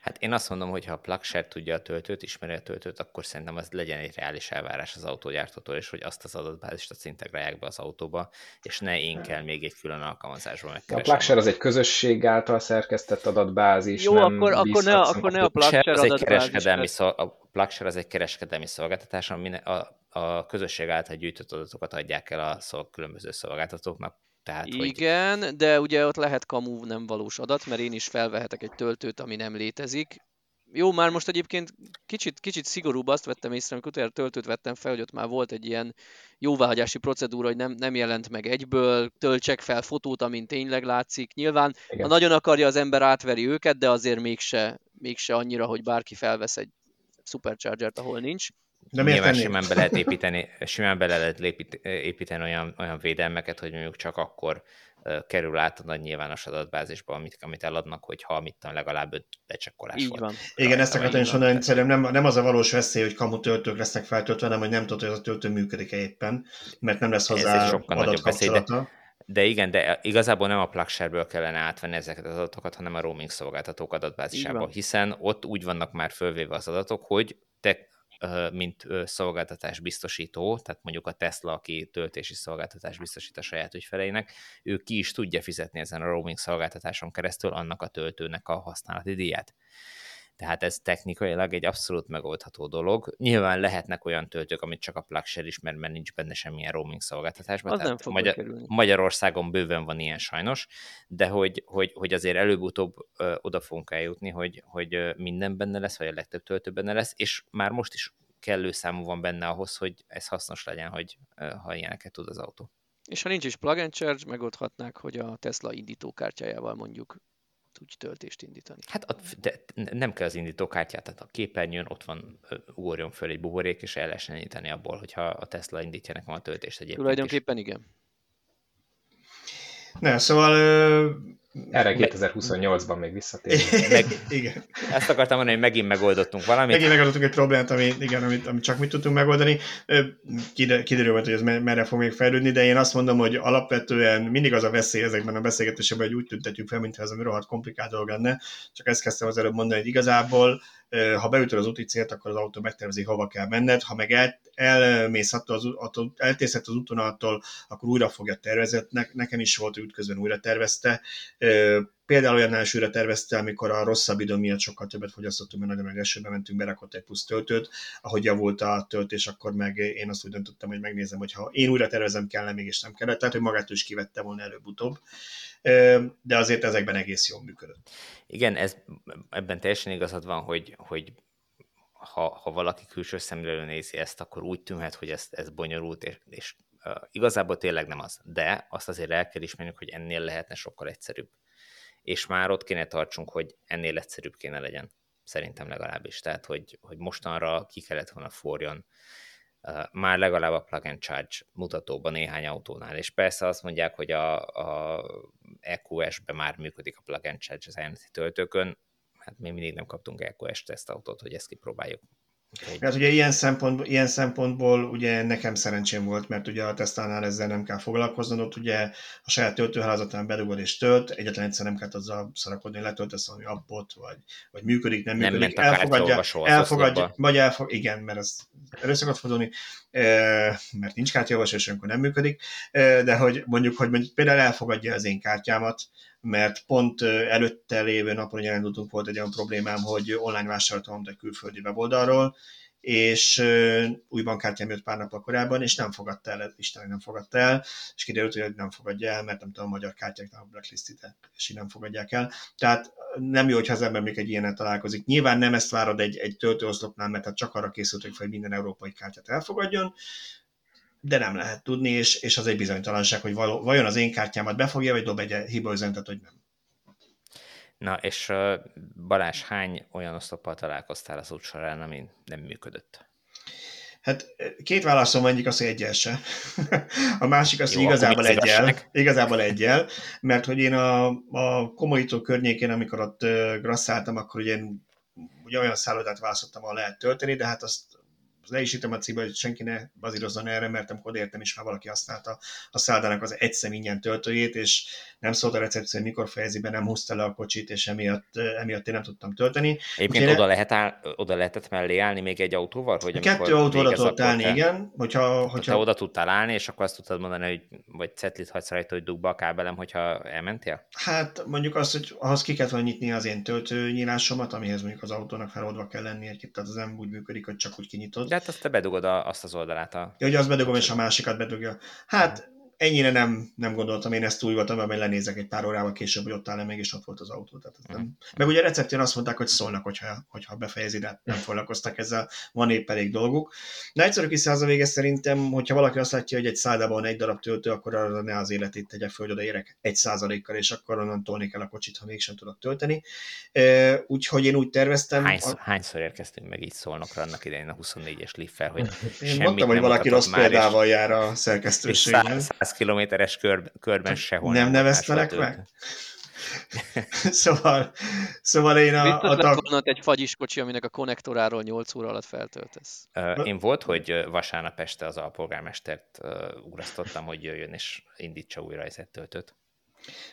Hát én azt mondom, hogy ha a PlugShare tudja a töltőt, ismeri a töltőt, akkor szerintem az legyen egy reális elvárás az autógyártótól, és hogy azt az adatbázist azt integrálják be az autóba, és ne én kell még egy külön alkalmazásban megkeresni. A PlugShare az egy közösség által szerkesztett adatbázis, Jó, nem akkor, akkor, ne, akkor ne a PlugShare az egy kereskedelmi szol, A PlugShare az egy kereskedelmi szolgáltatás, ami a, a közösség által gyűjtött adatokat adják el a szol, különböző szolgáltatóknak, tehát, Igen, hogy... de ugye ott lehet kamu nem valós adat, mert én is felvehetek egy töltőt, ami nem létezik. Jó, már most egyébként kicsit, kicsit szigorúbb azt vettem észre, amikor utána töltőt vettem fel, hogy ott már volt egy ilyen jóváhagyási procedúra, hogy nem, nem jelent meg egyből, töltsek fel fotót, amint tényleg látszik. Nyilván, Igen. ha nagyon akarja, az ember átveri őket, de azért mégse, mégse annyira, hogy bárki felvesz egy superchargert, ahol nincs. De miért Nyilván simán be lehet építeni, simán bele lehet építeni olyan, olyan védelmeket, hogy mondjuk csak akkor kerül át a nagy nyilvános adatbázisba, amit, amit eladnak, hogyha mit tudom, legalább öt becsekkolás Így volt. Van. Igen, ezt akartam is mondani, hogy szerintem nem, nem az a valós veszély, hogy kamu töltők lesznek feltöltve, hanem hogy nem tudod, hogy az a töltő működik-e éppen, mert nem lesz hozzá Ez sokkal nagyobb veszély, de, de igen, de igazából nem a plugshare kellene átvenni ezeket az adatokat, hanem a roaming szolgáltatók adatbázisából, hiszen ott úgy vannak már fölvéve az adatok, hogy te mint szolgáltatás biztosító, tehát mondjuk a Tesla, aki töltési szolgáltatás biztosít a saját ügyfeleinek, ő ki is tudja fizetni ezen a roaming szolgáltatáson keresztül annak a töltőnek a használati díját. Tehát ez technikailag egy abszolút megoldható dolog. Nyilván lehetnek olyan töltők, amit csak a PlugShare ismer, mert nincs benne semmilyen roaming szolgáltatásban. Az Tehát nem Magyar- Magyarországon bőven van ilyen sajnos, de hogy, hogy, hogy azért előbb-utóbb ö, oda fogunk eljutni, hogy, hogy minden benne lesz, vagy a legtöbb töltő benne lesz, és már most is kellő számú van benne ahhoz, hogy ez hasznos legyen, hogy ha ilyeneket tud az autó. És ha nincs is plug and charge, megoldhatnák, hogy a Tesla indítókártyájával mondjuk tudj töltést indítani. Hát a, de nem kell az indítókártyát, tehát a képernyőn ott van, ugorjon föl egy buborék, és el lehessen indítani abból, hogyha a Tesla indítja nekem a töltést egyébként. Tulajdonképpen is. igen. Ne, szóval erre 2028-ban még visszatérünk. Meg, igen. Ezt akartam mondani, hogy megint megoldottunk valamit. Megint megoldottunk egy problémát, ami, igen, amit, amit csak mi tudtunk megoldani. Kiderül majd, hogy ez merre fog még fejlődni, de én azt mondom, hogy alapvetően mindig az a veszély ezekben a beszélgetésekben, hogy úgy tüntetjük fel, mintha ez a rohadt komplikált dolog lenne. Csak ezt kezdtem az előbb mondani, hogy igazából ha beütöd az úti célt, akkor az autó megtervezi, hova kell menned, ha meg el, elmész attól, az, attól az úton attól, akkor újra fogja tervezni. Ne, nekem is volt, hogy útközben újra tervezte. Például olyan újra tervezte, amikor a rosszabb idő miatt sokkal többet fogyasztottunk, mert nagyon nagy esőben mentünk, berakott egy plusz töltőt, ahogy javult a töltés, akkor meg én azt úgy döntöttem, hogy megnézem, hogy ha én újra tervezem, kellene, mégis nem kellett. Tehát, hogy magától is kivette volna előbb-utóbb de azért ezekben egész jól működött. Igen, ez, ebben teljesen igazad van, hogy, hogy ha, ha valaki külső szemlélő nézi ezt, akkor úgy tűnhet, hogy ez, ez bonyolult, és, és igazából tényleg nem az. De azt azért el kell ismerni, hogy ennél lehetne sokkal egyszerűbb. És már ott kéne tartsunk, hogy ennél egyszerűbb kéne legyen. Szerintem legalábbis. Tehát, hogy, hogy mostanra ki kellett volna forjon már legalább a plug and charge mutatóban néhány autónál. És persze azt mondják, hogy a, a EQS-be már működik a plug and charge az elméleti töltőkön, hát még mindig nem kaptunk EQS tesztautót, hogy ezt kipróbáljuk. Okay. Hát ugye ilyen, szempontból, ilyen szempontból ugye nekem szerencsém volt, mert ugye a Tesla-nál ezzel nem kell foglalkoznod, ott ugye a saját töltőhálózatán bedugod és tölt, egyetlen egyszer nem kell azzal szarakodni, letöltesz valami appot, vagy, vagy működik, nem, nem működik, elfogadja, elfogadja, vagy elfog, igen, mert ez elő szokott fordulni, mert nincs kártyavas, és akkor nem működik, de hogy mondjuk, hogy mondjuk például elfogadja az én kártyámat, mert pont előtte lévő napon, hogy elindultunk, volt egy olyan problémám, hogy online vásároltam egy külföldi weboldalról, és új bankkártyám jött pár nap korábban, és nem fogadta el, Isten nem fogadta el, és kiderült, hogy nem fogadja el, mert nem tudom, a magyar kártyák nem a blacklistit, és így nem fogadják el. Tehát nem jó, hogyha az ember még egy ilyennel találkozik. Nyilván nem ezt várod egy, egy töltőoszlopnál, mert hát csak arra készült, hogy minden európai kártyát elfogadjon, de nem lehet tudni, és, és az egy bizonytalanság, hogy való, vajon az én kártyámat befogja, vagy dob egy hiba üzenetet, hogy nem. Na, és Balázs, hány olyan oszloppal találkoztál az út során, ami nem működött? Hát két válaszom egyik az, hogy egyel se. a másik az, hogy igazából egyel, igazából egyel, mert hogy én a, a komolyító környékén, amikor ott grasszáltam, akkor ugye én ugye olyan szállodát választottam, ahol lehet tölteni, de hát azt le is a cikkbe, hogy senki ne bazírozzon erre, mert amikor értem is, már valaki használta a száldának az egyszem ingyen töltőjét, és nem szólt a recepció, hogy mikor fejezi be, nem húzta le a kocsit, és emiatt, emiatt én nem tudtam tölteni. Egyébként oda, lehet áll, oda lehetett mellé állni még egy autóval? Hogy Kettő autóra tudott állni, te, igen. Hogyha, hogyha... Te oda tudtál állni, és akkor azt tudtad mondani, hogy vagy cetlit hagysz rajta, hogy dugba a kábelem, hogyha elmentél? Hát mondjuk azt, hogy ahhoz ki kellett volna nyitni az én töltőnyílásomat, amihez mondjuk az autónak feloldva kell lenni egy tehát az nem úgy működik, hogy csak úgy kinyitod. De hát azt te bedugod a, azt az oldalát. A... Ja, hogy azt bedugom, és a másikat bedugja. Hát ennyire nem, nem gondoltam, én ezt úgy voltam, mert lenézek egy pár órával később, hogy ott áll még, és ott volt az autó. Tehát nem. Mm. Meg ugye receptjén azt mondták, hogy szólnak, hogyha, hogyha befejezi, de nem foglalkoztak ezzel, van épp elég dolguk. Na egyszerű kis a vége szerintem, hogyha valaki azt látja, hogy egy szállában egy darab töltő, akkor arra ne az életét tegye föl, oda érek egy százalékkal, és akkor onnan tolni kell a kocsit, ha mégsem tudok tölteni. Úgyhogy én úgy terveztem. Hányszor, a... hányszor érkeztünk meg így szólnak annak idején a 24-es liffel, hogy Én mondtam, hogy valaki rossz példával jár a szerkesztőségen. 100 kilométeres kör, körben sehol nem, nem neveztelek meg? szóval, szóval én a... Biztos a tag... egy fagyis kocsi, aminek a konnektoráról 8 óra alatt feltöltesz. Én volt, hogy vasárnap este az alpolgármestert ugrasztottam, hogy jöjjön és indítsa újra egy töltőt.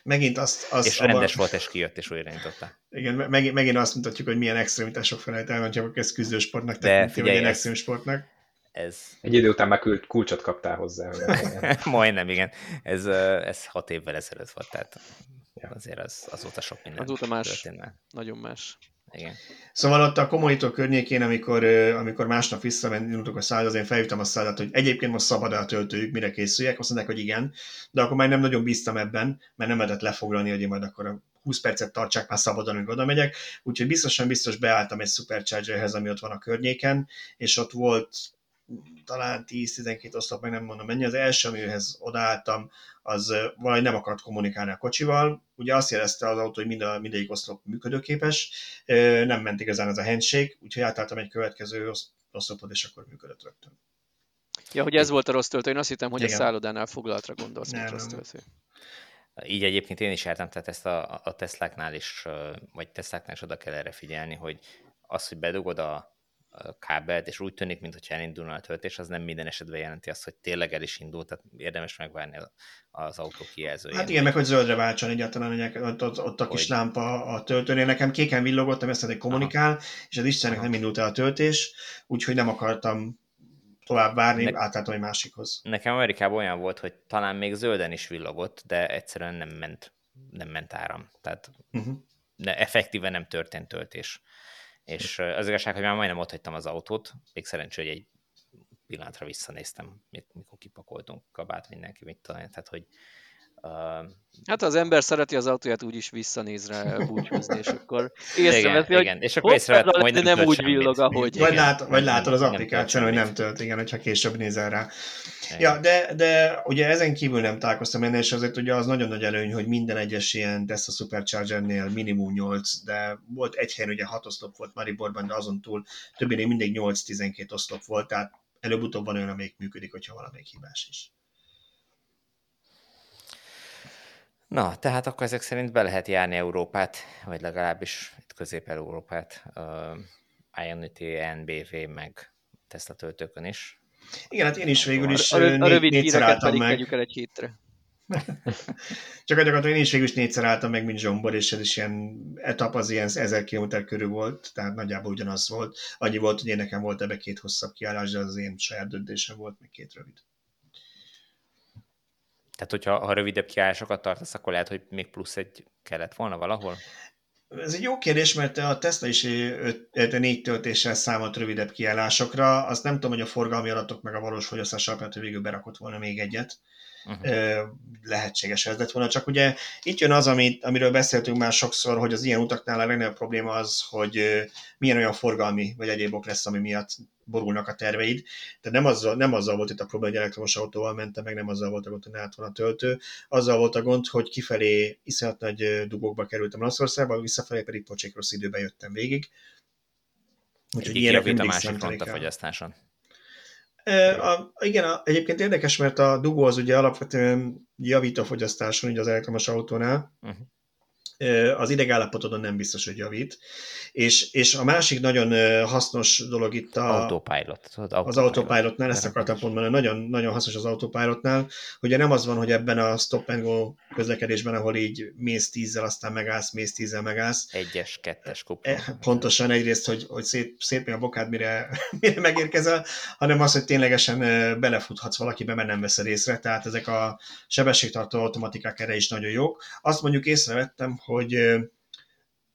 Megint azt, azt és abban... rendes volt, és kijött, és újra indította. Igen, megint, megint azt mutatjuk, hogy milyen extremitások felejt el, hogyha ez küzdősportnak tekinti, vagy ilyen extrém sportnak ez... Egy idő után már kulcsot kaptál hozzá. Majdnem, igen. Ez, ez hat évvel ezelőtt volt, tehát ja. azért az, azóta sok minden Azóta más, történt nagyon más. Igen. Szóval ott a komolyító környékén, amikor, amikor másnap visszamentünk a szállát, az én felhívtam a szállát, hogy egyébként most szabad a töltőjük, mire készüljek, azt mondták, hogy igen, de akkor már nem nagyon bíztam ebben, mert nem lehetett lefoglalni, hogy én majd akkor a 20 percet tartsák már szabadon, hogy oda megyek, úgyhogy biztosan biztos beálltam egy superchargerhez, ami ott van a környéken, és ott volt talán 10-12 oszlop, meg nem mondom mennyi. Az első, amihez odaálltam, az valahogy nem akart kommunikálni a kocsival. Ugye azt jelezte az autó, hogy mind a, mindegyik oszlop működőképes, nem ment igazán ez a handshake, úgyhogy átálltam egy következő oszlopot, és akkor működött rögtön. Ja, hogy ez volt a rossz töltő. Én azt hittem, hogy Igen. a szállodánál foglaltra gondolsz, mint rossz töltő. Így egyébként én is jártam, tehát ezt a, a Tesláknál is, vagy Tesláknál is oda kell erre figyelni, hogy az, hogy bedugod a, kábelt, és úgy tűnik, mintha elindulna a töltés, az nem minden esetben jelenti azt, hogy tényleg el is indult, tehát érdemes megvárni az autó kijelzőjét. Hát igen, meg hogy zöldre váltson egyáltalán, ott, ott, ott a kis hogy... lámpa a töltőnél. Nekem kéken villogott, ezt hogy kommunikál, Aha. és az Istennek nem indult el a töltés, úgyhogy nem akartam tovább várni, ne... átálltam egy másikhoz. Nekem Amerikában olyan volt, hogy talán még zölden is villogott, de egyszerűen nem ment, nem ment áram. Tehát uh-huh. de effektíven nem történt töltés. És az igazság, hogy már majdnem ott hagytam az autót, még szerencsé, hogy egy pillanatra visszanéztem, mikor kipakoltunk kabát, mindenki mit talán, tehát hogy hát az ember szereti az autóját úgy is visszanéz rá búcsúzni, és akkor észreveszi, hogy igen, és akkor észrevett, hogy nem, nem úgy villog, ahogy. Vagy, lát, vagy látod az applikáción, hogy nem tölt, igen, hogyha később nézel rá. Igen. Ja, de, de ugye ezen kívül nem találkoztam ennél, és azért ugye az nagyon nagy előny, hogy minden egyes ilyen Tesla Supercharger-nél minimum 8, de volt egy helyen ugye 6 oszlop volt Mariborban, de azon túl többénél mindig 8-12 oszlop volt, tehát előbb-utóbb van olyan, amelyik működik, hogyha valamelyik hibás is. Na, tehát akkor ezek szerint be lehet járni Európát, vagy legalábbis itt Közép-Európát, uh, Ionity, NBV, meg Tesla töltőkön is. Igen, hát én is végül is a, a, a rövid négyszer álltam meg. el egy hétre. Csak gyakorlatilag én is végül is négyszer álltam meg, mint Zsombor, és ez is ilyen etap az ilyen 1000 km körül volt, tehát nagyjából ugyanaz volt. Annyi volt, hogy én nekem volt ebbe két hosszabb kiállás, de az én saját döntésem volt, meg két rövid. Tehát, hogyha ha rövidebb kiállásokat tartasz, akkor lehet, hogy még plusz egy kellett volna valahol? Ez egy jó kérdés, mert a Tesla is négy töltéssel számolt rövidebb kiállásokra. Azt nem tudom, hogy a forgalmi adatok meg a valós fogyasztás alapján végül berakott volna még egyet uh-huh. lehetséges ez lett volna. Csak ugye itt jön az, amit, amiről beszéltünk már sokszor, hogy az ilyen utaknál a legnagyobb probléma az, hogy milyen olyan forgalmi vagy egyéb ok lesz, ami miatt borulnak a terveid. Tehát nem azzal, nem azzal volt itt a probléma, hogy elektromos autóval mentem, meg nem azzal volt a gond, hogy állt a töltő. Azzal volt a gond, hogy kifelé iszonyat nagy dugókba kerültem Olaszországba, visszafelé pedig pocsék rossz időben jöttem végig. Úgyhogy ilyenek a másik front a fogyasztáson. A, igen, a, egyébként érdekes, mert a dugó az ugye alapvetően javít a fogyasztáson, ugye az elektromos autónál. Uh-huh az idegállapotodon nem biztos, hogy javít. És, és a másik nagyon hasznos dolog itt a, autopilot, autopilot. az autopilotnál, ezt akartam pont mondani, nagyon, nagyon hasznos az autopilotnál, hogy nem az van, hogy ebben a stop and go közlekedésben, ahol így mész tízzel, aztán megállsz, mész tízzel, megállsz. Egyes, kettes kupla. E, pontosan egyrészt, hogy, hogy szép, szép a bokád, mire, mire megérkezel, hanem az, hogy ténylegesen belefuthatsz valakibe, mert nem veszed észre, tehát ezek a sebességtartó automatikák erre is nagyon jók. Azt mondjuk észrevettem, hogy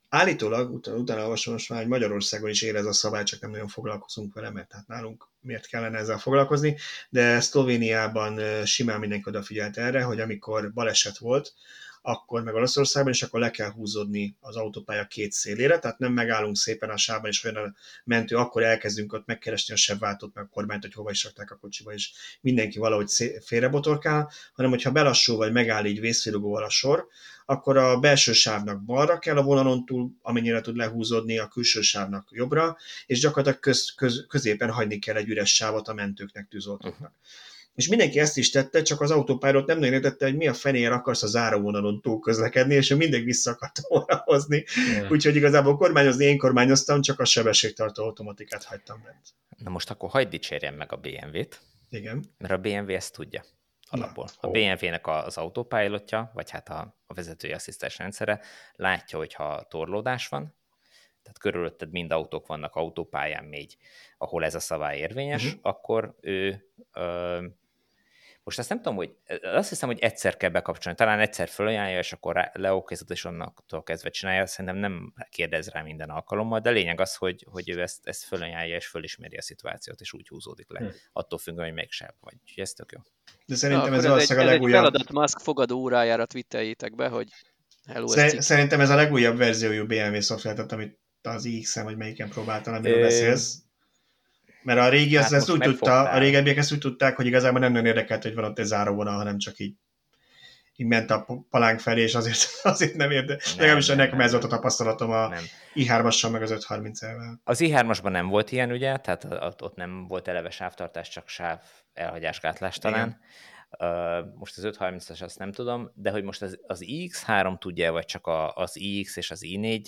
állítólag, utána, utána olvasom most már, hogy Magyarországon is ér a szabály, csak nem nagyon foglalkozunk vele, mert hát nálunk miért kellene ezzel foglalkozni, de Szlovéniában simán mindenki odafigyelt erre, hogy amikor baleset volt, akkor meg Olaszországban, és akkor le kell húzódni az autópálya két szélére, tehát nem megállunk szépen a sávban, és olyan a mentő, akkor elkezdünk ott megkeresni a sebváltót, meg a kormányt, hogy hova is rakták a kocsiba, és mindenki valahogy félrebotorkál, hanem hogyha belassul, vagy megáll így vészfélugóval a sor, akkor a belső sávnak balra kell a vonalon túl, amennyire tud lehúzódni, a külső sávnak jobbra, és gyakorlatilag köz, köz, középen hagyni kell egy üres sávot a mentőknek, tűzoltóknak. Uh-huh és mindenki ezt is tette, csak az autópályáról nem nagyon értette, hogy mi a fenér akarsz a záróvonalon túl közlekedni, és ő mindig vissza akarta volna hozni. Yeah. Úgyhogy igazából kormányozni én kormányoztam, csak a sebességtartó automatikát hagytam bent. Na most akkor hagyd dicsérjem meg a BMW-t. Igen. Mert a BMW ezt tudja alapból. Na, a BMW-nek az autopilotja, vagy hát a, a vezetői asszisztens rendszere látja, hogyha torlódás van, tehát körülötted mind autók vannak autópályán még, ahol ez a szabály érvényes, uh-huh. akkor ő ö, most azt nem tudom, hogy azt hiszem, hogy egyszer kell bekapcsolni, talán egyszer fölajánlja, és akkor leokézod, és onnaktól kezdve csinálja, szerintem nem kérdez rá minden alkalommal, de lényeg az, hogy, hogy ő ezt, ezt fölajánlja, és fölismeri a szituációt, és úgy húzódik le, hmm. attól függően, hogy még sem vagy. Úgyhogy ez tök jó. De szerintem Na, ez, ez, egy, a legújabb... Ez egy feladat Musk fogadó órájára twitteljétek be, hogy Hello, Szer- szerintem ez a legújabb verziójú BMW szoftvert, amit az iX-en, vagy melyiken próbáltam, amiről beszélsz. Mert a régi hát ezt úgy tudta, a régebbiek ezt úgy tudták, hogy igazából nem nagyon érdekelt, hogy van ott egy záróvonal, hanem csak így, így ment a palánk felé, és azért, azért nem érde. Legalábbis nekem ez volt a tapasztalatom a nem. i3-assal, meg az 530 elvel. Az i3-asban nem volt ilyen, ugye, tehát ott nem volt eleve sávtartás, csak sáv elhagyás gátlás talán. Igen. most az 530-as azt nem tudom, de hogy most az, az iX3 tudja, vagy csak a, az iX és az i4,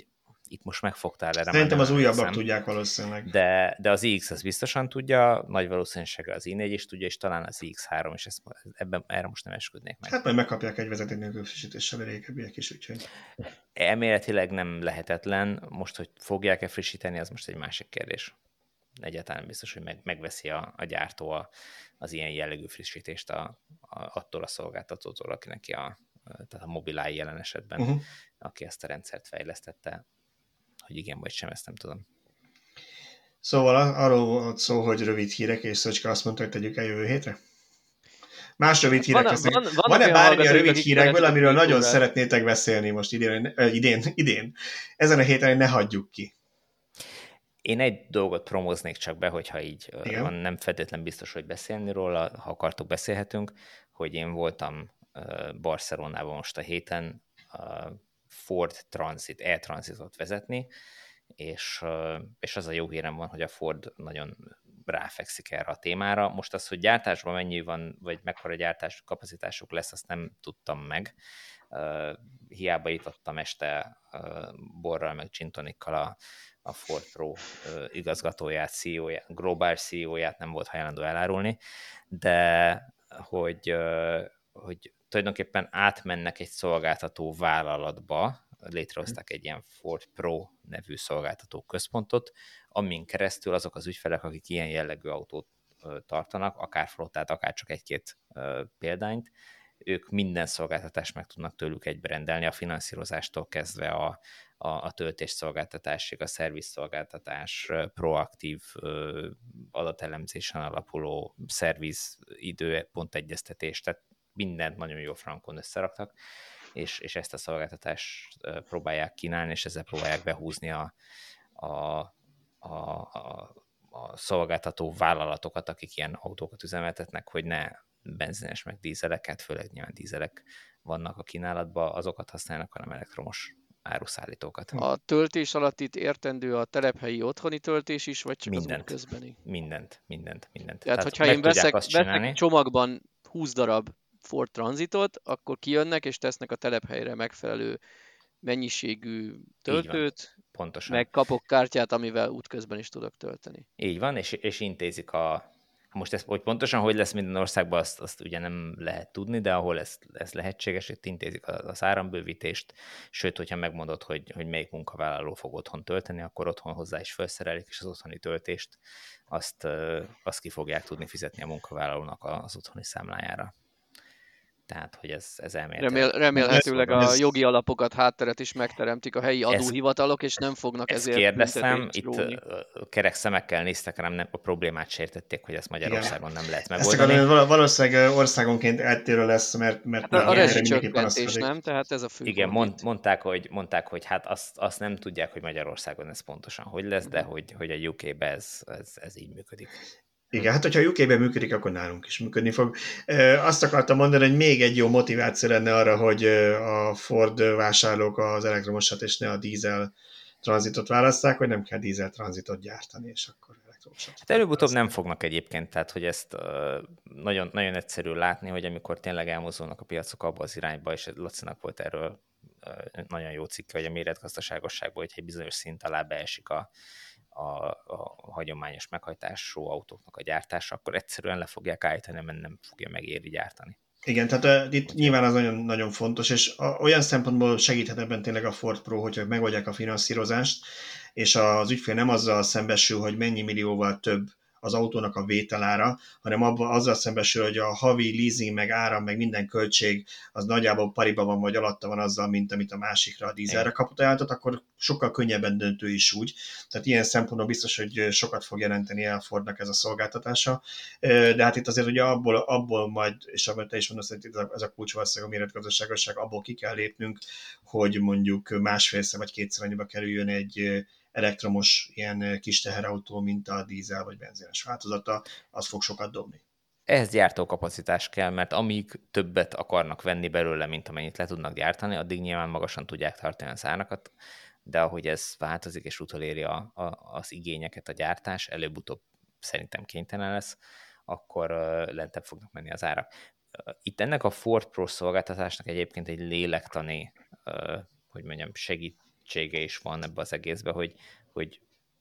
itt most megfogtál erre. Szerintem az újabbak tudják valószínűleg. De, de az iX az biztosan tudja, nagy valószínűséggel az i4 is tudja, és talán az iX3, és ezt, ebben, erre most nem esküdnék meg. Hát majd megkapják egy vezeték nélkül frissítéssel a régebbiek is, úgyhogy... Elméletileg nem lehetetlen, most, hogy fogják-e frissíteni, az most egy másik kérdés. Egyáltalán biztos, hogy meg, megveszi a, a gyártó a, az ilyen jellegű frissítést a, a, attól a szolgáltatótól, aki neki a, tehát a mobilái jelen esetben, uh-huh. aki ezt a rendszert fejlesztette hogy igen vagy sem, ezt nem tudom. Szóval arról volt szó, hogy rövid hírek, és Szöcske azt mondta, hogy tegyük el jövő hétre? Más rövid hírek van, lesznek. Van, van, Van-e bármi a rövid hírekből, amiről nagyon órát. szeretnétek beszélni most idén, idén, idén? Ezen a héten ne hagyjuk ki. Én egy dolgot promóznék csak be, hogyha így van, nem feltétlen biztos, hogy beszélni róla, ha akartok, beszélhetünk, hogy én voltam Barcelonában most a héten, Ford Transit, e-transitot vezetni, és, és az a jó hírem van, hogy a Ford nagyon ráfekszik erre a témára. Most az, hogy gyártásban mennyi van, vagy mekkora gyártás kapacitásuk lesz, azt nem tudtam meg. Hiába adtam este borral, meg csintonikkal a, a Ford Pro igazgatóját, CEO-ját, globál CEO-ját nem volt hajlandó elárulni, de hogy, hogy tulajdonképpen átmennek egy szolgáltató vállalatba, létrehozták egy ilyen Ford Pro nevű szolgáltató központot, amin keresztül azok az ügyfelek, akik ilyen jellegű autót tartanak, akár flottát, akár csak egy-két példányt, ők minden szolgáltatást meg tudnak tőlük egybe rendelni, a finanszírozástól kezdve a, a, a töltés szolgáltatásig, a szerviz szolgáltatás, proaktív adatelemzésen alapuló szerviz idő, pontegyeztetés, tehát mindent nagyon jó frankon összeraktak, és, és ezt a szolgáltatást próbálják kínálni, és ezzel próbálják behúzni a, a, a, a, a szolgáltató vállalatokat, akik ilyen autókat üzemeltetnek, hogy ne benzines meg dízeleket, főleg nyilván dízelek vannak a kínálatban, azokat használnak, hanem elektromos áruszállítókat. A töltés alatt itt értendő a telephelyi otthoni töltés is, vagy csak mindent, az közbeni? Mindent, mindent, mindent. Tehát, Tehát hogyha én veszek, veszek csomagban 20 darab Ford Transitot, akkor kijönnek és tesznek a telephelyre megfelelő mennyiségű töltőt, Pontosan. meg kapok kártyát, amivel útközben is tudok tölteni. Így van, és, és intézik a... Most ezt, hogy pontosan hogy lesz minden országban, azt, azt ugye nem lehet tudni, de ahol ez, ez lehetséges, itt intézik az árambővítést, sőt, hogyha megmondod, hogy, hogy melyik munkavállaló fog otthon tölteni, akkor otthon hozzá is felszerelik, és az otthoni töltést azt, azt ki fogják tudni fizetni a munkavállalónak az otthoni számlájára tehát hogy ez, ez elméletileg. Remél, remélhetőleg a ez... jogi alapokat, hátteret is megteremtik a helyi adóhivatalok, és nem fognak ezt ezért kérdeztem, itt róni. kerek szemekkel néztek rám, nem, a problémát sértették, hogy ezt Magyarországon Igen. nem lehet megoldani. Ezt valószínűleg országonként eltérő lesz, mert, mert hát a rezsicsökkentés, nem? Tehát ez a fő. Igen, mond, mondták, hogy, mondták, hogy hát azt, azt nem tudják, hogy Magyarországon ez pontosan hogy lesz, de hogy, hogy a UK-be ez, ez, ez így működik. Igen, hát hogyha UK-ben működik, akkor nálunk is működni fog. Azt akartam mondani, hogy még egy jó motiváció lenne arra, hogy a Ford vásárlók az elektromosat és ne a dízel tranzitot választák, hogy nem kell dízel tranzitot gyártani, és akkor elektromosat. Hát előbb-utóbb nem fognak egyébként, tehát hogy ezt nagyon, nagyon egyszerű látni, hogy amikor tényleg elmozdulnak a piacok abba az irányba, és Lacinak volt erről nagyon jó cikke, hogy a méretgazdaságosságból, hogy egy bizonyos szint alá beesik a, a, a hagyományos meghajtású autóknak a gyártása, akkor egyszerűen le fogják állítani, mert nem fogja megéri gyártani. Igen, tehát uh, itt nyilván az nagyon, nagyon fontos, és a, olyan szempontból segíthet ebben tényleg a Ford Pro, hogyha megoldják a finanszírozást, és az ügyfél nem azzal szembesül, hogy mennyi millióval több az autónak a vételára, hanem abba, azzal szembesül, hogy a havi leasing, meg áram, meg minden költség az nagyjából pariba van, vagy alatta van azzal, mint amit a másikra a dízelre kapott ajánlatot, akkor sokkal könnyebben döntő is úgy. Tehát ilyen szempontból biztos, hogy sokat fog jelenteni el Fordnak ez a szolgáltatása. De hát itt azért ugye abból, abból majd, és abban te is mondasz, hogy ez a kulcs a méretgazdaságosság, abból ki kell lépnünk, hogy mondjuk másfélszer vagy kétszer annyiba kerüljön egy elektromos ilyen kis teherautó, mint a dízel vagy benzines változata, az fog sokat dobni. Ehhez gyártókapacitás kell, mert amíg többet akarnak venni belőle, mint amennyit le tudnak gyártani, addig nyilván magasan tudják tartani az árakat, de ahogy ez változik és utoléri a, a, az igényeket a gyártás, előbb-utóbb szerintem kénytelen lesz, akkor lentebb fognak menni az árak. itt ennek a Ford Pro szolgáltatásnak egyébként egy lélektani, hogy mondjam, segítsége is van ebbe az egészbe, hogy, hogy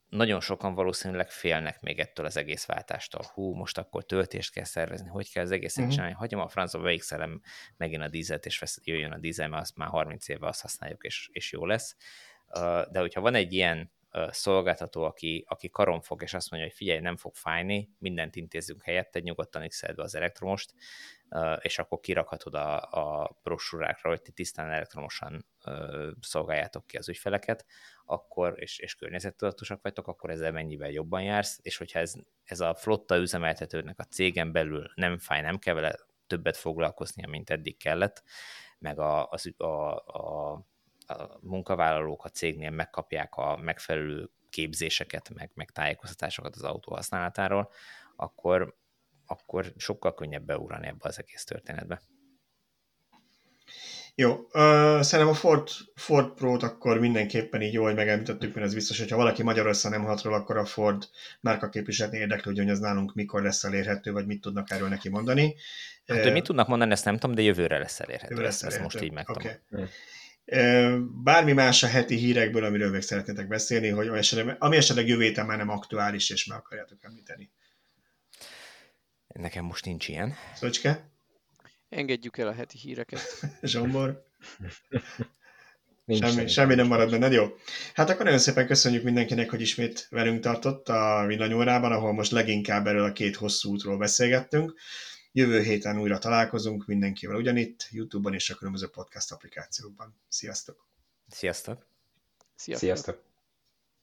nagyon sokan valószínűleg félnek még ettől az egész váltástól. Hú, most akkor töltést kell szervezni, hogy kell az egészet uh-huh. csinálni, hagyom a francba, beigszerem megint a dízet, és jöjjön a dízel, mert azt már 30 éve azt használjuk, és, és jó lesz. De hogyha van egy ilyen szolgáltató, aki, aki karon fog, és azt mondja, hogy figyelj, nem fog fájni, mindent intézzünk helyette, nyugodtan x az elektromost, és akkor kirakhatod a, a brosúrákra, hogy ti tisztán elektromosan szolgáljátok ki az ügyfeleket, akkor, és, és környezettudatosak vagytok, akkor ezzel mennyivel jobban jársz, és hogyha ez, ez a flotta üzemeltetőnek a cégen belül nem fáj, nem kell vele többet foglalkoznia, mint eddig kellett, meg a, az, a, a, a munkavállalók a cégnél megkapják a megfelelő képzéseket, meg, meg tájékoztatásokat az autó használatáról, akkor, akkor sokkal könnyebb beugrani ebbe az egész történetbe. Jó, uh, szerintem a Ford, Ford Pro-t akkor mindenképpen így jó, hogy megemlítettük, mert ez biztos, hogy ha valaki Magyarországon nem hatról, akkor a Ford márka képviseletni érdeklődjön, hogy az nálunk mikor lesz elérhető, vagy mit tudnak erről neki mondani. Hát, hogy mit tudnak mondani, ezt nem tudom, de jövőre lesz elérhető. Jövőre lesz elérhető. Ezt most így megtudom. Okay. Bármi más a heti hírekből, amiről még szeretnétek beszélni, hogy esetleg, ami esetleg jövő héten már nem aktuális, és meg akarjátok említeni. Nekem most nincs ilyen. Szöcske? Engedjük el a heti híreket. Zsombor? semmi, semmi nem marad benned, jó. Hát akkor nagyon szépen köszönjük mindenkinek, hogy ismét velünk tartott a villanyórában, ahol most leginkább erről a két hosszú útról beszélgettünk. Jövő héten újra találkozunk mindenkivel ugyanitt, YouTube-on és a különböző podcast applikációkban. Sziasztok! Sziasztok! Sziasztok! Sziasztok.